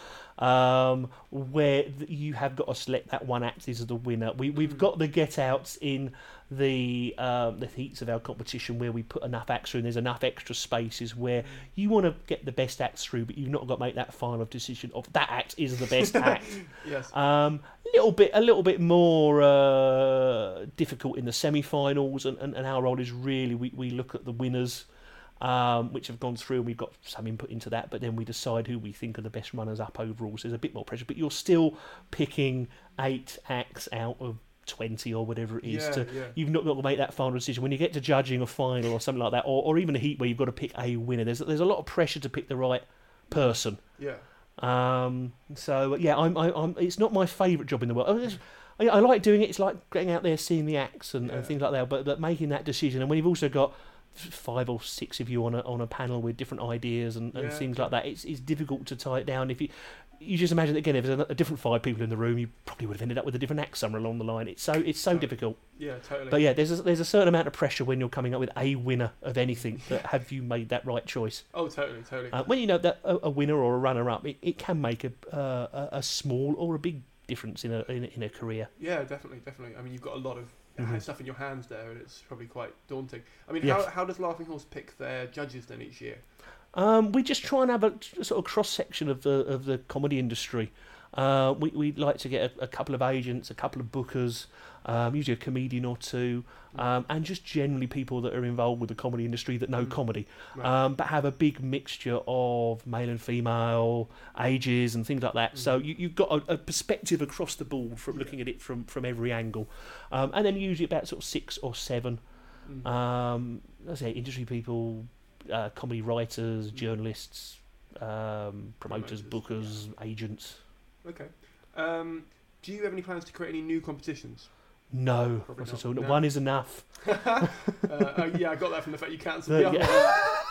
um, where you have got to select that one act as the winner. We we've got the get outs in the um, the heats of our competition where we put enough acts through and there's enough extra spaces where you want to get the best acts through, but you've not got to make that final decision of that act is the best [LAUGHS] act. yes. Um, little bit, a little bit more uh, difficult in the semi-finals, and, and, and our role is really we, we look at the winners, um, which have gone through, and we've got some input into that. But then we decide who we think are the best runners up overall. So there's a bit more pressure, but you're still picking eight acts out of. 20 or whatever it is Yeah, to yeah. you've not got to make that final decision when you get to judging a final or something like that or, or even a heat where you've got to pick a winner there's there's a lot of pressure to pick the right person Yeah. um, so yeah, I'm, I, I'm. It's not my favourite job in the world. I, I, I like doing it. It's like getting out there, seeing the acts and, Yeah. and things like that. But, but making that decision, and when you've also got five or six of you on a on a panel with different ideas and, and Yeah, things okay. like that, it's it's difficult to tie it down. If you you just imagine that again, if there's a, a different five people in the room, you probably would have ended up with a different act somewhere along the line. It's so it's so difficult. Yeah. Totally. But yeah, there's a, there's a certain amount of pressure when you're coming up with a winner of anything. [LAUGHS] That have you made that right choice? Oh, totally. Totally. Uh, when you know that a, a winner or a runner-up, it, it can make a, uh, a a small or a big difference in a in, in a career. Yeah, definitely, definitely. I mean, you've got a lot of Mhm. stuff in your hands there, and it's probably quite daunting. I mean, Yes. how, how does Laughing Horse pick their judges then each year? Um, we just try and have a sort of cross section of the of the comedy industry. Uh, we we like to get a, a couple of agents, a couple of bookers, um, usually a comedian or two, um, and just generally people that are involved with the comedy industry that know Mm. comedy, Right. um, but have a big mixture of male and female ages and things like that. So you, you've got a, a perspective across the board from looking at it from from every angle, um, and then usually about sort of six or seven Mm. um, let's say industry people, uh, comedy writers, journalists, um, promoters, Promoters, bookers, agents. Okay. Um, do you have any plans to create any new competitions? No, Probably not at all. no. One is enough. [LAUGHS] uh, oh, yeah, I got that from the fact you cancelled Uh, the other yeah.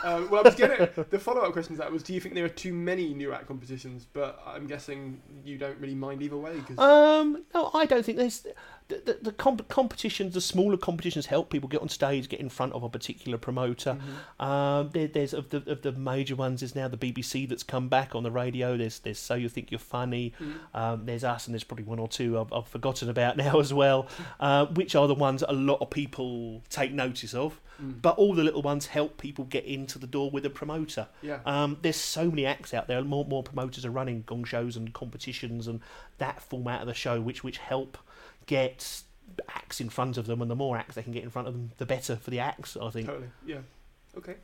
one. Um, well, I was getting the follow-up question to that was: Do you think there are too many new act competitions? But I'm guessing you don't really mind either way. Cause, Um, no, I don't think there's the the, the comp- competitions. The smaller competitions help people get on stage, get in front of a particular promoter. Mm-hmm. Um, there, there's of the of the major ones. There's now the BBC that's come back on the radio. There's there's So You Think You're Funny. Mm-hmm. Um, there's us, and there's probably one or two I've, I've forgotten about [LAUGHS] now as well, [LAUGHS] uh, which are the ones a lot of people take notice of. Mm. But all the little ones help people get into the door with a promoter. Yeah. Um, there's so many acts out there. More more promoters are running gong shows and competitions and that format of the show, which which help get acts in front of them. And the more acts they can get in front of them, the better for the acts. I think. Totally. Yeah. Okay.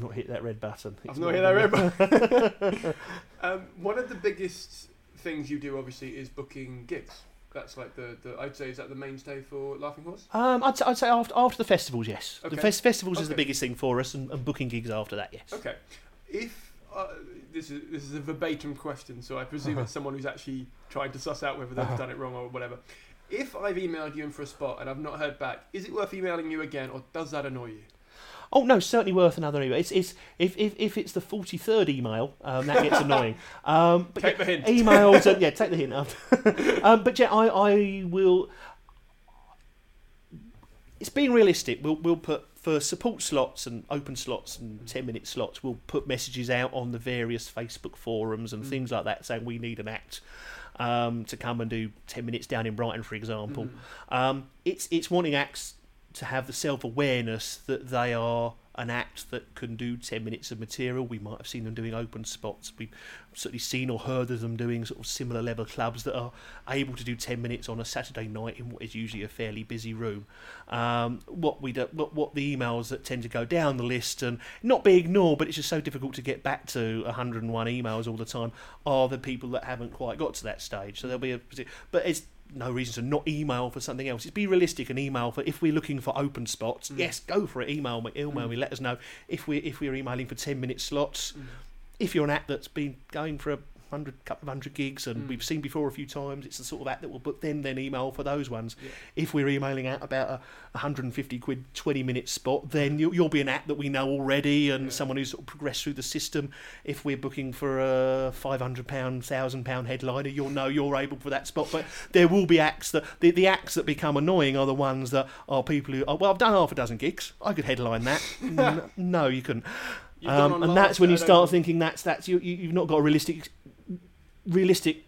Not hit that red button. I've not hit that red button. [LAUGHS] [LAUGHS] um, one of the biggest things you do, obviously, is booking gigs. That's like the, the I'd say is that the mainstay for Laughing Horse. Um, I'd, I'd say after after the festivals, yes. Okay. The fes- festivals is the biggest thing for us, and, and booking gigs after that, yes. Okay. If uh, this is this is a verbatim question, so I presume [LAUGHS] it's someone who's actually trying to suss out whether they've done it wrong or whatever. If I've emailed you in for a spot and I've not heard back, is it worth emailing you again, or does that annoy you? Oh no, certainly worth another email. It's, it's if, if, if it's the forty third email, um, that gets [LAUGHS] annoying. Um, but Take yeah, the hint. Emails, and, [LAUGHS] yeah, take the hint. [LAUGHS] um, but yeah, I, I will. It's being realistic. We'll we'll put for support slots and open slots and ten minute slots. We'll put messages out on the various Facebook forums and things like that, saying we need an act. Um, to come and do ten minutes down in Brighton, for example, um, it's it's wanting acts to have the self awareness that they are an act that can do 10 minutes of material. We might have seen them doing open spots. We've certainly seen or heard of them doing sort of similar level clubs that are able to do 10 minutes on a Saturday night in what is usually a fairly busy room. Um, what we do, what, what the emails that tend to go down the list and not be ignored, but it's just so difficult to get back to 101 emails all the time, are the people that haven't quite got to that stage. So there'll be a, but it's no reason to not email for something else. It's be realistic and email for if we're looking for open spots. Mm. Yes, go for it. Email me. Email mm. me. Let us know if we if we're emailing for ten minute slots. Mm. If you're an app that's been going for a hundred couple of hundred gigs and we've seen before a few times, it's the sort of app that will book then then email for those ones. If we're emailing out about a 150 quid 20 minute spot, then you'll, you'll be an app that we know already and someone who's sort of progressed through the system. If we're booking for a 500 pound, thousand pound headliner, you'll know you're able for that spot. But there will be acts that the, the acts that become annoying are the ones that are people who, oh, well, I've done half a dozen gigs. I could headline that. [LAUGHS] No, you couldn't. Um, and that's when you start thinking that's that's you, you you've not got a realistic realistic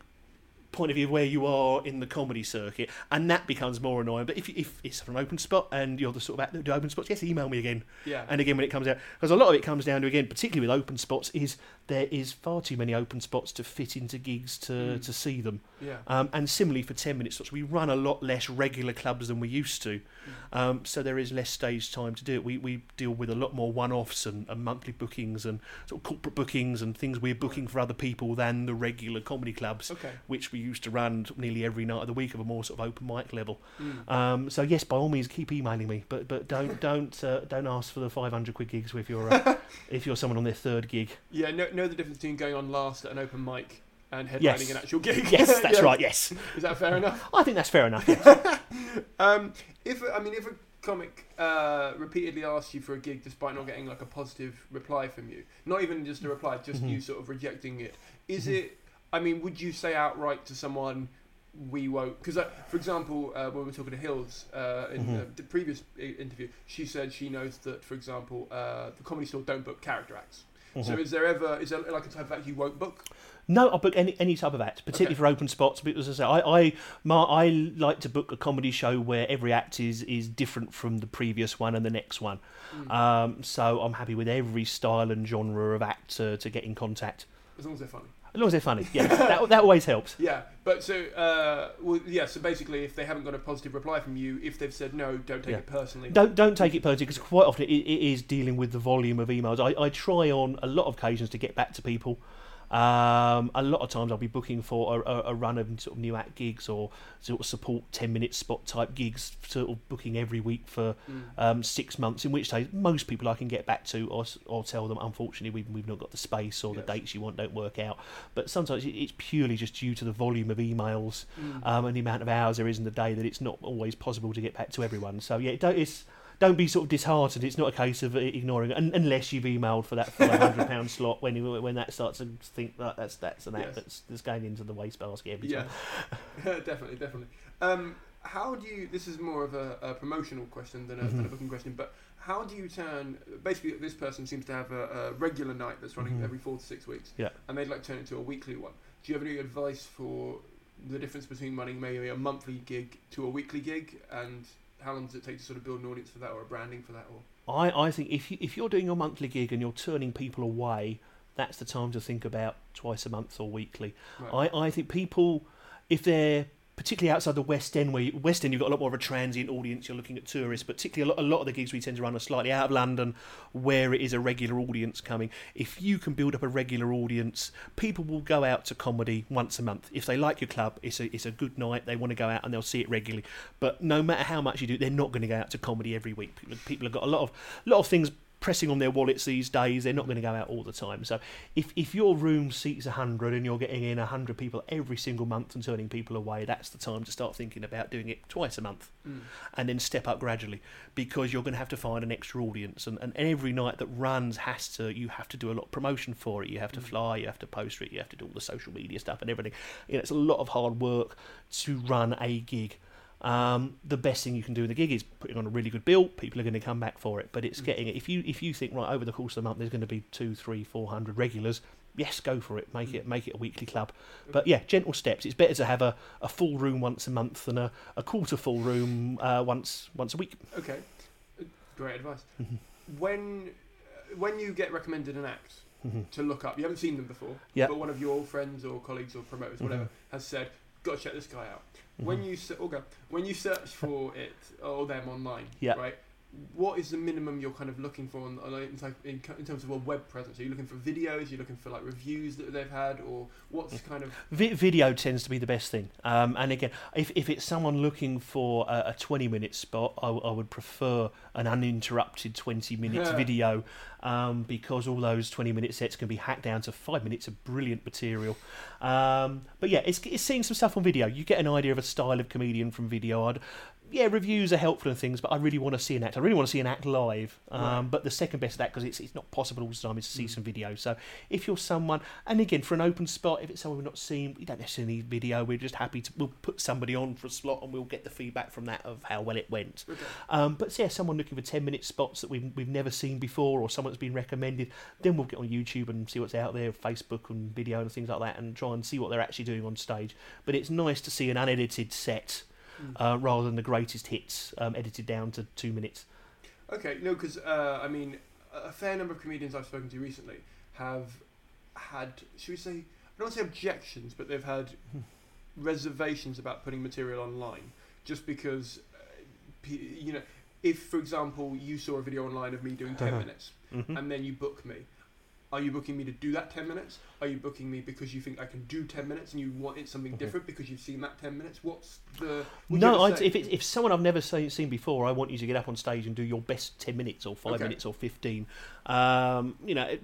point of view of where you are in the comedy circuit, and that becomes more annoying. But if if it's an open spot and you're the sort of act that do open spots, yes, email me again. Yeah. And again when it comes out, because a lot of it comes down to again, particularly with open spots, is there is far too many open spots to fit into gigs to to see them. Yeah. Um, and similarly for 10 minute slots, we run a lot less regular clubs than we used to. Um, so there is less stage time to do it. We, we deal with a lot more one offs and, and monthly bookings and sort of corporate bookings and things we're booking for other people than the regular comedy clubs, Okay. which we used to run nearly every night of the week of a more sort of open mic level. Um, so yes, by all means, keep emailing me, but but don't don't uh, don't ask for the 500 quid gigs if you're uh, [LAUGHS] if you're someone on their third gig. Yeah, know, know the difference between going on last at an open mic and headlining Yes. an actual gig. Yes, that's [LAUGHS] Yeah. right. Yes, Is that fair enough? I think that's fair enough. Yes. [LAUGHS] Um, if I mean, if a comic uh, repeatedly asks you for a gig despite not getting like a positive reply from you, not even just a reply, just you sort of rejecting it, is it? I mean, would you say outright to someone, "We won't"? Because, uh, for example, uh, when we were talking to Hills uh, in uh, the previous i- interview, she said she knows that, for example, uh, the comedy store don't book character acts. So, is there ever is there like a type of act you won't book? No, I'll book any any type of act, particularly Okay. for open spots. Because as I say, I I, my, I like to book a comedy show where every act is is different from the previous one and the next one. Um, so I'm happy with every style and genre of act to, to get in contact, As long as they're funny. As long as they're funny. Yeah, that that always helps. Yeah, but so uh, well, yeah. So basically, if they haven't got a positive reply from you, if they've said no, don't take Yeah. it personally. Don't don't take it personally because quite often it, it is dealing with the volume of emails. I, I try on a lot of occasions to get back to people. Um, a lot of times I'll be booking for a, a, a run of sort of new act gigs or sort of support ten minute spot type gigs, sort of booking every week for um, six months. In which case, most people I can get back to or, or tell them, unfortunately, we've, we've not got the space or the dates you want don't work out. But sometimes it's purely just due to the volume of emails um, and the amount of hours there is in the day that it's not always possible to get back to everyone. So yeah, don't, it's don't be sort of disheartened. It's not a case of uh, ignoring it, un- unless you've emailed for that five hundred [LAUGHS] pound slot when you, when that starts to think that that's that's an act Yes. that's, that's going into the wastebasket every Yeah, time. [LAUGHS] definitely, definitely. Um, how do you? This is more of a, a promotional question than a, than a booking question, but how do you turn? Basically, this person seems to have a, a regular night that's running every four to six weeks, Yeah. and they'd like to turn it into a weekly one. Do you have any advice for the difference between running maybe a monthly gig to a weekly gig, and how long does it take to sort of build an audience for that, or a branding for that, or I, I think if you, if you're doing your monthly gig and you're turning people away, that's the time to think about twice a month or weekly. Right. I, I think people, if they're particularly outside the West End, where you, West End you've got a lot more of a transient audience, you're looking at tourists, but particularly a lot, a lot of the gigs we tend to run are slightly out of London, where it is a regular audience coming. If you can build up a regular audience, people will go out to comedy once a month. If they like your club, it's a it's a good night. They want to go out and they'll see it regularly. But no matter how much you do, they're not going to go out to comedy every week. People, people have got a lot of lot of things pressing on their wallets these days. They're not going to go out all the time. So if if your room seats hundred and you're getting in hundred people every single month and turning people away, that's the time to start thinking about doing it twice a month, Mm. and then step up gradually because you're going to have to find an extra audience. And, and every night that runs has to you have to do a lot of promotion for it. You have to fly, you have to post it, you have to do all the social media stuff and everything. You know, it's a lot of hard work to run a gig. Um, the best thing you can do in the gig is putting on a really good bill. People are going to come back for it. But it's getting it. If you if you think right over the course of the month there's going to be two, three, four hundred regulars, yes, go for it. Make it make it a weekly club. But yeah, gentle steps. It's better to have a, a full room once a month than a, a quarter full room uh, once once a week. Okay, Uh, great advice. when uh, when you get recommended an act to look up, you haven't seen them before, Yeah. but one of your friends or colleagues or promoters, whatever, has said, "Got to check this guy out." When mm-hmm. you se- okay, when you search for it or them online, Yeah. right? What is the minimum you're kind of looking for on, on, in, type- in, in terms of a web presence? Are you looking for videos? Are you looking for like reviews that they've had, or what's kind of Vi- video tends to be the best thing. Um, and again, if, if it's someone looking for a, a 20 minute spot, I would prefer an uninterrupted 20 minute Yeah. video um, because all those 20 minute sets can be hacked down to five minutes of brilliant material. Um, but yeah, it's, it's seeing some stuff on video. You get an idea of a style of comedian from video. I'd, yeah, reviews are helpful and things, but I really want to see an act. I really want to see an act live. Um, Right. But the second best of that, because it's, it's not possible all the time, is to see some video. So if you're someone, and again, for an open spot, if it's someone we've not seen, we don't necessarily need video. We're just happy to, we'll put somebody on for a slot and we'll get the feedback from that of how well it went. Um, but yeah, someone looking for 10 minute spots that we've, we've never seen before or someone that's been recommended, then we'll get on YouTube and see what's out there, Facebook and video and things like that, and try and see what they're actually doing on stage. But it's nice to see an unedited set uh, rather than the greatest hits um, edited down to two minutes. Okay, no, because uh, I mean, a fair number of comedians I've spoken to recently have had, should we say, I don't want to say objections, but they've had [LAUGHS] reservations about putting material online, just because, uh, you know, if for example you saw a video online of me doing 10 [LAUGHS] minutes Mhm. and then you book me. Are you booking me to do that 10 minutes? Are you booking me because you think I can do 10 minutes and you want it something different because you've seen that 10 minutes? What's the. No, I'd, if it's if someone I've never seen, seen before, I want you to get up on stage and do your best ten minutes or five Okay. minutes or fifteen. Um, you know,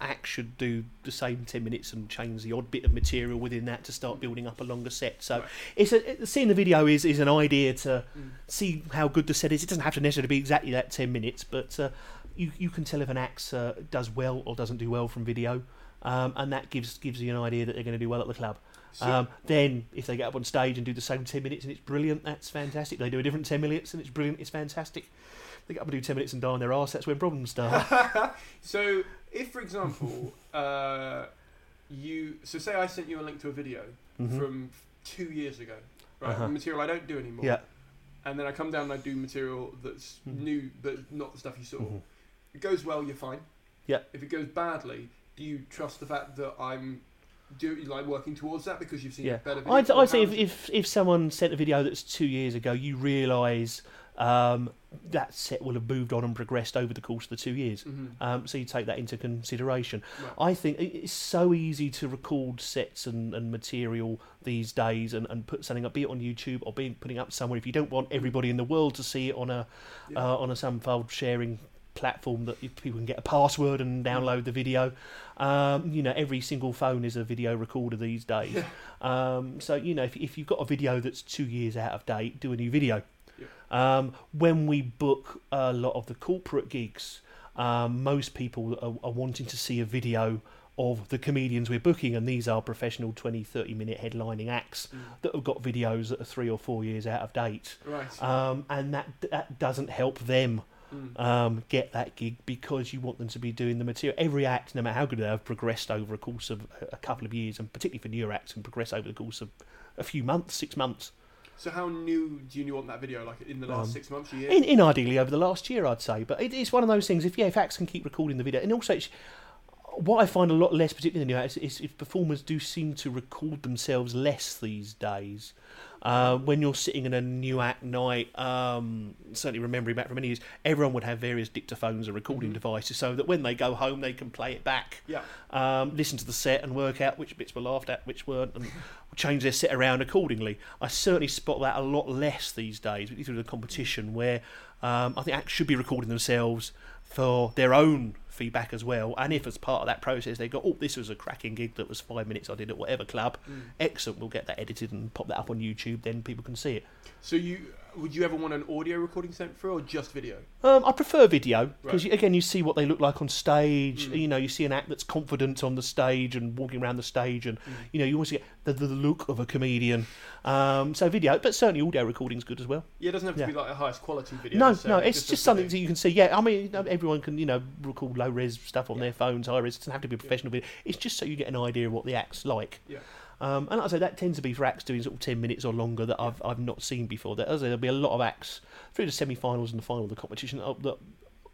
act should do the same ten minutes and change the odd bit of material within that to start building up a longer set. So Right. it's a, it- seeing the video is is an idea to Mm. see how good the set is. It doesn't have to necessarily be exactly that ten minutes, but uh, you you can tell if an act uh, does well or doesn't do well from video. Um, and that gives gives you an idea that they're going to do well at the club. So- Um, then, if they get up on stage and do the same 10 minutes and it's brilliant, that's fantastic. They do a different 10 minutes and it's brilliant, it's fantastic. They get up and do 10 minutes and die on their arse, that's when problems start. [LAUGHS] So, if for example, uh, you so say I sent you a link to a video Mhm. from two years ago, right? Uh-huh. Material I don't do anymore. yeah. And then I come down and I do material that's Mhm. new, but not the stuff you saw. Mhm. It goes well, you're fine. Yeah. If it goes badly, do you trust the fact that I'm do like working towards that because you've seen Yeah. better? I'd, I'd say if, if, if someone sent a video that's two years ago, you realise um, that set will have moved on and progressed over the course of the two years. Mhm. Um, so you take that into consideration. Right. I think it's so easy to record sets and, and material these days and, and put something up, be it on YouTube or be putting up somewhere. If you don't want everybody in the world to see it on a Yeah. uh, on a some sharing platform that people can get a password and download the video. Um, you know, every single phone is a video recorder these days. Um, so you know, if, if you've got a video that's two years out of date, do a new video. Um, when we book a lot of the corporate gigs, um, most people are, are wanting to see a video of the comedians we're booking, and these are professional 20, 30 minute headlining acts that have got videos that are three or four years out of date. Right. Um, and that that doesn't help them Mm. um, get that gig because you want them to be doing the material. Every act, no matter how good they have progressed over a course of a- couple of years, and particularly for newer acts, can progress over the course of a few months, six months. So how new do you want that video? Like in the last Um, six months, a year? In, in ideally over the last year, I'd say. But it, it's one of those things. If yeah, if acts can keep recording the video, and also it's, what I find a lot less, particularly in the new acts, is if performers do seem to record themselves less these days. Uh, when you're sitting in a new act night, um, certainly remembering back from many years, everyone would have various dictaphones or recording devices, so that when they go home, they can play it back yeah. um, listen to the set and work out which bits were laughed at, which weren't, and change their set around accordingly. I certainly spot that a lot less these days, particularly through the competition, where um, I think acts should be recording themselves for their own feedback as well. And if as part of that process they go, oh, this was a cracking gig that was five minutes I did at whatever club, Mm. excellent, we'll get that edited and pop that up on YouTube, then people can see it. So you would you ever want an audio recording sent through or just video? Um, I prefer video because Right. again, you see what they look like on stage. Mm. You know, you see an act that's confident on the stage and walking around the stage, and Mm. you know, you always get the, the look of a comedian. Um, so video, but certainly audio recording's good as well. Yeah, it doesn't have to Yeah. be like the highest quality video. No, no, necessarily, it's just, a something video. that you can see. Yeah, I mean, you know, everyone can you know record low res stuff on their phones, high res. It doesn't have to be professional video. It's just so you get an idea of what the act's like. Yeah. Um, and like I say, that tends to be for acts doing sort of ten minutes or longer that I've I've not seen before. There, as I say, there'll be a lot of acts through the semi-finals and the final of the competition uh, that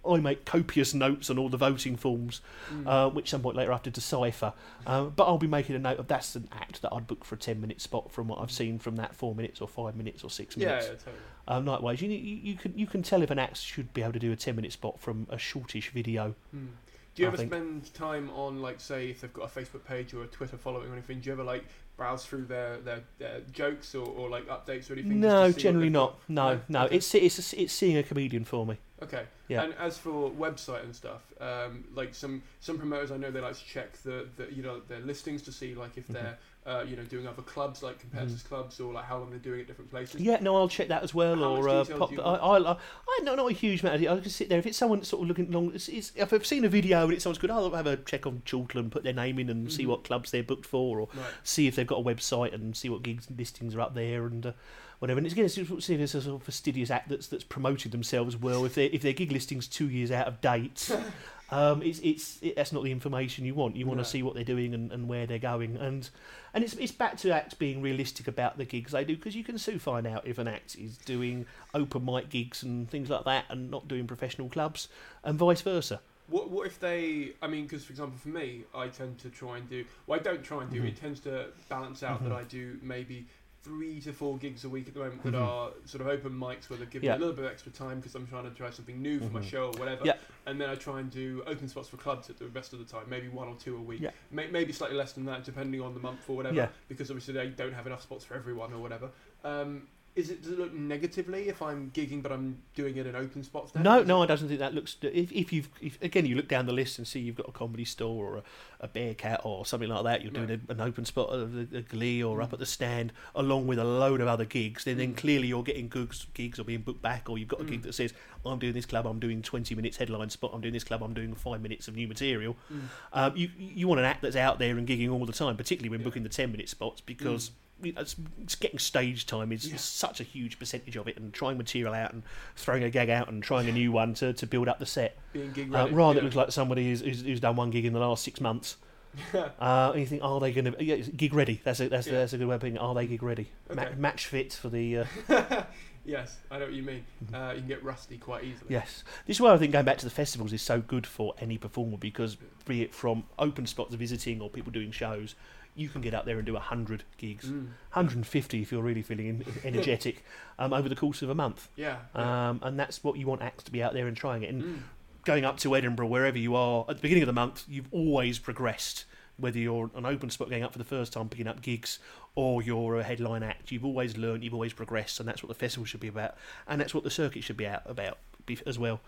I make copious notes on all the voting forms, Mm. uh, which some point later I have to decipher. Um, but I'll be making a note of that's an act that I'd book for a ten-minute spot from what I've seen from that four minutes or five minutes or six minutes. yeah, totally. Um, likewise, you, you you can you can tell if an act should be able to do a ten minute spot from a shortish video. Hmm. Do you I ever think. spend time on like say if they've got a Facebook page or a Twitter following or anything? Do you ever like browse through their their, their jokes or, or like updates or anything? No, generally not. No, no. It's it's it's seeing a comedian for me. Okay. Yeah. And as for website and stuff, um, like some some promoters, I know they like to check the, the you know their listings to see like if Mm-hmm. Uh, you know doing other clubs like competitors clubs or like how long they're doing at different places. Yeah, no, I'll check that as well. How or uh, pop. I? I, I, I no, not a huge amount. I just sit there. If it's someone sort of looking long, it's, it's, if I've seen a video and it sounds good, I'll have a check on Chortle, put their name in, and see Mhm. what clubs they're booked for, or Right. see if they've got a website and see what gigs and listings are up there and. Uh, Whatever, and it's again, it's see if it's a sort of fastidious act that's that's promoted themselves well. If their if their gig listing's two years out of date, [LAUGHS] um, it's it's it, that's not the information you want. You want No. to see what they're doing and, and where they're going, and and it's it's back to acts being realistic about the gigs they do because you can soon find out if an act is doing open mic gigs and things like that and not doing professional clubs, and vice versa. What what if they? I mean, because for example, for me, I tend to try and do. Well, I don't try and do. Mhm. It tends to balance out Mhm. that I do maybe three to four gigs a week at the moment that Mhm. are sort of open mics where they give Yeah. me a little bit of extra time because I'm trying to try something new for my Mhm. show or whatever. Yeah. And then I try and do open spots for clubs at the rest of the time, maybe one or two a week. Yeah. May, maybe slightly less than that depending on the month or whatever. Because obviously they don't have enough spots for everyone or whatever. Um, is it does it look negatively if I'm gigging but I'm doing it in open spots? Then? No, no, I doesn't think that looks. If, if you've if, again, you look down the list and see you've got a comedy store or a, a Bearcat or something like that. You're doing Right. a, an open spot at the, Glee or Mm. up at the stand, along with a load of other gigs. Then, then clearly you're getting gigs, gigs or being booked back, or you've got a gig Mm. that says, "I'm doing this club. I'm doing 20 minutes headline spot. I'm doing this club. I'm doing five minutes of new material." Mm. Um, you you want an act that's out there and gigging all the time, particularly when Yeah. booking the 10 minute spots because. You know, It's, it's getting stage time is Yeah. such a huge percentage of it, and trying material out and throwing a gag out and trying a new one to, to build up the set. Being gig Uh, rather, it looks like somebody who's, who's, who's done one gig in the last six months. [LAUGHS] uh, and you think, are they going to yeah, gig ready? That's a, that's, Yeah. that's a good way of putting it. Are they gig ready? Ma- match fit for the uh, [LAUGHS] yes, I know what you mean. Uh, you can get rusty quite easily. yes. This is why I think going back to the festivals is so good for any performer because be it from open spots visiting or people doing shows, you can get up there and do hundred gigs, Mm. 150 if you're really feeling [LAUGHS] energetic um, over the course of a month. Yeah. yeah. Um, and that's what you want acts to be out there and trying it. And Mm. going up to Edinburgh, wherever you are, at the beginning of the month, you've always progressed. Whether you're an open spot going up for the first time, picking up gigs, or you're a headline act, you've always learned, you've always progressed, and that's what the festival should be about, and that's what the circuit should be out about as well.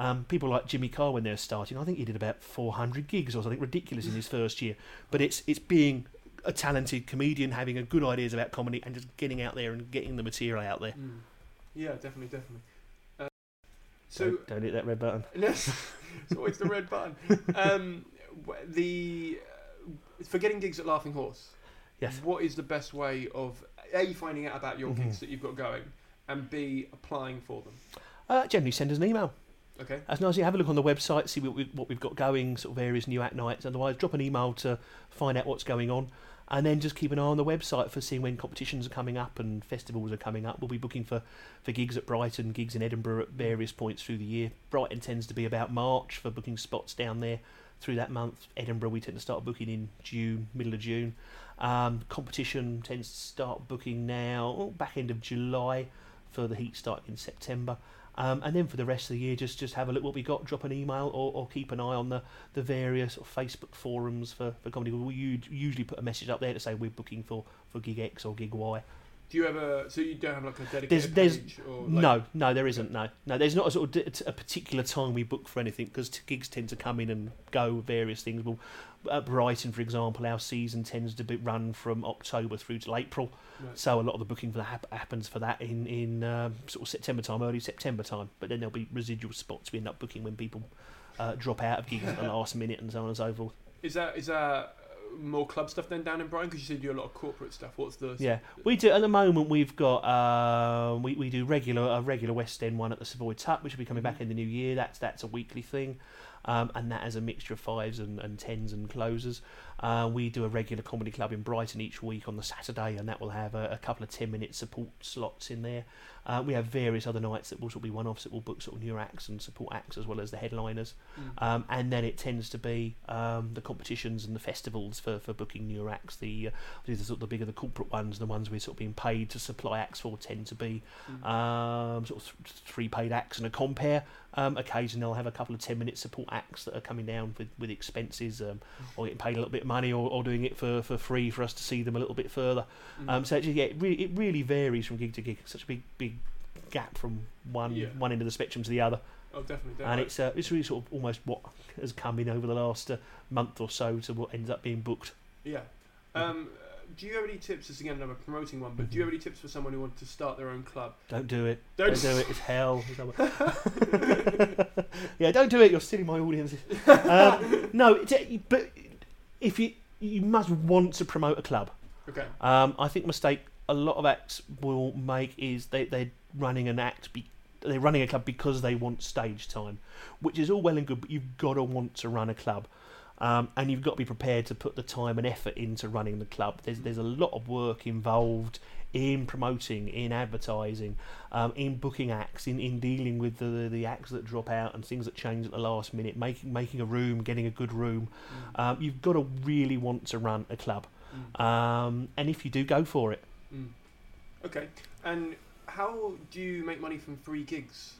Um, people like Jimmy Carr when they're starting, I think he did about 400 gigs or something ridiculous in his first year. But it's it's being a talented comedian, having a good ideas about comedy, and just getting out there and getting the material out there. Mm. Yeah, definitely, definitely. Uh, so don't, don't hit that red button. [LAUGHS] Yes, it's always the red button. [LAUGHS] Um, the uh, for getting gigs at Laughing Horse. Yes. What is the best way of a finding out about your Mhm. gigs that you've got going, and b applying for them? Uh, generally, send us an email. Okay. That's nice. You have a look on the website, see what, we, what we've got going, sort of various new act nights. Otherwise, drop an email to find out what's going on, and then just keep an eye on the website for seeing when competitions are coming up and festivals are coming up. We'll be booking for, for gigs at Brighton, gigs in Edinburgh at various points through the year. Brighton tends to be about March for booking spots down there through that month. Edinburgh, we tend to start booking in June, middle of June. Um, competition tends to start booking now, oh, back end of July for the heat starting in September. Um, and then for the rest of the year, just just have a look what we got, drop an email, or, or keep an eye on the, the various sort of Facebook forums for, for comedy. We usually put a message up there to say we're booking for, for gig X or gig Y. Do you ever? So you don't have like a There's, dedicated there's page or like, no, no, there isn't. No, no, there's not a sort of a particular time we book for anything because gigs tend to come in and go. Various things. Well, at Brighton, for example, our season tends to be run from October through to April. Right. So a lot of the booking for that hap- happens for that in in um, sort of September time, early September time. But then there'll be residual spots we end up booking when people uh, drop out of gigs at the [LAUGHS] last minute and so on and so forth. Is that is that uh, more club stuff then down in Brighton? Because you said you do a lot of corporate stuff. What's the Yeah, we do at the moment. We've got uh, we we do regular a regular West End one at the Savoy Tup, which will be coming back in the new year. That's that's a weekly thing, um, and that has a mixture of fives and, and tens and closers. Uh, we do a regular comedy club in Brighton each week on the Saturday, and that will have a, a couple of ten minute support slots in there. Uh, we have various other nights that will sort of be one offs that will book sort of new acts and support acts as well as the headliners. Mm. Um, and then it tends to be um, the competitions and the festivals for, for booking new acts. The uh, the sort of the bigger the corporate ones, the ones we're sort of being paid to supply acts for, tend to be Mm. um, sort of th- three paid acts and a compère. Um, occasionally, I'll have a couple of ten minute support acts that are coming down with, with expenses, um, or getting paid a little bit money, or, or doing it for, for free for us to see them a little bit further. Mm. Um, so it, yeah, it really, it really varies from gig to gig. Such a big big gap from one Yeah. one end of the spectrum to the other oh, definitely. and it's uh, it's really sort of almost what has come in over the last uh, month or so to what ends up being booked. yeah. Um, uh, do you have any tips? This is again another promoting one, but do you have any tips for someone who wants to start their own club? Don't do it. Don't- Don't, do it. It's hell. [LAUGHS] [LAUGHS] yeah, don't do it. You're stealing my audience. [LAUGHS] Um, no, uh, but if you you must want to promote a club. Okay. Um, I think mistake a lot of acts will make is they they're running an act. Be, they're running a club because they want stage time, which is all well and good, but you've got to want to run a club. Um, and you've got to be prepared to put the time and effort into running the club. There's there's a lot of work involved in promoting, in advertising, um, in booking acts, in, in dealing with the, the acts that drop out and things that change at the last minute, making making a room, getting a good room. Um, you've got to really want to run a club, Mm. um, and if you do, go for it. Mm. Okay. And how do you make money from free gigs?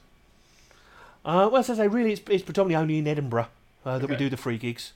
Uh, well, as I say, really, it's, it's predominantly only in Edinburgh uh, that we do the free gigs.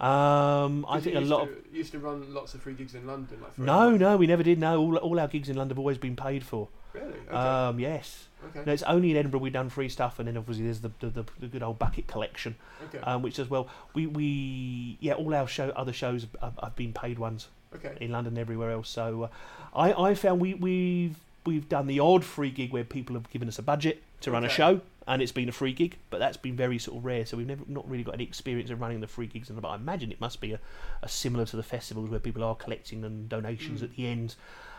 Um, I think a lot to, of you used to run lots of free gigs in London. Like no, no, we never did. No, all, all our gigs in London have always been paid for. Really? Okay. Um, yes, okay. no, it's only in Edinburgh we've done free stuff, and then obviously there's the the, the, the good old bucket collection, okay. um, which as well we, we yeah all our show other shows have, have been paid ones okay. in London and everywhere else. So uh, I I found we we've we've done the odd free gig where people have given us a budget to run a show, and it's been a free gig, but that's been very sort of rare. So we've never not really got any experience of running the free gigs, and but I imagine it must be a, a similar to the festivals where people are collecting and donations Mm. at the end.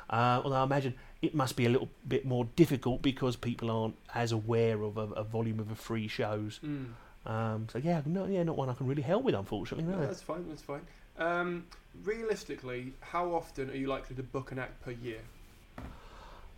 Uh, although I imagine it must be a little bit more difficult because people aren't as aware of a, a volume of a free shows. Mm. Um, so yeah, no, yeah, not one I can really help with, unfortunately. No, No. that's fine. That's fine. Um, realistically, how often are you likely to book an act per year?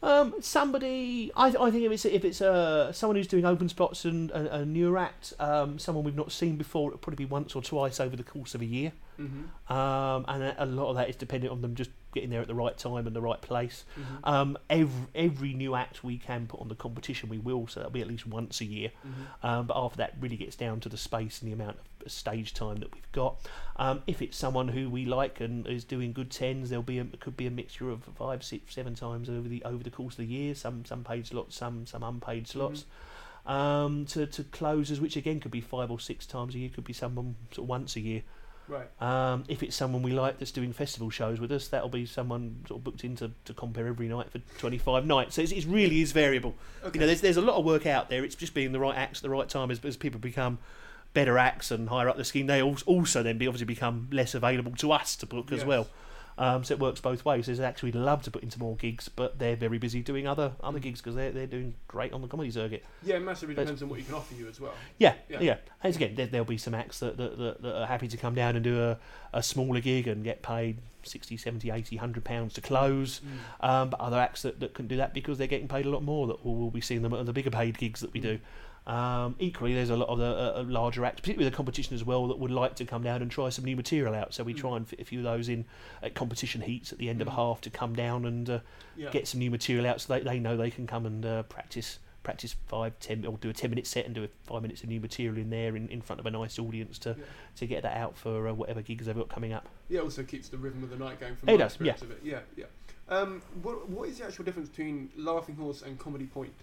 Um, somebody, I, I think if it's if it's uh, someone who's doing open spots and a, a newer act, um, someone we've not seen before, it'll probably be once or twice over the course of a year. Mm-hmm. Um, and a, a lot of that is dependent on them just getting there at the right time and the right place. Mm-hmm. Um, every every new act we can put on the competition, we will, so that'll be at least once a year. Mm-hmm. Um, but after that, really gets down to the space and the amount of stage time that we've got. Um, if it's someone who we like and is doing good tens, there'll be a, could be a mixture of five, six, seven times over the over the course of the year. Some some paid slots, some some unpaid slots. Um, to to closers, which again could be five or six times a year, could be someone sort of once a year. Right. Um, if it's someone we like that's doing festival shows with us, that'll be someone sort of booked in to, to compère every night for 25 nights. So it's, it really is variable. Okay. You know, there's there's a lot of work out there. It's just being the right acts at the right time as, as people become better acts and higher up the scheme. They also then be obviously become less available to us to book as well. Um, so it works both ways. There's actually love to put into more gigs, but they're very busy doing other other Mm. gigs because they're they're doing great on the comedy circuit. Yeah, it massively But- depends on what you can offer you as well. Yeah, Yeah. yeah. And again, there, there'll be some acts that, that, that, that are happy to come down and do a, a smaller gig and get paid 60, 70, 80, 100 pounds to close. Mm. Um, but other acts that, that can do that because they're getting paid a lot more that we'll, we'll be seeing them at the bigger paid gigs that we do. Um, equally, there's a lot of the uh, uh, larger acts, particularly the competition as well, that would like to come down and try some new material out. So we Mm. try and fit a few of those in at competition heats at the end of a Mm. half to come down and uh, Yeah. get some new material out so they, they know they can come and uh, practice practice five ten or do a 10 minute set and do a five minutes of new material in there in, in front of a nice audience to Yeah. to get that out for uh, whatever gigs they've got coming up Yeah, also keeps the rhythm of the night going from It does, yeah. of it. Yeah, yeah. Um, what what is the actual difference between Laughing Horse and Comedy Point?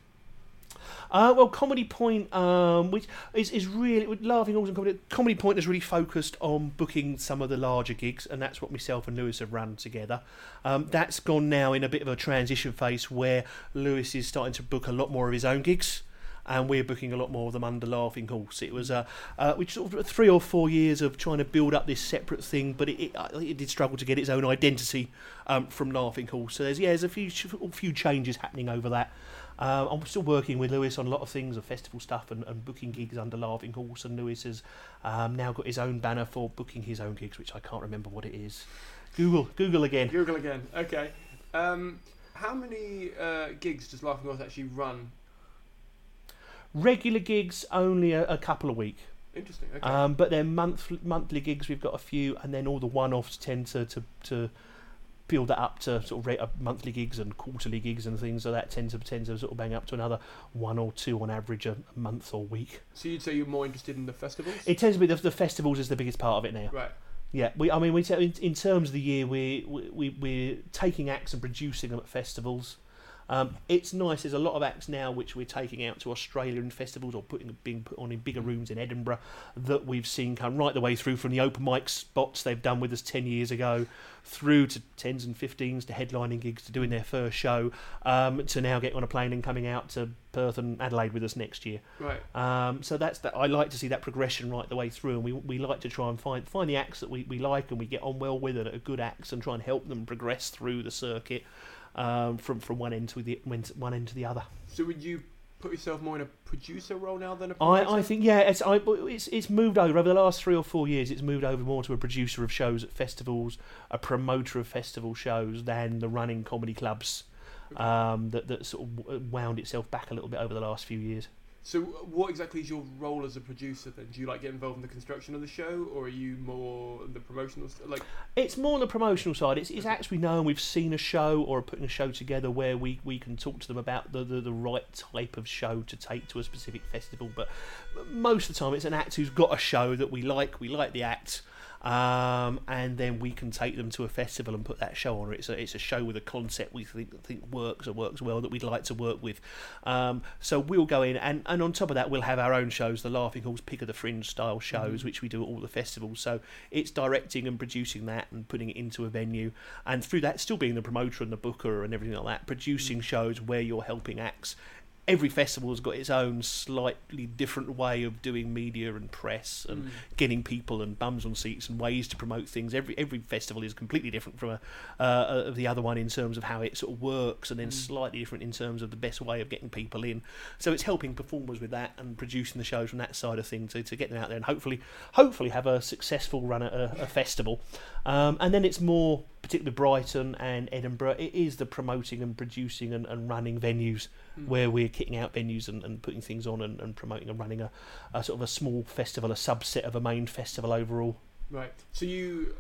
Uh, well, Comedy Point, um, which is, is really with Laughing Horse and Comedy. Comedy Point is really focused on booking some of the larger gigs, and that's what myself and Lewis have run together. Um, that's gone now in a bit of a transition phase where Lewis is starting to book a lot more of his own gigs. And we're booking a lot more of them under Laughing Horse. It was uh, uh, which sort of three or four years of trying to build up this separate thing, but it, it, uh, it did struggle to get its own identity um, from Laughing Horse. So there's yeah, there's a few few changes happening over that. Uh, I'm still working with Lewis on a lot of things, of festival stuff and, and booking gigs under Laughing Horse. And Lewis has um, now got his own banner for booking his own gigs, which I can't remember what it is. Google, Google again. Google again. Okay. Um, how many uh, gigs does Laughing Horse actually run? Regular gigs only a, a couple a week. Interesting. Okay. Um, but then month, monthly gigs we've got a few, and then all the one-offs tend to to, to build that up to sort of rate of monthly gigs and quarterly gigs and things. So that tends to tend to sort of bang up to another one or two on average a, a month or week. so you'd say you're more interested in the festivals? It tends to be the, the festivals is the biggest part of it now. right. Yeah, we. I mean, we in, in terms of the year, we we we're taking acts and producing them at festivals. Um, it's nice. There's a lot of acts now which we're taking out to Australia in festivals or putting being put on in bigger rooms in Edinburgh that we've seen come right the way through from the open mic spots they've done with us ten years ago, through to tens and fifteens to headlining gigs to doing their first show, um, to now getting on a plane and coming out to Perth and Adelaide with us next year. Right. Um, so that's that. I like to see that progression right the way through, and we, we like to try and find find the acts that we, we like and we get on well with and are good acts, and try and help them progress through the circuit um, from from one end to the one end to the other. So would you put yourself more in a producer role now than a promoter? I, I think yeah, it's I, it's it's moved over over the last three or four years. It's moved over more to a producer of shows at festivals, a promoter of festival shows, than the running comedy clubs. Um, that that sort of wound itself back a little bit over the last few years. So what exactly is your role as a producer then? Do you like get involved in the construction of the show, or are you more the promotional st- like? It's more on the promotional side. It's, it's acts we know and we've seen a show or putting a show together where we, we can talk to them about the, the, the right type of show to take to a specific festival. But most of the time, it's an act who's got a show that we like. We like the act. Um, and then we can take them to a festival and put that show on. It's a it's a show with a concept we think think works or works well that we'd like to work with. Um, so we'll go in and, and on top of that we'll have our own shows, the Laughing Horse Pick of the Fringe style shows, which we do at all the festivals. So it's directing and producing that and putting it into a venue, and through that still being the promoter and the booker and everything like that, producing shows where you're helping acts every festival has got its own slightly different way of doing media and press and getting people and bums on seats and ways to promote things. Every every festival is completely different from a, uh, of the other one in terms of how it sort of works, and then slightly different in terms of the best way of getting people in. So it's helping performers with that and producing the shows from that side of things to, to get them out there and hopefully hopefully have a successful run at a, a festival. Um, and then it's more particularly Brighton and Edinburgh, it is the promoting and producing and, and running venues hmm. where we're kitting out venues and, and putting things on and, and promoting and running a, a sort of a small festival, a subset of a main festival overall. Right. So you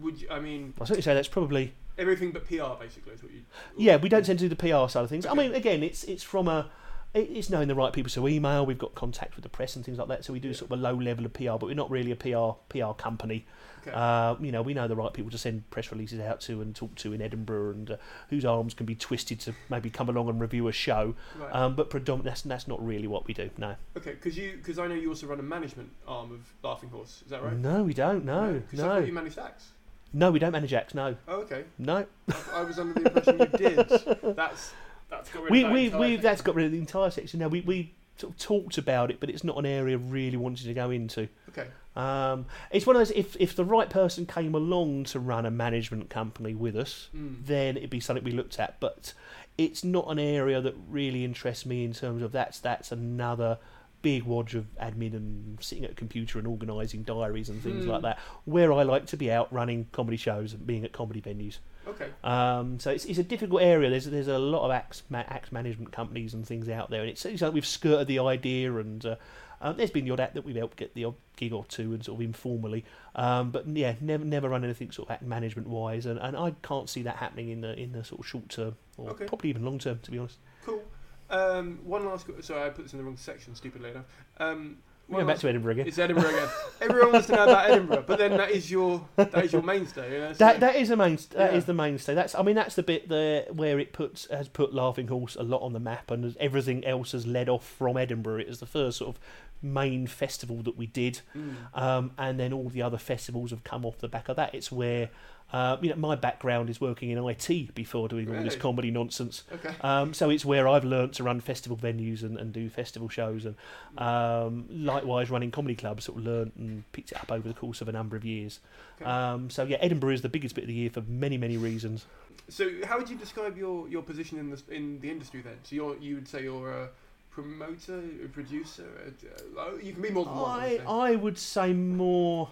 would you, I mean I certainly say that's probably everything but PR basically is what you. yeah. We don't tend to do the PR side of things. I mean, again, it's it's from a it's knowing the right people. So email, we've got contact with the press and things like that. So we do sort of a low level of PR, but we're not really a PR PR company. Okay. Uh, you know, we know the right people to send press releases out to and talk to in Edinburgh, and uh, whose arms can be twisted to maybe come along and review a show. Right. Um, but predominantly, that's, that's not really what we do. No, Okay, because you because I know you also run a management arm of Laughing Horse. Is that right? no, we don't. No, no, thought you managed acts. no, we don't manage acts. No, Oh, okay. no. I, I was under the impression you did. That's that's got rid we of that we we that's got rid of the entire section now. We we sort of talked about it, but it's not an area really wanted to go into. Okay. Um, it's one of those if if the right person came along to run a management company with us, Mm. then it'd be something we looked at. But it's not an area that really interests me in terms of that's that's another big wodge of admin and sitting at a computer and organising diaries and things Hmm. like that. Where I like to be out running comedy shows and being at comedy venues. Okay. Um, so it's, it's a difficult area. There's there's a lot of acts, ma- management companies and things out there, and it's, it's like we've skirted the idea. And uh, uh, there's been the odd act that we've helped get the odd gig or two, and sort of informally. Um, but yeah, never never run anything sort of act management wise, and, and I can't see that happening in the in the sort of short term or Okay. probably even long term, to be honest. Cool. Um, one last. qu- Sorry, I put this in the wrong section. Stupidly enough. Um, We're going back to Edinburgh again. It's Edinburgh again. Everyone wants to know about Edinburgh, but then that is your that is your mainstay. You know? so- That that is a main that is Yeah. the mainstay. That's I mean that's the bit there where it puts has put Laughing Horse a lot on the map, and everything else has led off from Edinburgh. It is the first sort of main festival that we did, Mm. um, and then all the other festivals have come off the back of that. It's where. Uh, you know, my background is working in IT before doing all this comedy nonsense. Okay. Um, so it's where I've learnt to run festival venues and, and do festival shows, and um, likewise running comedy clubs. Sort of learnt and picked it up over the course of a number of years. Okay. Um, so yeah, Edinburgh is the biggest bit of the year for many many reasons. So, how would you describe your, your position in the in the industry then? So, you're you would say you're a promoter, a producer. A, uh, you can be more than one. I. I would say more.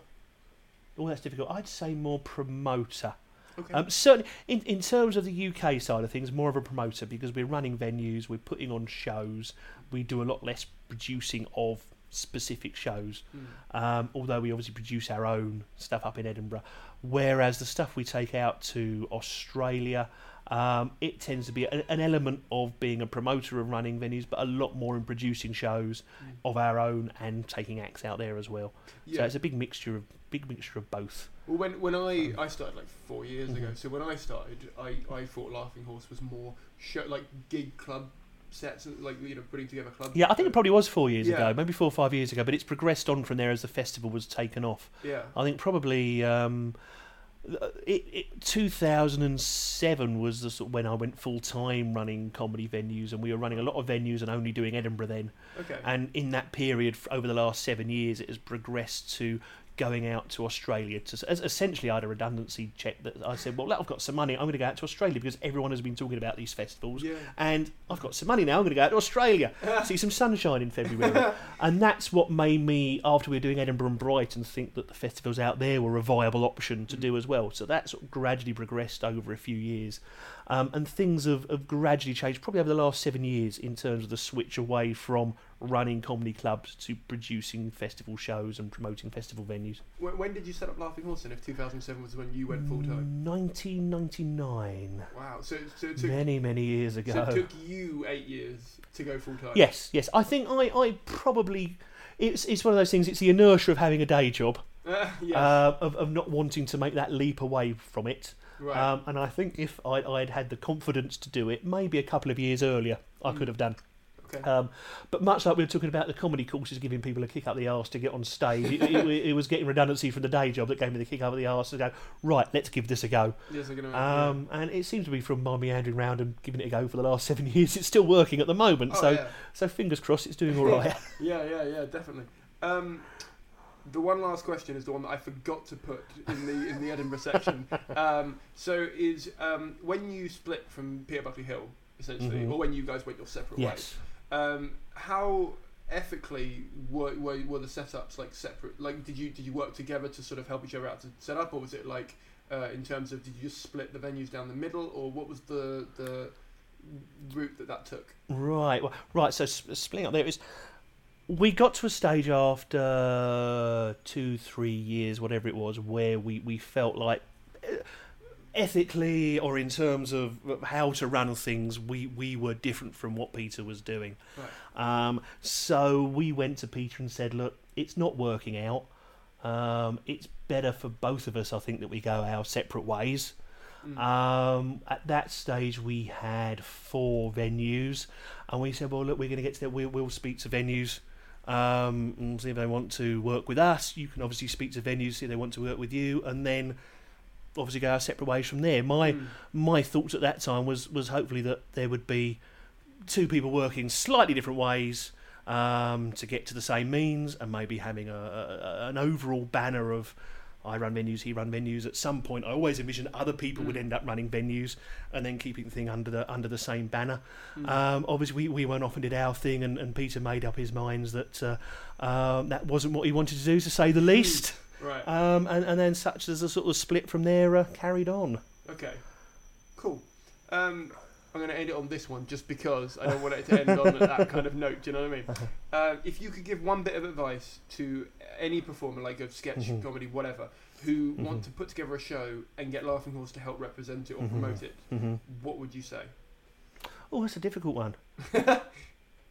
Oh, that's difficult. I'd say more promoter. okay. Um, certainly, in, in terms of the UK side of things, more of a promoter because we're running venues, we're putting on shows, we do a lot less producing of specific shows. Mm. Um, although we obviously produce our own stuff up in Edinburgh, whereas the stuff we take out to Australia, um, it tends to be an, an element of being a promoter of running venues, but a lot more in producing shows Mm. of our own and taking acts out there as well. So Yeah. it's a big mixture of big mixture of both. Well, when when I I started like four years ago, Mhm. so when I started, I I thought Laughing Horse was more show like gig club sets, like you know putting together clubs. Yeah, I think it probably was four years Yeah. ago, maybe four or five years ago, but it's progressed on from there as the festival was taken off. Yeah. I think probably um, Uh, it, it, 2007 was the sort of when I went full time running comedy venues, and we were running a lot of venues and only doing Edinburgh then. Okay. And in that period, over the last seven years, it has progressed to going out to Australia. To as essentially, I had a redundancy check that I said, "Well, I've got some money. I'm going to go out to Australia because everyone has been talking about these festivals, Yeah. and I've got some money now. I'm going to go out to Australia, [LAUGHS] see some sunshine in February." and that's what made me, after we were doing Edinburgh and Brighton, think that the festivals out there were a viable option to mm. do as well. So that sort of gradually progressed over a few years. Um, and things have, have gradually changed, probably over the last seven years, in terms of the switch away from running comedy clubs to producing festival shows and promoting festival venues. When, when did you set up Laughing Horse? And if 2007 was when you went full Mm. time. 1999, Wow. So so it took, many many years ago. so it took you eight years to go full time. Yes, yes. I think I, I probably it's it's one of those things. It's the inertia of having a day job, Uh, [LAUGHS] yes. uh, of of not wanting to make that leap away from it. Right. Um, and I think if I, I'd had the confidence to do it, maybe a couple of years earlier, I Mm. could have done. okay. Um, but much like we were talking about the comedy courses giving people a kick up the arse to get on stage, it, it, it was getting redundancy from the day job that gave me the kick up the arse to go, right, let's give this a go. yes. Um, and it seems to be from my meandering round and giving it a go for the last [LAUGHS] seven years. It's still working at the moment, Oh, so yeah. so fingers crossed it's doing [LAUGHS] all right. Yeah, yeah, yeah, definitely. Um, the one last question is the one that I forgot to put in the in the Edinburgh section. [LAUGHS] Um, so is um, when you split from Peter Buckley Hill, essentially, Mhm. or when you guys went your separate ways. Um, how ethically were, were were the setups like separate? Like, did you did you work together to sort of help each other out to set up, or was it like uh, in terms of did you just split the venues down the middle, or what was the the route that that took? Right, well, right. So splitting up there is, we got to a stage after two, three years, whatever it was, where we we felt like. eh, Ethically, or in terms of how to run things, we, we were different from what Peter was doing. Right. Um, so we went to Peter and said, "Look, it's not working out. Um, it's better for both of us, I think, that we go our separate ways." Mm. Um, at that stage, we had four venues, and we said, "Well, look, we're going to get to that. We'll, we'll speak to venues um, and see if they want to work with us. You can obviously speak to venues, see if they want to work with you, and then." Obviously, go our separate ways from there. My Mm. my thoughts at that time was was hopefully that there would be two people working slightly different ways um, to get to the same means, and maybe having a, a, an overall banner of I run venues, he run venues. At some point, I always envisioned other people would Mm. end up running venues, and then keeping the thing under the under the same banner. Mm. Um, obviously, we, we went off and did our thing, and, and Peter made up his minds that uh, um, that wasn't what he wanted to do, to say the least. right. Um, and, and then such as a sort of split from there uh, carried on. Okay, cool. Um, I'm going to end it on this one just because I don't want it to end on [LAUGHS] that kind of note. Do you know what I mean? Uh, if you could give one bit of advice to any performer, like a sketch, Mhm. comedy, whatever, who want Mhm. to put together a show and get Laughing Horse to help represent it or Mhm. promote it, Mm-hmm. what would you say? Oh, that's a difficult one. [LAUGHS]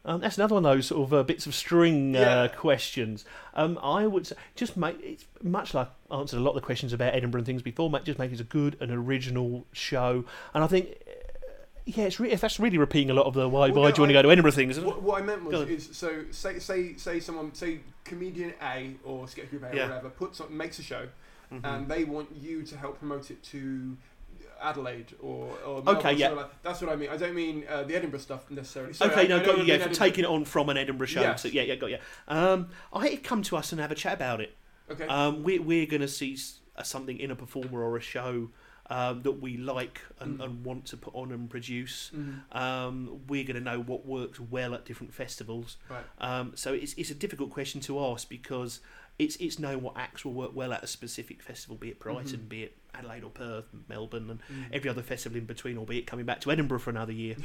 Um, that's another one of those sort of uh, bits of string Yeah. uh, questions. Um, I would say, just make it's much like I answered a lot of the questions about Edinburgh and things before. Make just make it a good and original show. And I think, uh, yeah, it's re- that's really repeating a lot of the why Well, why no, do you want to go to Edinburgh things. What, what I meant was, is so say say say someone say comedian A or sketch group A Yeah. or whatever puts on, makes a show, Mhm. and they want you to help promote it to Adelaide or, or Okay, Melbourne, yeah. something like- that's what I mean. I don't mean uh, the Edinburgh stuff necessarily. Sorry, okay, I- no, I got you. Yeah, for taking it on from an Edinburgh show. Yes. To, yeah, yeah, got you. Um, I come to us and have a chat about it. Okay. Um, we, we're going to see something in a performer or a show um, that we like and, Mm. and want to put on and produce. Mhm. Um, we're going to know what works well at different festivals. Right. Um, so it's, it's a difficult question to ask because it's it's knowing what acts will work well at a specific festival, be it Brighton, Mhm. be it Adelaide or Perth, Melbourne, and Mm. every other festival in between, or be it coming back to Edinburgh for another year.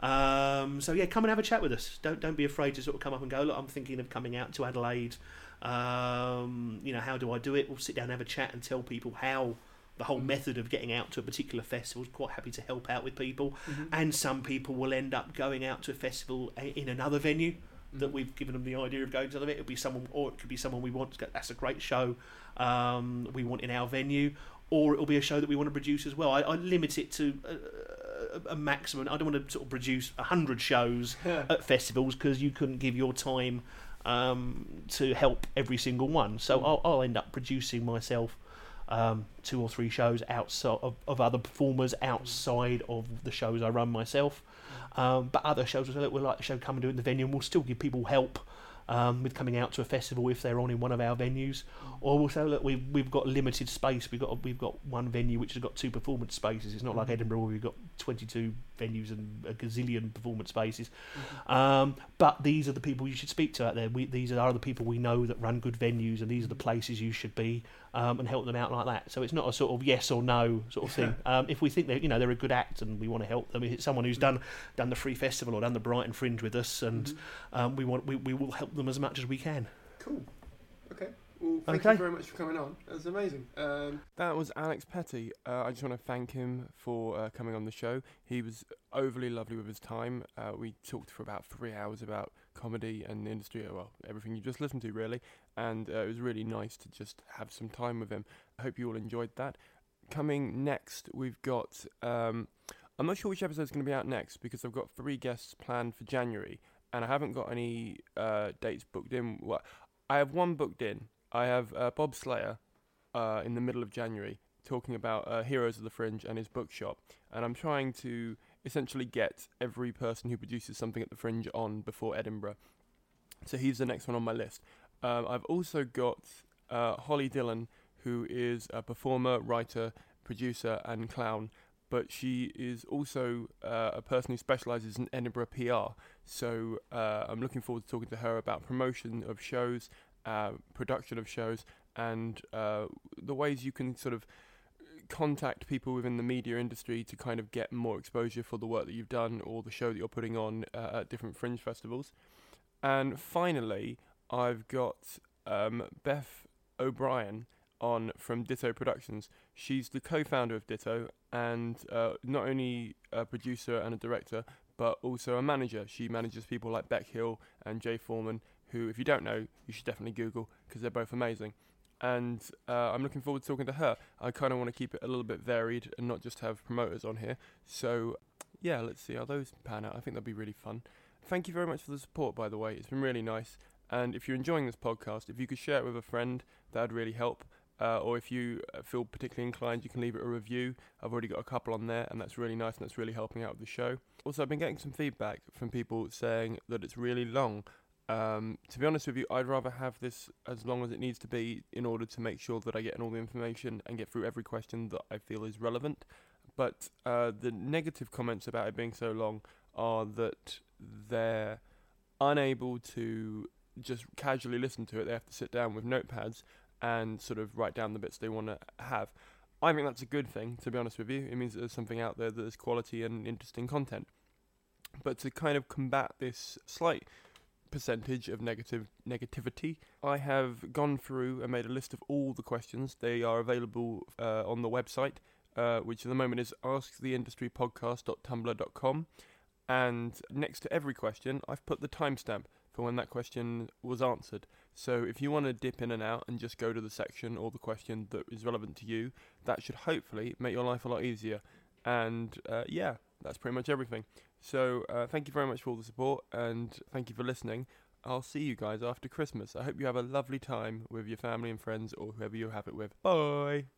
Um, so yeah, come and have a chat with us. Don't don't be afraid to sort of come up and go. Look, I'm thinking of coming out to Adelaide. Um, you know, how do I do it? We'll sit down and have a chat and tell people how the whole method of getting out to a particular festival. is Quite happy to help out with people, Mhm. and some people will end up going out to a festival a- in another venue Mm-hmm. that we've given them the idea of going to. Them. It'll be someone, or it could be someone we want. Go, That's a great show. Um, we want in our venue. Or it'll be a show that we want to produce as well. I, I limit it to a, a, a maximum. I don't want to sort of produce hundred shows [LAUGHS] at festivals because you couldn't give your time um, to help every single one. So I'll, I'll end up producing myself um, two or three shows outside of, of other performers outside of the shows I run myself. Um, but other shows will we'll like the show come and do it in the venue, and we'll still give people help. Um, with coming out to a festival if they're on in one of our venues, or we'll say, look, we've we've got limited space. We've got we've got one venue which has got two performance spaces. It's not like Edinburgh where we've got 22 venues and a gazillion performance spaces. Um, but these are the people you should speak to out there. We, these are the people we know that run good venues, and these are the places you should be um, and help them out like that. So it's not a sort of yes or no sort of thing. um, if we think that you know they're a good act and we want to help them, if it's someone who's done done the free festival or done the Brighton Fringe with us, and um, we want we, we will help them as much as we can. Cool. Okay. Well, thank Okay. you very much for coming on. That was amazing. Um, that was Alex Petty. Uh, I just want to thank him for uh, coming on the show. He was overly lovely with his time. Uh, we talked for about three hours about comedy and the industry, uh, well, everything you just listened to, really. And uh, it was really nice to just have some time with him. I hope you all enjoyed that. Coming next, we've got. Um, I'm not sure which episode is going to be out next because I've got three guests planned for January, and I haven't got any uh, dates booked in. Well, I have one booked in. I have uh, Bob Slayer uh, in the middle of January talking about uh, Heroes of the Fringe and his bookshop, and I'm trying to essentially get every person who produces something at the Fringe on before Edinburgh. So he's the next one on my list. Um, I've also got uh, Holly Dillon, who is a performer, writer, producer, and clown. But she is also uh, a person who specialises in Edinburgh PR. So uh, I'm looking forward to talking to her about promotion of shows, uh, production of shows, and uh, the ways you can sort of contact people within the media industry to kind of get more exposure for the work that you've done or the show that you're putting on uh, at different fringe festivals. And finally, I've got um, Beth O'Brien on from Ditto Productions. She's the co-founder of Ditto and uh, not only a producer and a director, but also a manager. She manages people like Bec Hill and Jay Foreman, who, if you don't know, you should definitely Google because they're both amazing. And uh, I'm looking forward to talking to her. I kind of want to keep it a little bit varied and not just have promoters on here. So, yeah, let's see how those pan out. I think that'll be really fun. Thank you very much for the support, by the way. It's been really nice. And if you're enjoying this podcast, if you could share it with a friend, that'd really help. Uh, or if you uh, feel particularly inclined, you can leave it a review. I've already got a couple on there, and that's really nice, and that's really helping out with the show. Also, I've been getting some feedback from people saying that it's really long. Um, to be honest with you, I'd rather have this as long as it needs to be in order to make sure that I get in all the information and get through every question that I feel is relevant. But uh, the negative comments about it being so long are that they're unable to just casually listen to it. They have to sit down with notepads and sort of write down the bits they want to have. I think that's a good thing, to be honest with you. It means that there's something out there that is quality and interesting content. But to kind of combat this slight percentage of negative negativity, I have gone through and made a list of all the questions. They are available uh, on the website, uh, which at the moment is asktheindustrypodcast.tumblr.com. And next to every question, I've put the timestamp for when that question was answered. So if you want to dip in and out and just go to the section or the question that is relevant to you, that should hopefully make your life a lot easier. And uh, yeah, that's pretty much everything. So uh, thank you very much for all the support and thank you for listening. I'll see you guys after Christmas. I hope you have a lovely time with your family and friends or whoever you have it with. Bye.